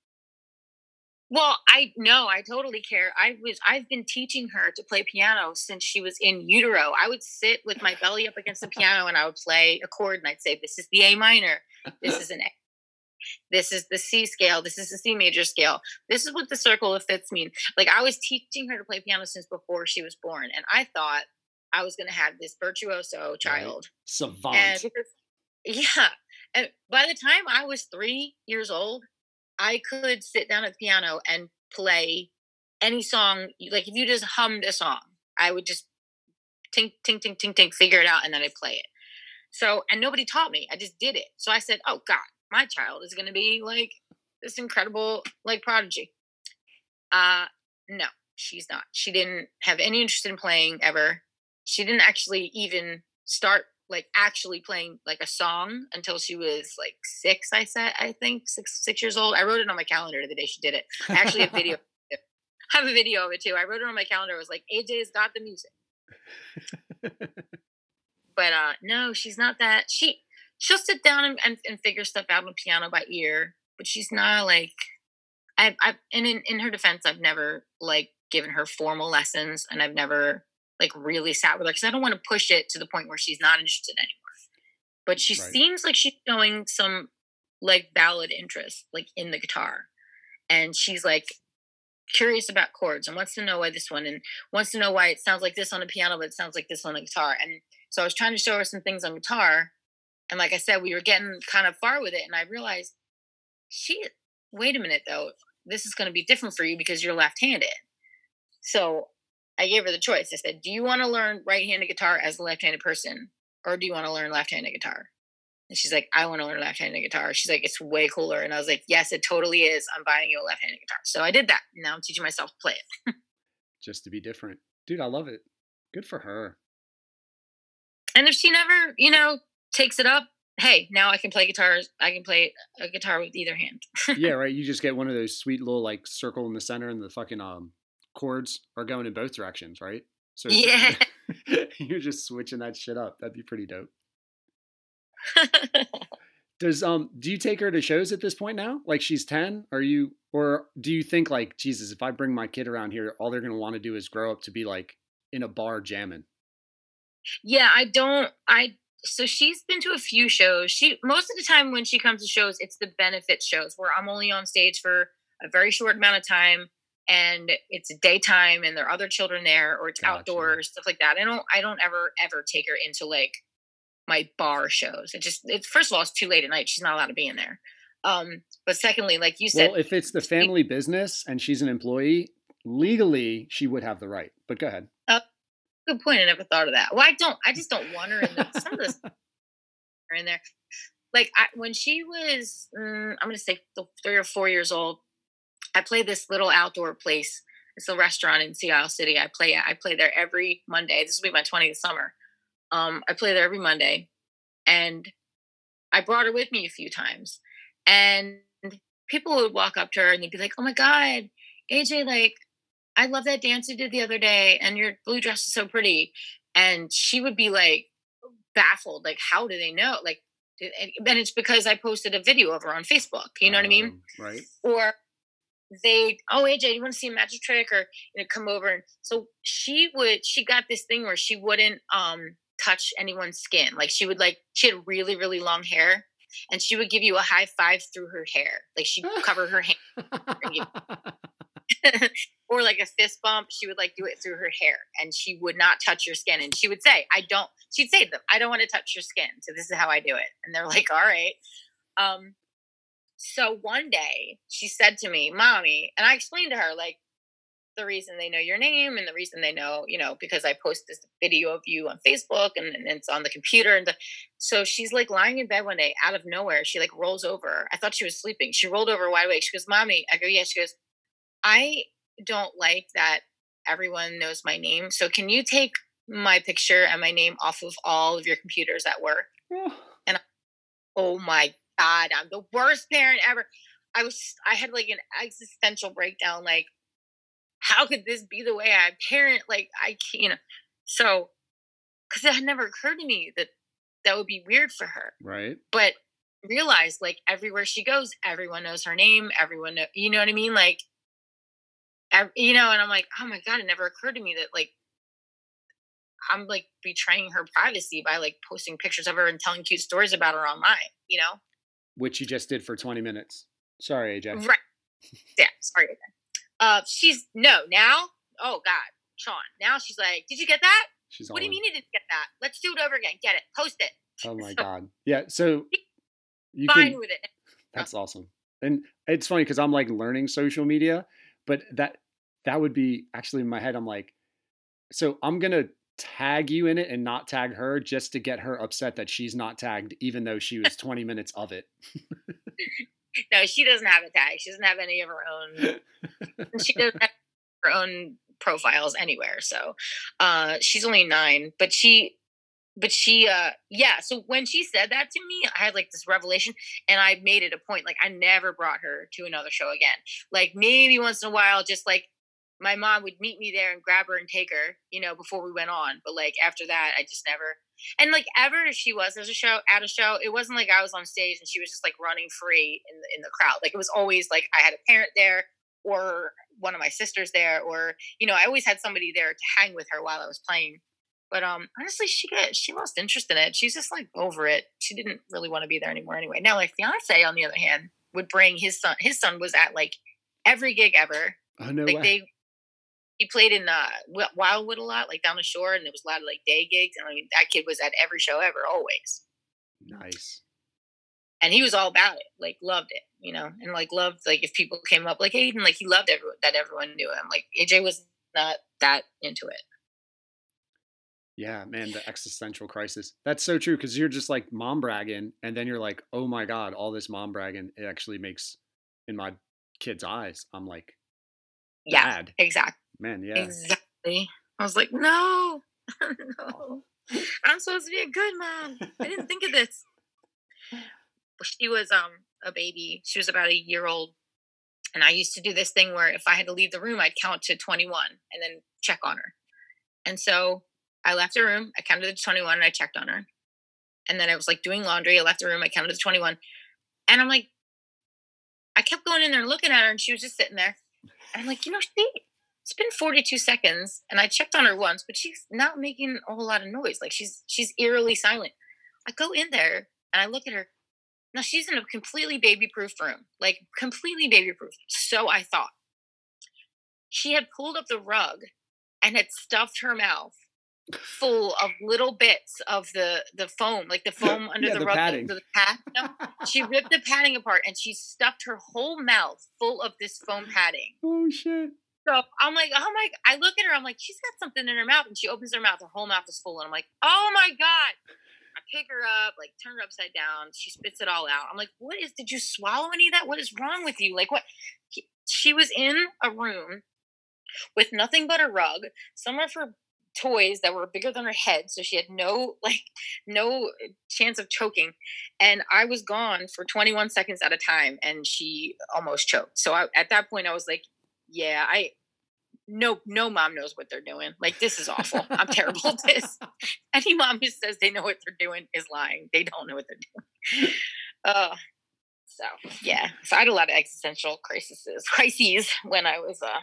Well, I no, I totally care. I was I've been teaching her to play piano since she was in utero. I would sit with my belly up against the piano and I would play a chord and I'd say, This is the A minor, this is an A. This is the C scale. This is the C major scale. This is what the circle of fifths mean. Like I was teaching her to play piano since before she was born, and I thought I was going to have this virtuoso child. Savant. And yeah, and by the time I was three years old, I could sit down at the piano and play any song. Like if you just hummed a song, I would just tink, tink, tink, tink, tink, figure it out, and then I'd play it. So, and nobody taught me. I just did it. So I said, "Oh God, my child is going to be like this incredible like prodigy." Uh no, she's not. She didn't have any interest in playing ever. She didn't actually even start like actually playing like a song until she was like six. I said, I think six six years old. I wrote it on my calendar the day she did it. I actually have video. I have a video of it too. I wrote it on my calendar. It was like AJ's got the music. but uh no, she's not that. She she'll sit down and, and, and figure stuff out on piano by ear, but she's not like I've, I've and in, in her defense, I've never like given her formal lessons and I've never like really sat with her because I don't want to push it to the point where she's not interested anymore. But she Right. seems like she's showing some like valid interest like in the guitar. And she's like curious about chords and wants to know why this one and wants to know why it sounds like this on the piano but it sounds like this on the guitar. And so I was trying to show her some things on guitar. And like I said, we were getting kind of far with it. And I realized she wait a minute though, this is going to be different for you because you're left-handed. So I gave her the choice. I said, "Do you want to learn right-handed guitar as a left-handed person, or do you want to learn left-handed guitar?" And she's like, "I want to learn left-handed guitar." She's like, "It's way cooler." And I was like, "Yes, it totally is. I'm buying you a left-handed guitar." So I did that. Now I'm teaching myself to play it. Just to be different, dude. I love it. Good for her. And if she never, you know, takes it up, hey, now I can play guitars. I can play a guitar with either hand. yeah, right. You just get one of those sweet little like circle in the center, and the fucking um chords are going in both directions, right? So Yeah. you're just switching that shit up. That'd be pretty dope. Does um do you take her to shows at this point now? Like she's 10? Are you or do you think like Jesus, if I bring my kid around here, all they're going to want to do is grow up to be like in a bar jamming? yeah, I don't. I so she's been to a few shows. She most of the time when she comes to shows, it's the benefit shows where I'm only on stage for a very short amount of time and it's daytime and there are other children there or it's Gotcha. outdoors stuff like that. I don't I don't ever ever take her into like my bar shows. It just it's first of all it's too late at night. She's not allowed to be in there. Um but secondly, like you said, Well, if it's the family business and she's an employee, legally she would have the right. But go ahead. Good point. I never thought of that. Well, I don't. I just don't want her in the, some of this are in there. Like I, when she was, mm, I'm going to say three or four years old. I play this little outdoor place. It's a restaurant in Sea Isle City. I play. I play there every Monday. This will be my 20th summer. Um, I play there every Monday, and I brought her with me a few times, and people would walk up to her and they'd be like, "Oh my god, AJ, like I love that dance you did the other day, and your blue dress is so pretty. And she would be like baffled, like, how do they know? Like, and it's because I posted a video of her on Facebook. You know what I mean? Um, Right. Or they, oh AJ, you want to see a magic trick, or you know, come over. And so she would, she got this thing where she wouldn't um touch anyone's skin. Like she would like, she had really really long hair, and she would give you a high five through her hair. Like she'd cover her hand or like a fist bump, she would like do it through her hair and she would not touch your skin. And she would say, I don't, she'd say to them, I don't want to touch your skin. So this is how I do it. And they're like, all right. Um, so one day she said to me, Mommy, and I explained to her like the reason they know your name and the reason they know, you know, because I post this video of you on Facebook and, and it's on the computer. And the, so she's like lying in bed one day out of nowhere. She like rolls over. I thought she was sleeping. She rolled over wide awake. She goes, Mommy, I go, yeah. She goes, I don't like that everyone knows my name. So can you take my picture and my name off of all of your computers at work? And oh my God, I'm the worst parent ever. I was, I had like an existential breakdown. Like, how could this be the way I parent? Like, I can't, you know. So, because it had never occurred to me that that would be weird for her. right. But realize, like, everywhere she goes, everyone knows her name. Everyone, know, you know what I mean? Like, you know, and I'm like, oh my God, it never occurred to me that, like, I'm like betraying her privacy by like posting pictures of her and telling cute stories about her online, you know? Which you just did for 20 minutes. Sorry, AJ. Right. Yeah, sorry. again. Uh, she's no now. Oh God, Sean. Now she's like, did you get that? She's What do you mean you didn't get that? Let's do it over again. Get it. Post it. Oh my So, god. Yeah, so you Fine can with it. That's awesome. And it's funny because I'm like learning social media, but that that would be actually in my head. I'm like, so I'm gonna tag you in it and not tag her just to get her upset that she's not tagged, even though she was 20 minutes of it. No, she doesn't have a tag. She doesn't have any of her own. she doesn't have her own profiles anywhere. So, uh, she's only nine, but she, but she, uh, yeah. So when she said that to me, I had like this revelation, and I made it a point. Like I never brought her to another show again. Like maybe once in a while, just like my mom would meet me there and grab her and take her, you know, before we went on. But like after that, I just never. And like ever if she was as a show at a show, it wasn't like I was on stage and she was just like running free in the in the crowd. Like it was always like I had a parent there or one of my sisters there, or you know, I always had somebody there to hang with her while I was playing. But um honestly, she got she lost interest in it. She's just like over it. She didn't really want to be there anymore anyway. Now, like fiance, on the other hand, would bring his son. His son was at like every gig ever. oh no Like way. they, he played in uh Wildwood a lot, like down the shore, and there was a lot of like day gigs. And I mean, that kid was at every show ever, always. nice. And he was all about it, like loved it, you know, and like loved like if people came up like Aiden, like he loved everyone that everyone knew him. Like AJ was not that into it. Yeah, man, the existential crisis. That's so true because you're just like mom bragging, and then you're like, oh my god, all this mom bragging, it actually makes in my kid's eyes, I'm like, Yeah, bad. exactly, Man, yeah. exactly. I was like, no, no. I'm supposed to be a good mom. I didn't think of this. She was um a baby. She was about a year old. And I used to do this thing where if I had to leave the room, I'd count to 21 and then check on her. And so I left the room, I counted to 21 and I checked on her. And then I was like doing laundry. I left the room, I counted to 21. And I'm like, I kept going in there looking at her and she was just sitting there. And I'm like, you know, she, it's been 42 seconds and I checked on her once, but she's not making a whole lot of noise. Like she's, she's eerily silent. I go in there and I look at her. Now she's in a completely baby proof room, like completely baby proof. So I thought. She had pulled up the rug and had stuffed her mouth full of little bits of the the foam, like the foam under Yeah, the, the rug. padding. The pad, no, she ripped the padding apart and she stuffed her whole mouth full of this foam padding. Oh shit. So I'm like, oh my! I look at her. I'm like, she's got something in her mouth, and she opens her mouth. Her whole mouth is full, and I'm like, oh my god! I pick her up, like turn her upside down. She spits it all out. I'm like, what is? Did you swallow any of that? What is wrong with you? Like what? She was in a room with nothing but a rug. Some of her toys that were bigger than her head, so she had no like no chance of choking. And I was gone for 21 seconds at a time, and she almost choked. So I, at that point, I was like, yeah, I no no mom knows what they're doing. Like this is awful. I'm terrible at this. Any mom who says they know what they're doing is lying. They don't know what they're doing. Uh so yeah. So I had a lot of existential crises crises when I was uh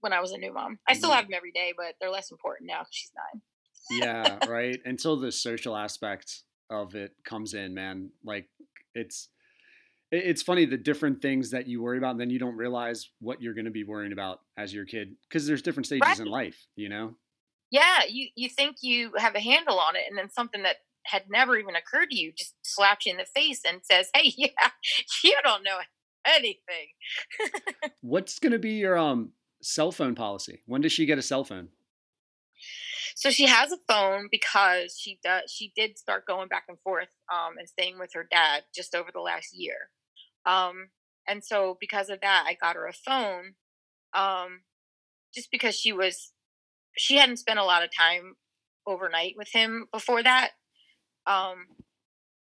when I was a new mom. I still have them every day, but they're less important now she's nine. yeah, right. Until the social aspect of it comes in, man. Like it's it- it's funny the different things that you worry about, and then you don't realize what you're going to be worrying about as your kid because there's different stages in life, you know. Yeah, you you think you have a handle on it, and then something that had never even occurred to you just slaps you in the face and says, "Hey, yeah, you don't know anything." What's going to be your um cell phone policy? When does she get a cell phone? So she has a phone because she does. She did start going back and forth um, and staying with her dad just over the last year, um, and so because of that, I got her a phone. Um, just because she was, she hadn't spent a lot of time overnight with him before that. Um,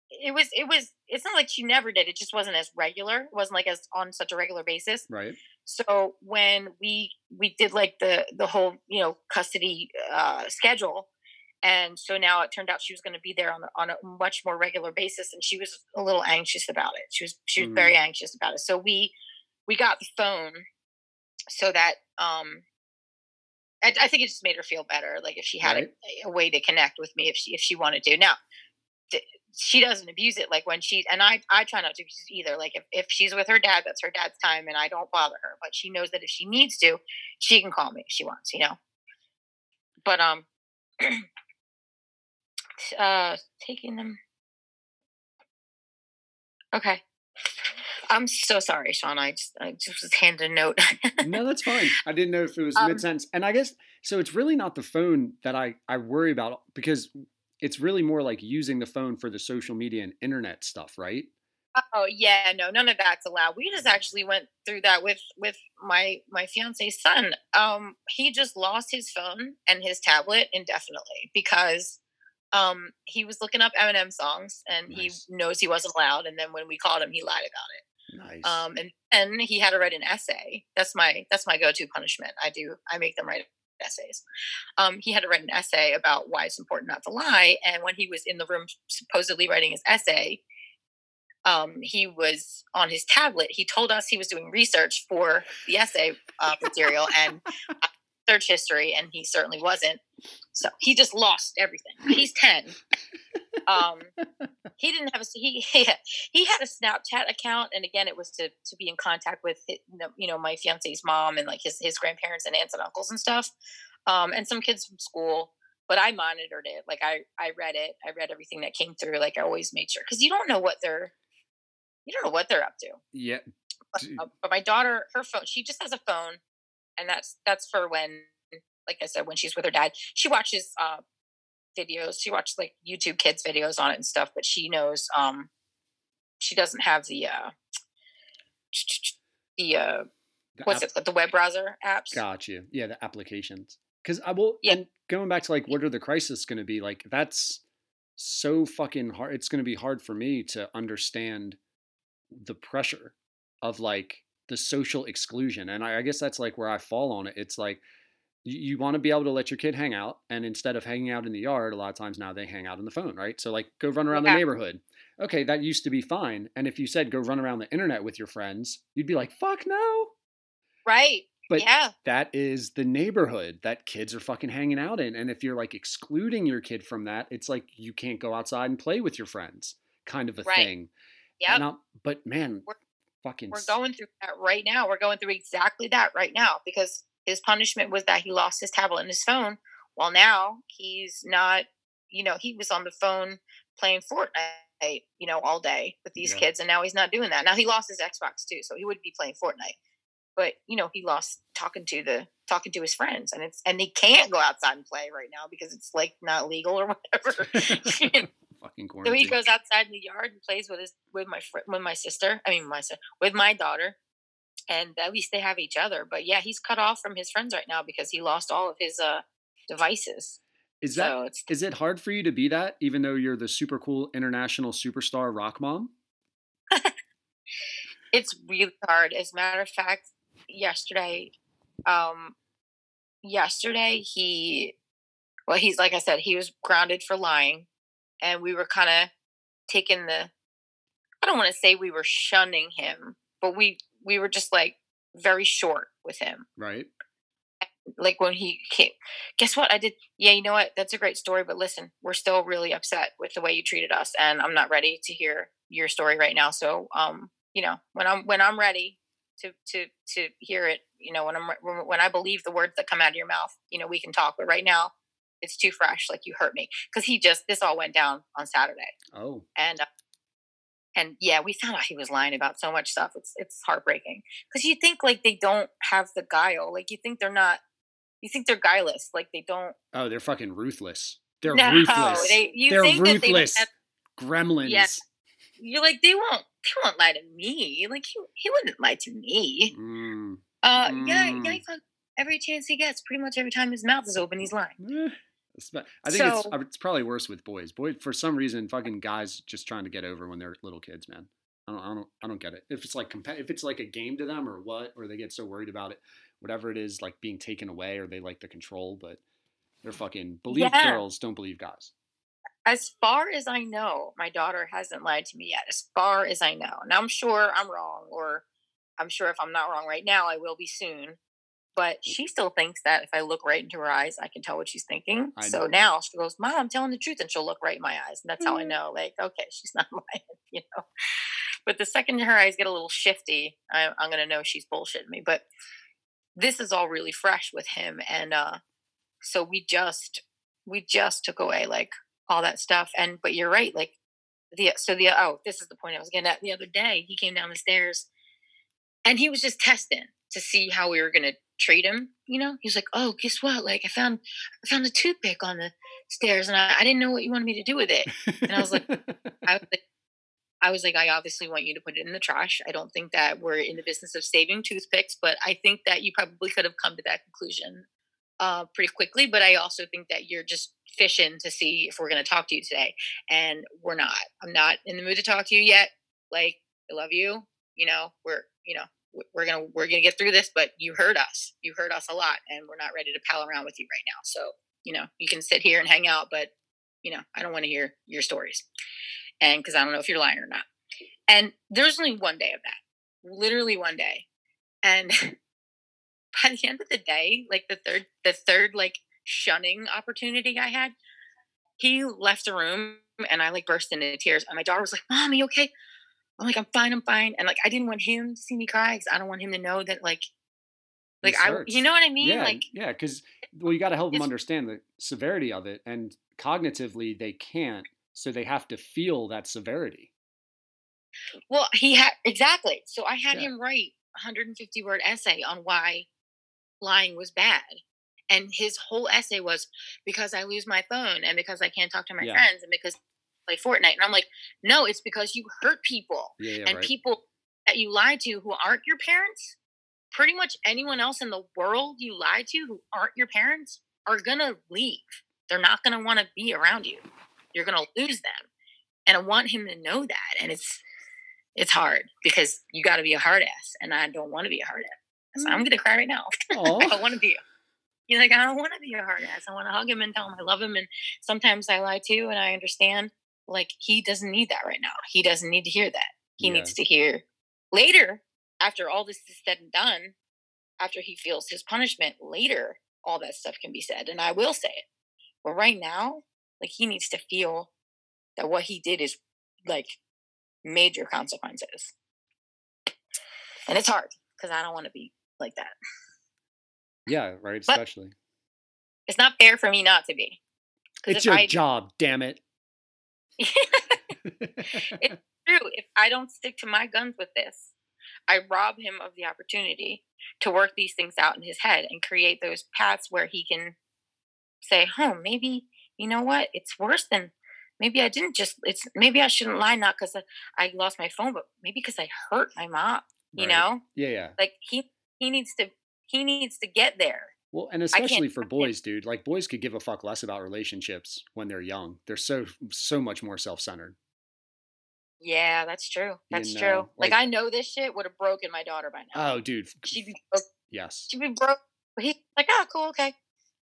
it was. It was. It's not like she never did. It just wasn't as regular. It wasn't like as on such a regular basis Right. so when we we did like the the whole you know custody uh schedule and so now it turned out she was going to be there on a, on a much more regular basis and she was a little anxious about it. She was she was very anxious about it. So we we got the phone so that um I, I think it just made her feel better like if she had Right. a, a way to connect with me if she if she wanted to. Now th- she doesn't abuse it like when she and I I try not to abuse either like if, if she's with her dad that's her dad's time and I don't bother her but she knows that if she needs to she can call me if she wants you know? But um uh taking them okay I'm so sorry Sean I just I just was handed a note no, that's fine. I didn't know if it was Um, mid sentence. And I guess so. It's really not the phone that I I worry about because it's really more like using the phone for the social media and internet stuff, right? Oh yeah, no, none of that's allowed. We just actually went through that with with my my fiance's son. Um, he just lost his phone and his tablet indefinitely because um he was looking up Eminem songs and Nice. he knows he wasn't allowed. And then when we called him, he lied about it. Nice. Um, and and he had to write an essay. That's my that's my go to punishment. I do I make them write essays. Um, he had to write an essay about why it's important not to lie. And when he was in the room supposedly writing his essay, um, he was on his tablet. He told us he was doing research for the essay uh, material and search history, and he certainly wasn't. So he just lost everything. He's ten. Um, he didn't have a he he had a Snapchat account, and again, it was to to be in contact with you know my fiance's mom and like his his grandparents and aunts and uncles and stuff, um, and some kids from school. But I monitored it, like I I read it, I read everything that came through. Like I always made sure because you don't know what they're you don't know what they're up to. yeah. But, uh, but my daughter, her phone, she just has a phone, and that's that's for when, like I said, when she's with her dad. She watches uh, videos. She watches like YouTube Kids videos on it and stuff. But she knows um, she doesn't have the uh, the uh, The what's app- it the web browser apps. Got you. Yeah, the applications. Because I will. Yeah. And going back to like, what are the crises going to be? Like, that's so fucking hard. It's going to be hard for me to understand the pressure of like the social exclusion, and I, I guess that's like where I fall on it. It's like you, you want to be able to let your kid hang out, and instead of hanging out in the yard, a lot of times now they hang out on the phone, right? So like, go run around Yeah. the neighborhood. Okay, that used to be fine. And if you said go run around the internet with your friends, you'd be like, fuck no. Right. But yeah. that is the neighborhood that kids are fucking hanging out in. And if you're like excluding your kid from that, it's like you can't go outside and play with your friends, kind of a Right. thing. Yeah. But man, We're- fucking. We're going through that right now. We're going through exactly that right now because his punishment was that he lost his tablet and his phone. Well, now he's not, you know, he was on the phone playing Fortnite, you know, all day with these Yeah. kids, and now he's not doing that. Now he lost his Xbox too, so he would be playing Fortnite. But you know, he lost talking to the talking to his friends, and it's and they can't go outside and play right now because it's like not legal or whatever. Fucking So he goes outside in the yard and plays with his with my fr- with my sister. I mean, my si- with my daughter, and at least they have each other. But yeah, he's cut off from his friends right now because he lost all of his uh devices. is that so it's is it hard for you to be that, even though you're the super cool international superstar rock mom? it's really hard. As a matter of fact, yesterday, um, yesterday he, well, he's like I said, he was grounded for lying, and we were kind of taking the. I don't want to say we were shunning him, but we we were just like very short with him. Right? Like when he came, guess what? I did. Yeah, you know what? That's a great story, but listen, we're still really upset with the way you treated us, and I'm not ready to hear your story right now. So, um, you know, when I'm when I'm ready to to to hear it, you know, when I'm when- when I believe the words that come out of your mouth, you know, we can talk. But right now, it's too fresh. Like you hurt me because he just this all went down on Saturday, Oh, and uh, and yeah, we found out he was lying about so much stuff. It's it's heartbreaking because you think like they don't have the guile, like you think they're not. You think they're guileless, like they don't. oh, they're fucking ruthless. They're no, ruthless. they. You they're think that they ruthless. have- Gremlins. Yes. you're like they won't. They won't lie to me. Like he, he wouldn't lie to me. Mm. Uh, yeah, yeah. Mm. Every chance he gets, pretty much every time his mouth is open, he's lying. It's I think it's So- uh, it's probably worse with boys. Boy, for some reason, fucking guys just trying to get over when they're little kids, man. I don't, I don't, I don't get it. If it's like compa- if it's like a game to them or what, or they get so worried about it, whatever it is, like being taken away, or they like the control, but they're fucking believe Yeah. girls, don't believe guys. As far as I know, my daughter hasn't lied to me yet. As far as I know, now I'm sure I'm wrong, or I'm sure if I'm not wrong right now, I will be soon. But she still thinks that if I look right into her eyes, I can tell what she's thinking. So now she goes, "Mom, I'm telling the truth," and she'll look right in my eyes, and that's how I Mm. know, like, okay, she's not lying, you know. But the second her eyes get a little shifty, I, I'm gonna know she's bullshitting me. But this is all really fresh with him, and uh, so we just we just took away like all that stuff. And but you're right, like the so the oh this is the point I was getting at the other day. He came down the stairs, and he was just testing to see how we were gonna treat him. You know, he was like, "Oh, guess what? Like I found I found a toothpick on the stairs, and I, I didn't know what you wanted me to do with it." And I was like, I was like, I was like, I obviously want you to put it in the trash. I don't think that we're in the business of saving toothpicks, but I think that you probably could have come to that conclusion uh, pretty quickly. But I also think that you're just fishing to see if we're going to talk to you today, and we're not. I'm not in the mood to talk to you yet. Like, I love you. You know, we're you know we're gonna we're gonna get through this, but you hurt us. You hurt us a lot, and we're not ready to pal around with you right now. So you know, you can sit here and hang out, but you know, I don't want to hear your stories and because I don't know if you're lying or not. And there's only one day of that, literally one day. And by the end of the day, like the third, the third like shunning opportunity I had, he left the room and I like burst into tears. And my daughter was like, "Mom, are you okay?" I'm like, "I'm fine, I'm fine." And like, I didn't want him to see me cry because I don't want him to know that like, like I, you know what I mean? yeah, Like, yeah, because well, you got to help them understand the severity of it, and cognitively they can't, so they have to feel that severity. Well, he had exactly. So I had Yeah. him write a 150 word essay on why lying was bad. And his whole essay was because I lose my phone and because I can't talk to my Yeah. friends and because play Fortnite. And I'm like, no, it's because you hurt people. Yeah, yeah, and right. people that you lie to who aren't your parents, pretty much anyone else in the world you lie to who aren't your parents are gonna leave. They're not gonna want to be around you. You're gonna lose them. And I want him to know that. And it's it's hard because you got to be a hard ass, and I don't want to be a hard ass. So I'm mm. gonna cry right now. I don't want to be. You're like I don't want to be a hard ass. I want to hug him and tell him I love him. And sometimes I lie too, and I understand. Like he doesn't need that right now. He doesn't need to hear that. He Yeah. needs to hear later, after all this is said and done, after he feels his punishment. Later, all that stuff can be said, and I will say it. But right now, like he needs to feel that what he did is like major consequences. And it's hard because I don't want to be like that. Yeah, right. But- Especially. It's not fair for me not to be. It's your I- job, damn it. true. If I don't stick to my guns with this, I rob him of the opportunity to work these things out in his head and create those paths where he can say, "Oh, maybe you know what? It's worse than maybe I didn't just. It's maybe I shouldn't lie not because I, I lost my phone, but maybe because I hurt my mom. You Right. know, Yeah, yeah. like he he needs to he needs to get there. Well, and especially for boys, dude. Like boys could give a fuck less about relationships when they're young. They're so so much more self-centered. Yeah, that's true. That's know, true. Um, like, like- I know this shit would have broken my daughter by now. Oh, dude. She'd be broke. Yes. She'd be broke. But he's like, oh, cool, okay.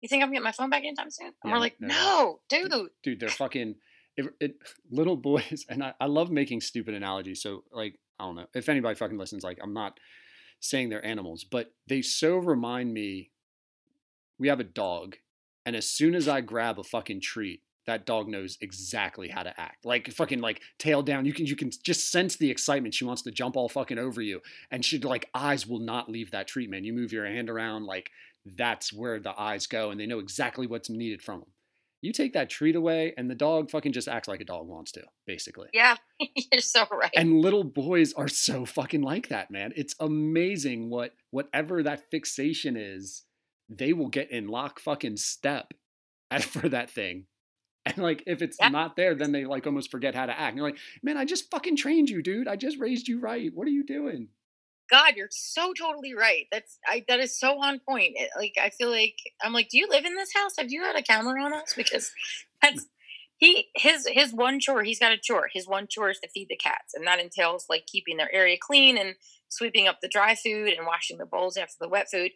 You think I'm getting my phone back anytime soon? And Yeah, we're like, no, no, dude. dude they're fucking it, it, little boys and I, I love making stupid analogies so like i don't know if anybody fucking listens like i'm not saying they're animals but they so remind me we have a dog and as soon as i grab a fucking treat that dog knows exactly how to act. Like fucking like tail down. You can you can just sense the excitement. She wants to jump all fucking over you and she like eyes will not leave that treat man. You move your hand around like that's where the eyes go and they know exactly what's needed from them you take that treat away and the dog fucking just acts like a dog wants to basically. Yeah, you're so right. and little boys are so fucking like that man. It's amazing what whatever that fixation is they will get in lock fucking step for that thing and like if it's Yeah. not there then they like almost forget how to act and you're like man i just fucking trained you dude i just raised you right what are you doing God, you're so totally right. That's I that is so on point. It- like I feel like I'm like, do you live in this house? Have you had a camera on us? Because that's he his his one chore. He's got a chore. His one chore is to feed the cats, and that entails like keeping their area clean and sweeping up the dry food and washing the bowls after the wet food.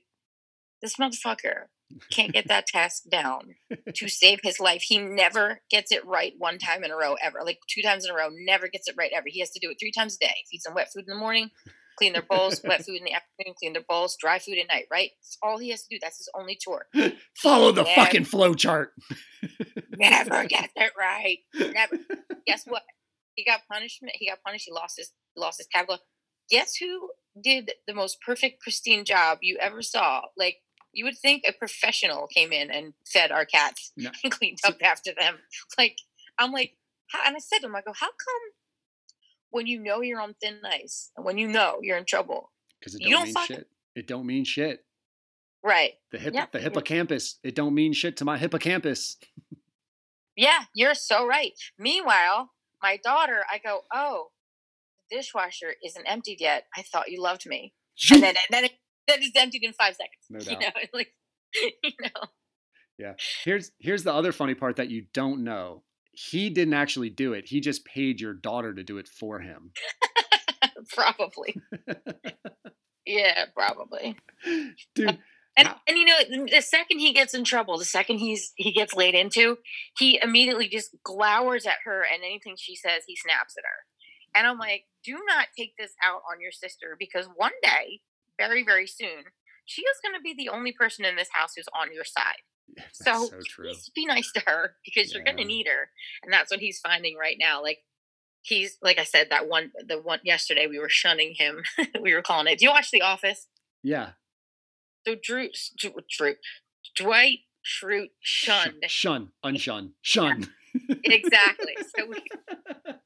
This motherfucker can't get that task down to save his life. He never gets it right one time in a row ever. Like two times in a row, never gets it right ever. He has to do it three times a day. Feed some wet food in the morning, clean their bowls, wet food in the afternoon, clean their bowls, dry food at night, right? That's all he has to do. That's his only chore. follow the Yeah. fucking flow chart Never gets it right. Never. Guess what? He got punishment. He got punished. He lost his lost his tablet. Guess who did the most perfect, pristine job you ever saw? Like you would think a professional came in and fed our cats No. and cleaned up after them. Like I'm like, how, and I said to him, I go, how come when you know you're on thin ice and when you know you're in trouble, because it don't don't mean fucking- shit it don't mean shit right? the hip Yeah, the hippocampus it don't mean shit to my hippocampus Yeah, you're so right. Meanwhile, my daughter, I go, oh, the dishwasher isn't emptied yet. I thought you loved me. and then then it, then it's emptied in five seconds. No You doubt. know, like you know. Here's here's the other funny part that you don't know. He didn't actually do it. He just paid your daughter to do it for him. probably. yeah, probably. Dude, um, And and you know, the second he gets in trouble, the second he's he gets laid into, he immediately just glowers at her, and anything she says, he snaps at her. And I'm like, do not take this out on your sister because one day, very very soon, she is going to be the only person in this house who's on your side. So, so please be nice to her because you're going to need her, and that's what he's finding right now. Like he's like I said that one the one yesterday we were shunning him. we were calling it. Do you watch The Office? Yeah. So Drew, Drew, Dwight Schrute Sh- shunned Shun. Unshun. Shun. exactly. So we,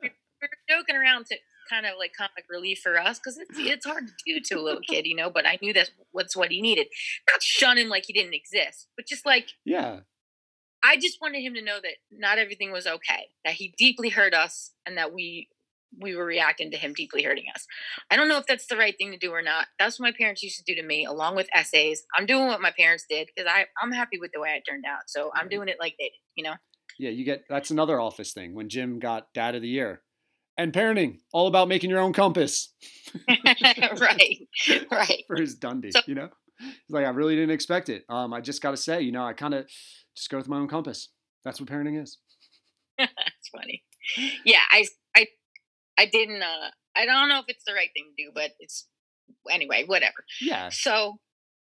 we were joking around to kind of like comic relief for us because it's it's hard to do to a little kid, you know. But I knew that's what's what he needed. Not shun him like he didn't exist, but just like yeah. I just wanted him to know that not everything was okay. That he deeply hurt us, and that we we were reacting to him deeply hurting us. I don't know if that's the right thing to do or not. That's what my parents used to do to me, along with essays. I'm doing what my parents did because I I'm happy with the way it turned out. So I'm doing it like they did, you know. Yeah, you get that's another office thing when Jim got dad of the year. And parenting, all about making your own compass right, right. for his Dundie, So- you know? He's like, I really didn't expect it. Um, I just gotta say, you know, I kinda just go with my own compass. That's what parenting is. That's funny. Yeah, I I I didn't. Uh, I don't know if it's the right thing to do, but it's anyway. Whatever. Yeah. So,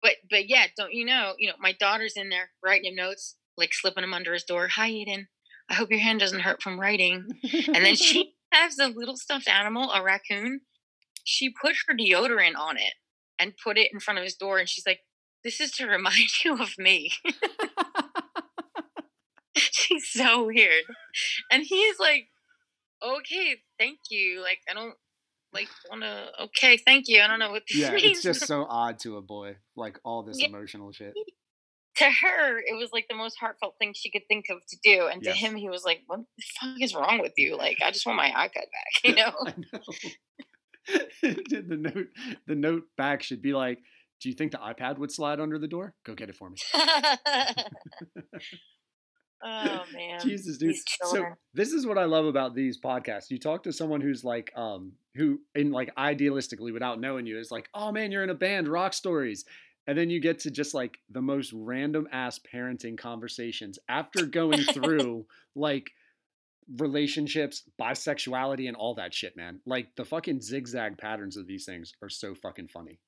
but but yeah, don't you know? You know, my daughter's in there writing him notes, like slipping them under his door. Hi, Eden. I hope your hand doesn't hurt from writing. And then she has a little stuffed animal, a raccoon. She put her deodorant on it and put it in front of his door, and she's like, "This is to remind you of me." she's so weird, and he's like, "Okay, thank you. Like, I don't." Like wanna okay, thank you. I don't know what this yeah, means. it's just so odd to a boy, like all this Yeah. emotional shit. To her, it was like the most heartfelt thing she could think of to do. And Yes. to him, he was like, "What the fuck is wrong with you? Like, I just want my iPad back." You know? Know. the note the note back should be like, Do you think the iPad would slide under the door? Go get it for me. oh man, Jesus, dude. So this is what I love about these podcasts. You talk to someone who's like, um, who in like idealistically without knowing you is like, oh man, you're in a band, rock stories. And then you get to just like the most random ass parenting conversations after going through like relationships, bisexuality, and all that shit, man. Like the fucking zigzag patterns of these things are so fucking funny.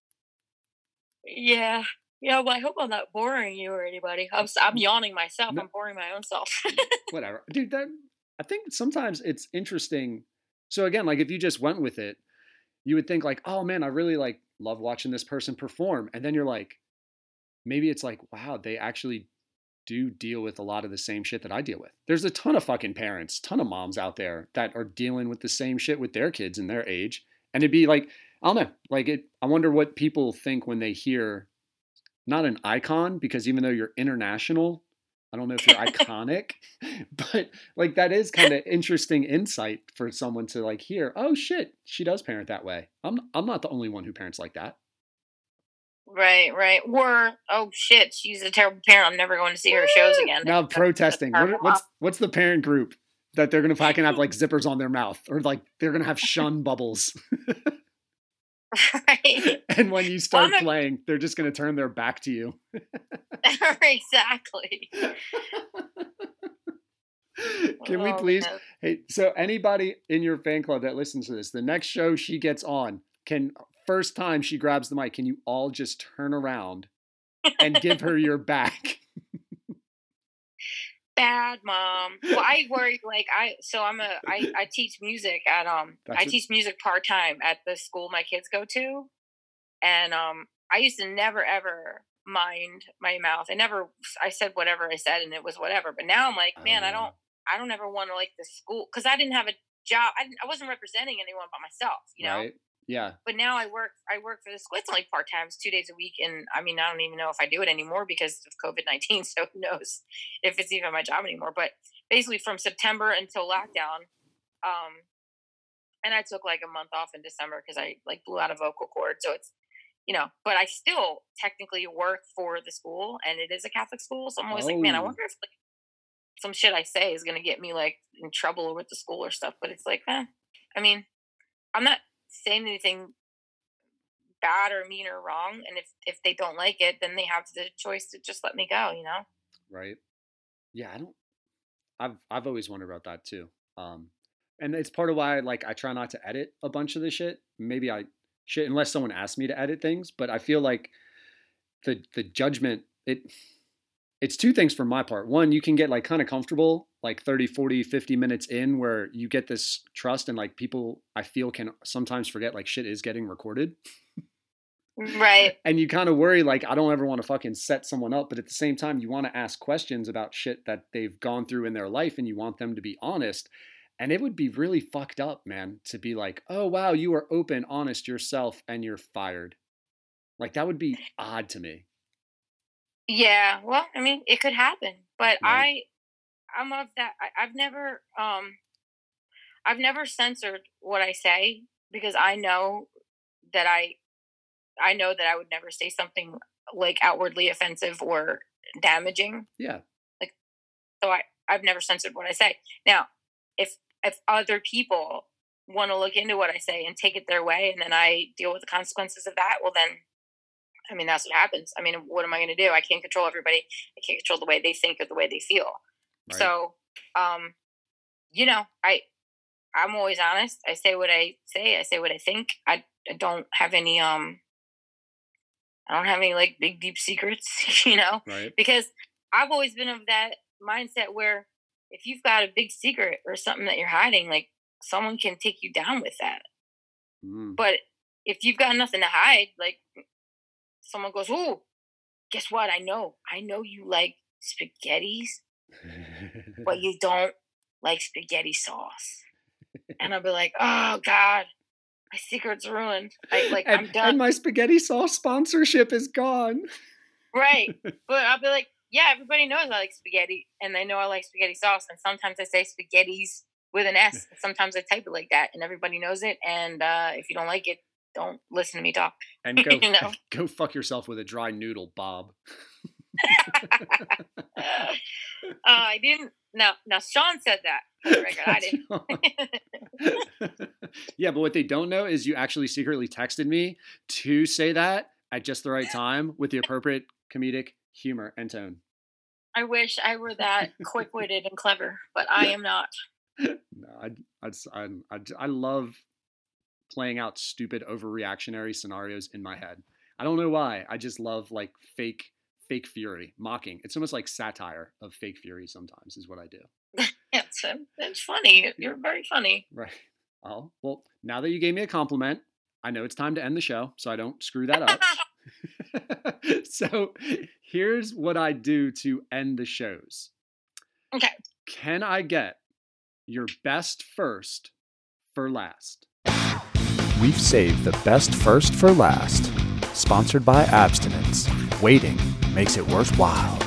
yeah, yeah. Well, I hope I'm not boring you or anybody. I'm I'm yawning myself. No. I'm boring my own self. whatever dude that i think sometimes it's interesting so again like if you just went with it you would think like oh man i really like love watching this person perform. And then you're like maybe it's like wow they actually do deal with a lot of the same shit that i deal with. There's a ton of fucking parents ton of moms out there that are dealing with the same shit with their kids in their age. And it'd be like i don't know like it i wonder what people think when they hear not an icon because even though you're international I don't know if you're iconic, but like that is kind of interesting insight for someone to like hear. Oh shit, she does parent that way. I'm I'm not the only one who parents like that. right, right. Or oh shit, she's a terrible parent. I'm never going to see her shows again. Now That's- protesting. that's What, what's what's the parent group that they're gonna fucking have like zippers on their mouth or like they're gonna have shun bubbles, right. and when you start playing, they're just gonna turn their back to you. exactly. Can we Oh, please no. Hey, so anybody in your fan club that listens to this, the next show she gets on, can first time she grabs the mic, can you all just turn around and give her your back? Bad mom. Well i worry like i so i'm a i, I teach music at um That's i teach music part-time at the school my kids go to. And um i used to never ever mind my mouth. I never i said whatever i said and it was whatever. But now i'm like man Oh, i don't i don't ever want to like the school because i didn't have a job. I, didn't, I wasn't representing anyone but myself you know? Right? Yeah. but now I work I work for the school. It's only part time, it's two days a week, and I mean I don't even know if I do it anymore because of COVID nineteen. So who knows if it's even my job anymore? But basically from September until lockdown, um, and I took like a month off in December because I like blew out a vocal cord. So it's you know, but I still technically work for the school, and it is a Catholic school. So I'm always like, man, I Oh. wonder if like some shit I say is gonna get me like in trouble with the school or stuff. But it's like, eh, I mean, I'm not saying anything bad or mean or wrong and if if they don't like it then they have the choice to just let me go you know Right. Yeah, I don't I've I've always wondered about that too. Um and it's part of why like I try not to edit a bunch of the shit. Maybe I should unless someone asks me to edit things, but I feel like the the judgment it it's two things for my part. One, you can get like kind of comfortable like 30, 40, 50 minutes in where you get this trust and like people I feel can sometimes forget like shit is getting recorded. Right. And you kind of worry like i don't ever want to fucking set someone up but at the same time you want to ask questions about shit that they've gone through in their life and you want them to be honest. And it would be really fucked up man to be like oh wow you are open honest yourself and you're fired. Like that would be odd to me yeah well i mean it could happen but Right. i i'm of that I, i've never um I've never censored what I say because I know that I I know that I would never say something like outwardly offensive or damaging. Yeah. Like, so I I've never censored what I say. Now, if if other people want to look into what I say and take it their way and then I deal with the consequences of that, well then I mean that's what happens. I mean, what am I going to do? I can't control everybody. I can't control the way they think or the way they feel. Right. So, um you know, I I'm always honest. I say what I say. I say what I think. I, I don't have any um I don't have any like big deep secrets, you know, Right. because I've always been of that mindset where if you've got a big secret or something that you're hiding, like someone can take you down with that. Mm. But if you've got nothing to hide, like someone goes, "Oh, guess what? I know. I know you like spaghettis, but you don't like spaghetti sauce." And I'll be like, "Oh God, my secret's ruined. I like I'm done." and my spaghetti sauce sponsorship is gone. right. But I'll be like, "Yeah, everybody knows I like spaghetti, and they know I like spaghetti sauce. And sometimes I say spaghettis with an S. Sometimes I type it like that, and everybody knows it. And uh, if you don't like it, don't listen to me talk. And go You know? go fuck yourself with a dry noodle, Bob. uh, I didn't. No, now Sean said that. I didn't. yeah, but what they don't know is you actually secretly texted me to say that at just the right time with the appropriate comedic humor and tone. I wish I were that quick-witted and clever, but I am not. No, I, I, I, I love playing out stupid overreactionary scenarios in my head. I don't know why. I just love like fake, fake fury, mocking. It's almost like satire of fake fury. Sometimes is what I do. It's um, it's funny. You're very funny. Right. Oh well. Now that you gave me a compliment, I know it's time to end the show, so I don't screw that up. so here's what I do to end the shows. Okay. Can I get your best first for last? We've saved the best first for last. Sponsored by Abstinence. Waiting makes it worthwhile.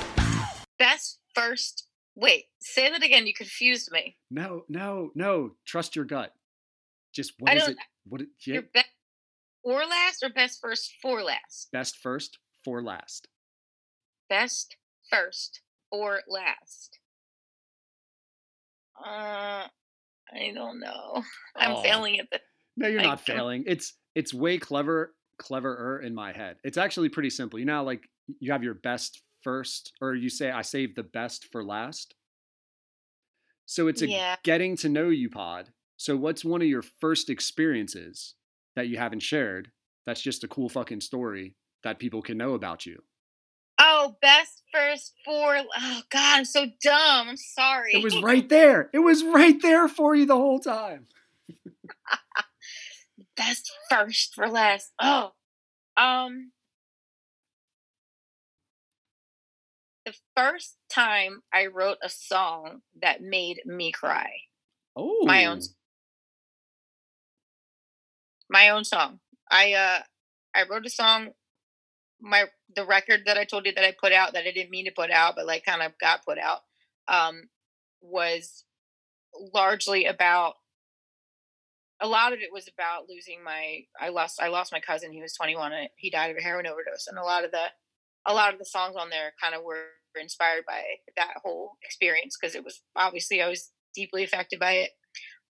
Best first. Wait, say that again. You confused me. No, no, no. Trust your gut. Just what I is it? What it, yeah, Your best or last or best first for last? best first for last. Best first or last? Uh, I don't know. I'm Aw. failing at the. No, you're not failing. It's it's way clever cleverer in my head. It's actually pretty simple. You know, like you have your best first, or you say I saved the best for last. So it's a Yeah. getting to know you pod. So what's one of your first experiences that you haven't shared? That's just a cool fucking story that people can know about you. Oh, best first for. Oh God, I'm so dumb. I'm sorry. It was right there. It was right there for you the whole time. best first for last. Oh, um, the first time I wrote a song that made me cry. Oh, My own My own song. I uh, I wrote a song. My the record that I told you that I put out that I didn't mean to put out, but like kind of got put out, um, was largely about a lot of it was about losing my I lost I lost my cousin. He was 21 and he died of a heroin overdose. And a lot of the a lot of the songs on there kind of were inspired by that whole experience because it was obviously I was deeply affected by it.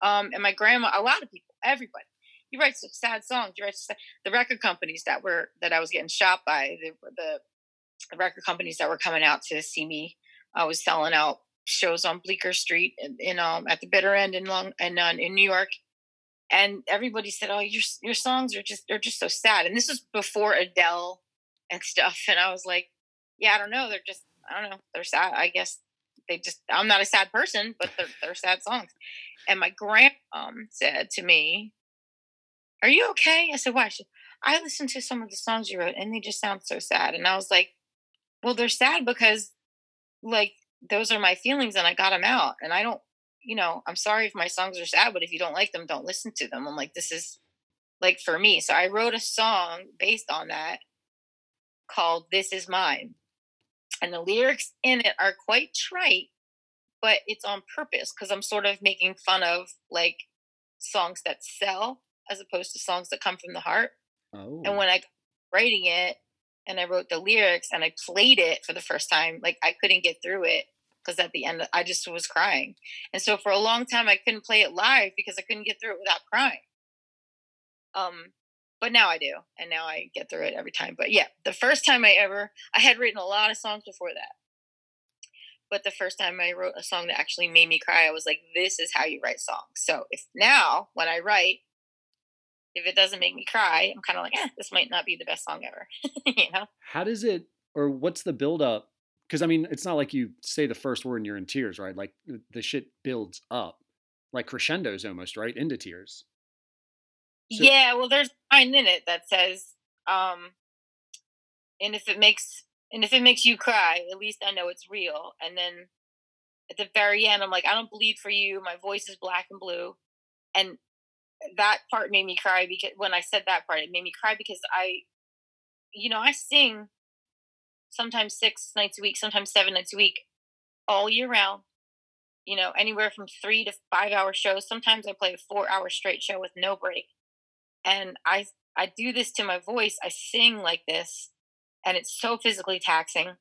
Um, and my grandma, a lot of people, everybody, he writes sad songs. He writes the record companies that were that I was getting shot by the the, the record companies that were coming out to see me. I was selling out shows on Bleecker Street in, in um at the bitter end in Long and uh, in New York and everybody said, "Oh, your your songs are just they're just so sad." And this was before Adele and stuff, and I was like, "Yeah, I don't know. They're just I don't know. They're sad. I guess they just I'm not a sad person, but they're they're sad songs." And my grand um said to me, "Are you okay?" I said, "Why?" She, I listened to some of the songs you wrote, and they just sound so sad. And I was like, "Well, they're sad because like those are my feelings, and I got them out, and I don't." You know, I'm sorry if my songs are sad, but if you don't like them, don't listen to them. I'm like, this is like for me. So I wrote a song based on that called This Is Mine. And the lyrics in it are quite trite, but it's on purpose because I'm sort of making fun of like songs that sell as opposed to songs that come from the heart. Oh. And when I writing it and I wrote the lyrics and I played it for the first time, like I couldn't get through it because at the end I just was crying. And so for a long time I couldn't play it live because I couldn't get through it without crying. Um but now I do and now I get through it every time. But yeah, the first time I ever I had written a lot of songs before that. But the first time I wrote a song that actually made me cry, I was like, this is how you write songs. So if now when I write, if it doesn't make me cry, I'm kind of like, eh, this might not be the best song ever. you know? How does it, or what's the build up? Because I mean, it's not like you say the first word and you're in tears, right? Like the- shit builds up, like crescendos almost, right? Into tears. So- yeah, well, there's a line in it that says, um, and if it makes and if it makes you cry, at least I know it's real. And then at the very end, I'm like, I don't bleed for you. My voice is black and blue, and that part made me cry because when I said that part, it made me cry because I, you know, I sing sometimes six nights a week, sometimes seven nights a week, all year round. You know, anywhere from three to five hour shows. Sometimes I play a four hour straight show with no break. And I I do this to my voice. I sing like this, and it's so physically taxing.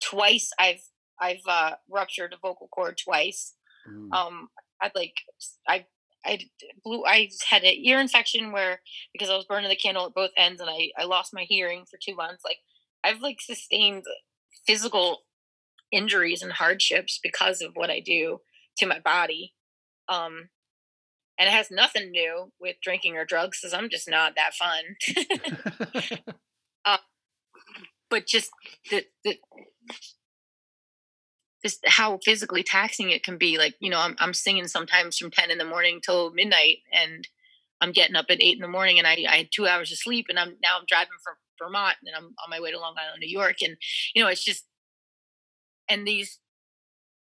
Twice I've I've uh, ruptured a vocal cord twice. Mm. Um, I'd like I I blew I had an ear infection where because I was burning the candle at both ends and I I lost my hearing for two months. Like I've like sustained physical injuries and hardships because of what I do to my body. Um, and it has nothing to do with drinking or drugs because I'm just not that fun. but just the, the just how physically taxing it can be. Like, you know, I'm I'm singing sometimes from ten in the morning till midnight and I'm getting up at eight in the morning and I, I had two hours of sleep and I'm now I'm driving from Vermont and I'm on my way to Long Island, New York. And, you know, it's just and these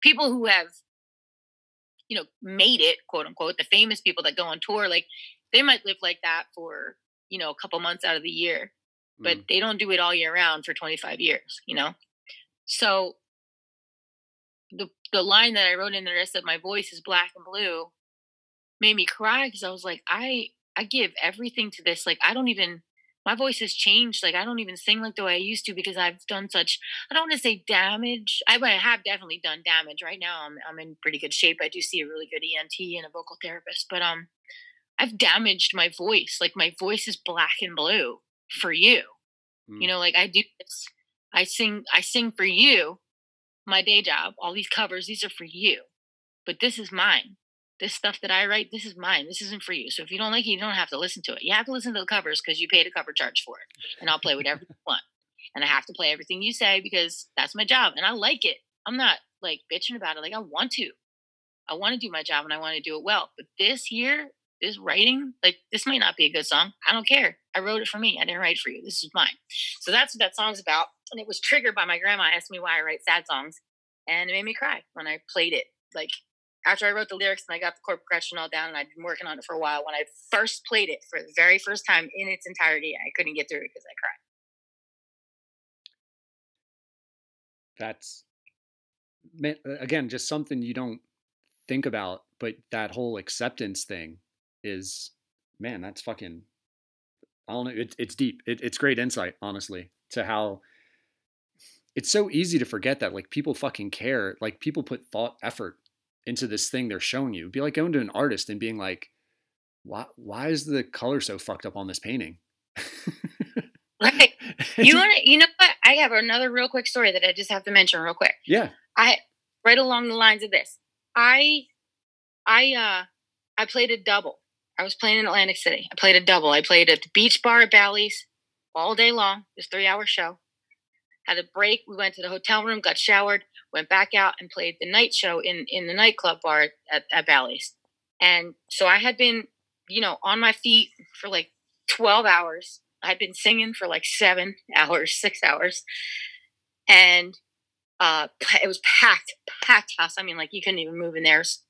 people who have, you know, made it, quote unquote, the famous people that go on tour, like they might live like that for, you know, a couple months out of the year but Mm. they don't do it all year round for 25 years, you know? So the the line that I wrote in there that said my voice is black and blue made me cry because I was like, I I give everything to this. Like I don't even my voice has changed. Like I don't even sing like the way I used to because I've done such I don't want to say damage. I, I have definitely done damage. Right now I'm I'm in pretty good shape. I do see a really good ENT and a vocal therapist, but um I've damaged my voice. Like my voice is black and blue for you. You Mm. know, like I do this. I sing I sing for you. My day job, all these covers, these are for you. But this is mine. This stuff that I write, this is mine. This isn't for you. So if you don't like it, you don't have to listen to it. You have to listen to the covers because you paid a cover charge for it. And I'll play whatever you want. And I have to play everything you say because that's my job. And I like it. I'm not like bitching about it. Like I want to. I want to do my job and I want to do it well. But this year, this writing, like this might not be a good song. I don't care. I wrote it for me. I didn't write it for you. This is mine. So that's what that song's about. And it was triggered by my grandma asked me why I write sad songs. And it made me cry when I played it. Like after I wrote the lyrics and I got the chord progression all down and I'd been working on it for a while, when I first played it for the very first time in its entirety, I couldn't get through it because I cried. That's uh, again just something you don't think about, but that whole acceptance thing is man, that's fucking. I don't know. It, it's deep. It, it's great insight, honestly, to how it's so easy to forget that like people fucking care. Like people put thought, effort into this thing they're showing you. It'd be like going to an artist and being like, "Why? Why is the color so fucked up on this painting?" Right. You want to, you know what? I have another real quick story that I just have to mention real quick. yeah. I right along the lines of this. I I uh I played a double. I was playing in Atlantic City. I played a double. I played at the beach bar at Bally's all day long. It was three hour show. Had a break. We went to the hotel room, got showered, went back out and played the night show in in the nightclub bar at, at Bally's. And so I had been, you know, on my feet for like 12 hours. I'd been singing for like seven hours, six hours. And uh it was packed packed house i mean like you couldn't even move in there There's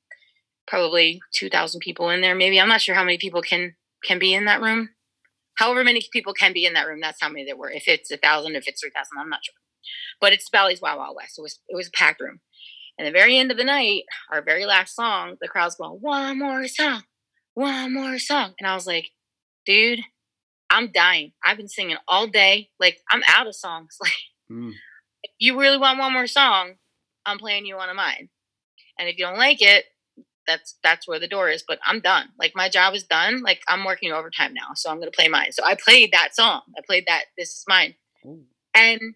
probably 2000 people in there maybe i'm not sure how many people can can be in that room however many people can be in that room that's how many there were if it's a thousand if it's 3000 i'm not sure but it's Bally's Wild Wild West. It was it was a packed room. And the very end of the night, our very last song, the crowd's going, one more song, one more song. And I was like, dude, I'm dying. I've been singing all day. Like, I'm out of songs. Like, Mm. if you really want one more song, I'm playing you one of mine. And if you don't like it, that's that's where the door is. But I'm done. Like my job is done. Like I'm working overtime now, so I'm gonna play mine. So I played that song. I played that. This is mine. Oh. And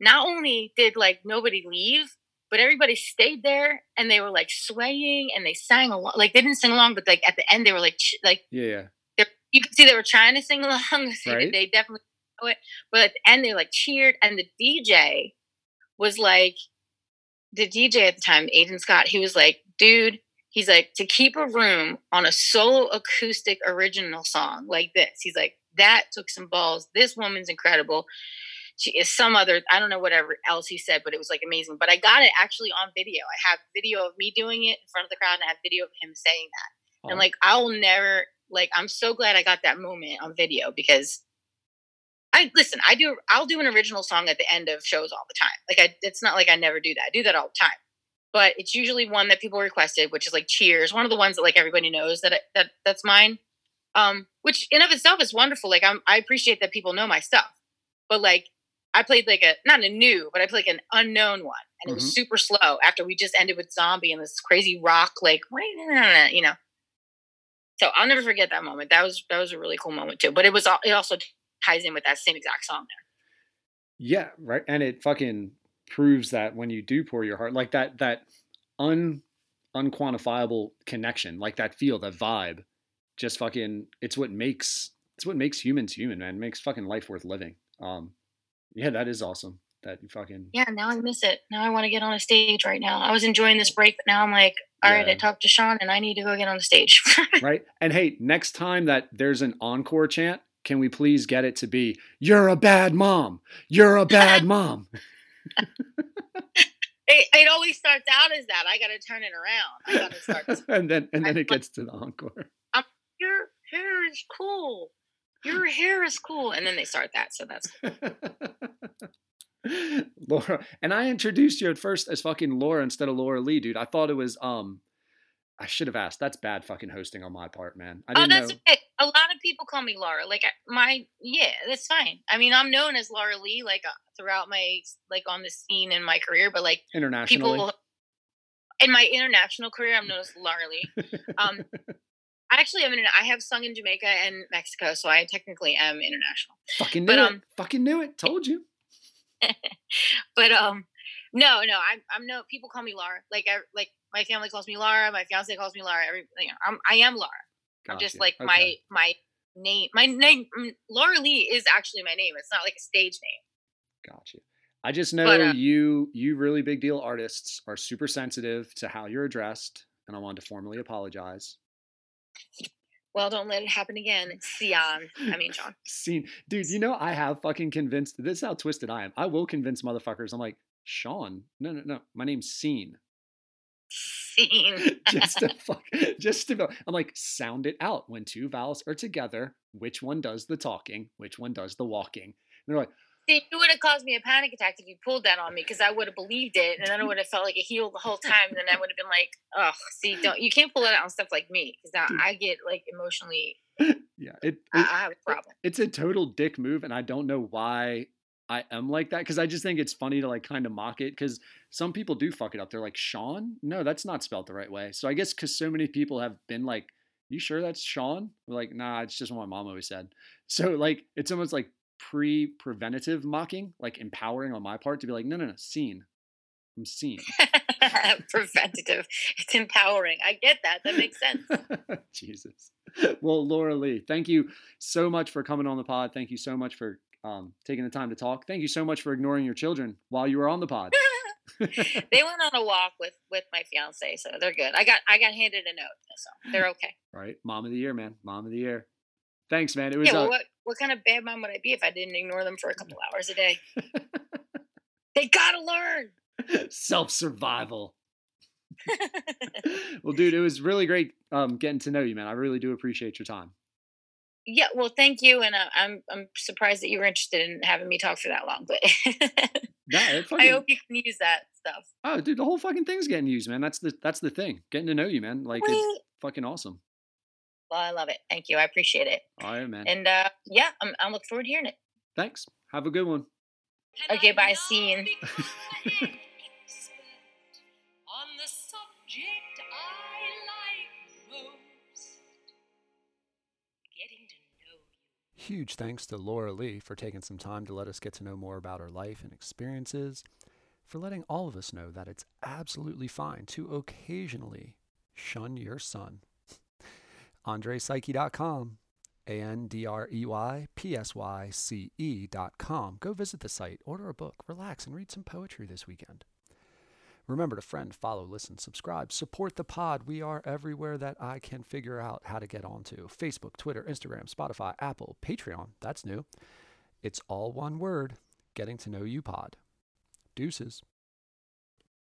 not only did like nobody leave, but everybody stayed there and they were like swaying and they sang along. Like they didn't sing along, but like at the end they were like ch- like Yeah, yeah. you could see they were trying to sing along. so Right. They definitely know it. But at the end, they like cheered, and the DJ was like, the DJ at the time, Aiden Scott, he was like, dude, he's like, to keep a room on a solo acoustic original song like this, he's like, that took some balls. This woman's incredible. She is some other, I don't know whatever else he said, but it was like amazing. But I got it actually on video. I have video of me doing it in front of the crowd, and I have video of him saying that. Oh, And like I will never like I'm so glad I got that moment on video because I listen, I do I'll do an original song at the end of shows all the time. Like I it's not like I never do that. I do that all the time. But it's usually one that people requested, which is like Cheers, one of the ones that like everybody knows that that that's mine. Um which in of itself is wonderful. Like I'm I appreciate that people know my stuff. But like I played like a not a new, but I played like an unknown one, and it was super slow. After we just ended with zombie and this crazy rock, like you know. So I'll never forget that moment. That was that was a really cool moment too. But it was it also ties in with that same exact song there. Yeah, right. And it fucking proves that when you do pour your heart, like that that un unquantifiable connection, like that feel, that vibe, just fucking it's what makes it's what makes humans human, man. It makes fucking life worth living. Um yeah, that is awesome. That you fucking Yeah, now I miss it. Now I want to get on a stage right now. I was enjoying this break, but now I'm like, all right, Yeah. I talked to Sean and I need to go get on the stage. right? And hey, next time that there's an encore chant, can we please get it to be "You're a bad mom. You're a bad mom." It, it always starts out as that. I got to turn it around. I got to start. and then and then I- it gets to the encore. Your hair is cool. Your hair is cool, and then they start that. So that's Laura, and I introduced you at first as fucking Laura instead of Laura Lee, dude. I thought it was um I should have asked. That's bad fucking hosting on my part, man. I oh, didn't that's know. okay. A lot of people call me Laura. Like my yeah, that's fine. I mean, I'm known as Laura Lee like uh, throughout my like on the scene in my career, but like Internationally. people in my international career, I'm known as Laura Lee. Um, I actually. In, I have sung in Jamaica and Mexico, so I technically am international. fucking knew but, it. um, fucking knew it. Told you. But um, no, no, I'm I'm no. People call me Laura. Like I like my family calls me Laura. My fiance calls me Laura. Every you know, I'm I am Laura. I'm just like Okay. my my name. My name mm, Laura Lee is actually my name. It's not like a stage name. Gotcha. I just know But, uh, you you really big deal artists are super sensitive to how you're addressed, and I wanted to formally apologize. Well, don't let it happen again, Sion. I mean, John. Scene, dude. You know I have fucking convinced. This is how twisted I am. I will convince motherfuckers. I'm like Sean. No, no, no. My name's Scene. Scene. just to fuck. Just to. I'm like sound it out. When two vowels are together, which one does the talking? Which one does the walking? And they're like, See, it would have caused me a panic attack if you pulled that on me because I would have believed it, and then I would have felt like a heel the whole time. And then I would have been like, "Oh, see, don't you can't pull that out on stuff like me because now Dude. I get like emotionally, yeah. It. I, it I have a problem." it's a total dick move and i don't know why i am like that because i just think it's funny to like kind of mock it because some people do fuck it up they're like sean no that's not spelled the right way so i guess because so many people have been like you sure that's sean We're like nah it's just what my mom always said so like it's almost like pre-preventative mocking like empowering on my part to be like no no no scene i'm seen Preventative. It's empowering. I get that. That makes sense. Jesus. Well, Laura Lee, thank you so much for coming on the pod. Thank you so much for um, taking the time to talk. Thank you so much for ignoring your children while you were on the pod. they went on a walk with with my fiance, so they're good. I got I got handed a note, so they're okay. right? Mom of the year, man. Mom of the year. Thanks, man. It was Yeah. Well, uh, what what kind of bad mom would I be if I didn't ignore them for a couple hours a day? they gotta learn. self survival. well, dude, it was really great um, getting to know you, man. I really do appreciate your time. Yeah, well, thank you, and uh, I'm I'm surprised that you were interested in having me talk for that long, but No, it I hope you can use that stuff. oh, dude, the whole fucking thing's getting used, man. That's the that's the thing. Getting to know you, man. Like it's fucking awesome. Well, I love it. Thank you. I appreciate it. All right, man. And uh, yeah, I'm, I look forward to hearing it. Thanks. Have a good one. Okay, bye, now scene. Huge thanks to Laura Lee for taking some time to let us get to know more about her life and experiences, for letting all of us know that it's absolutely fine to occasionally shun your son. AndrePsyche.com, A N D R E Y P S Y C E.com. Go visit the site, order a book, relax, and read some poetry this weekend. Remember to friend, follow, listen, subscribe, support the pod. We are everywhere that I can figure out how to get onto Facebook, Twitter, Instagram, Spotify, Apple, Patreon. That's new. It's all one word Getting to Know You Pod. Deuces.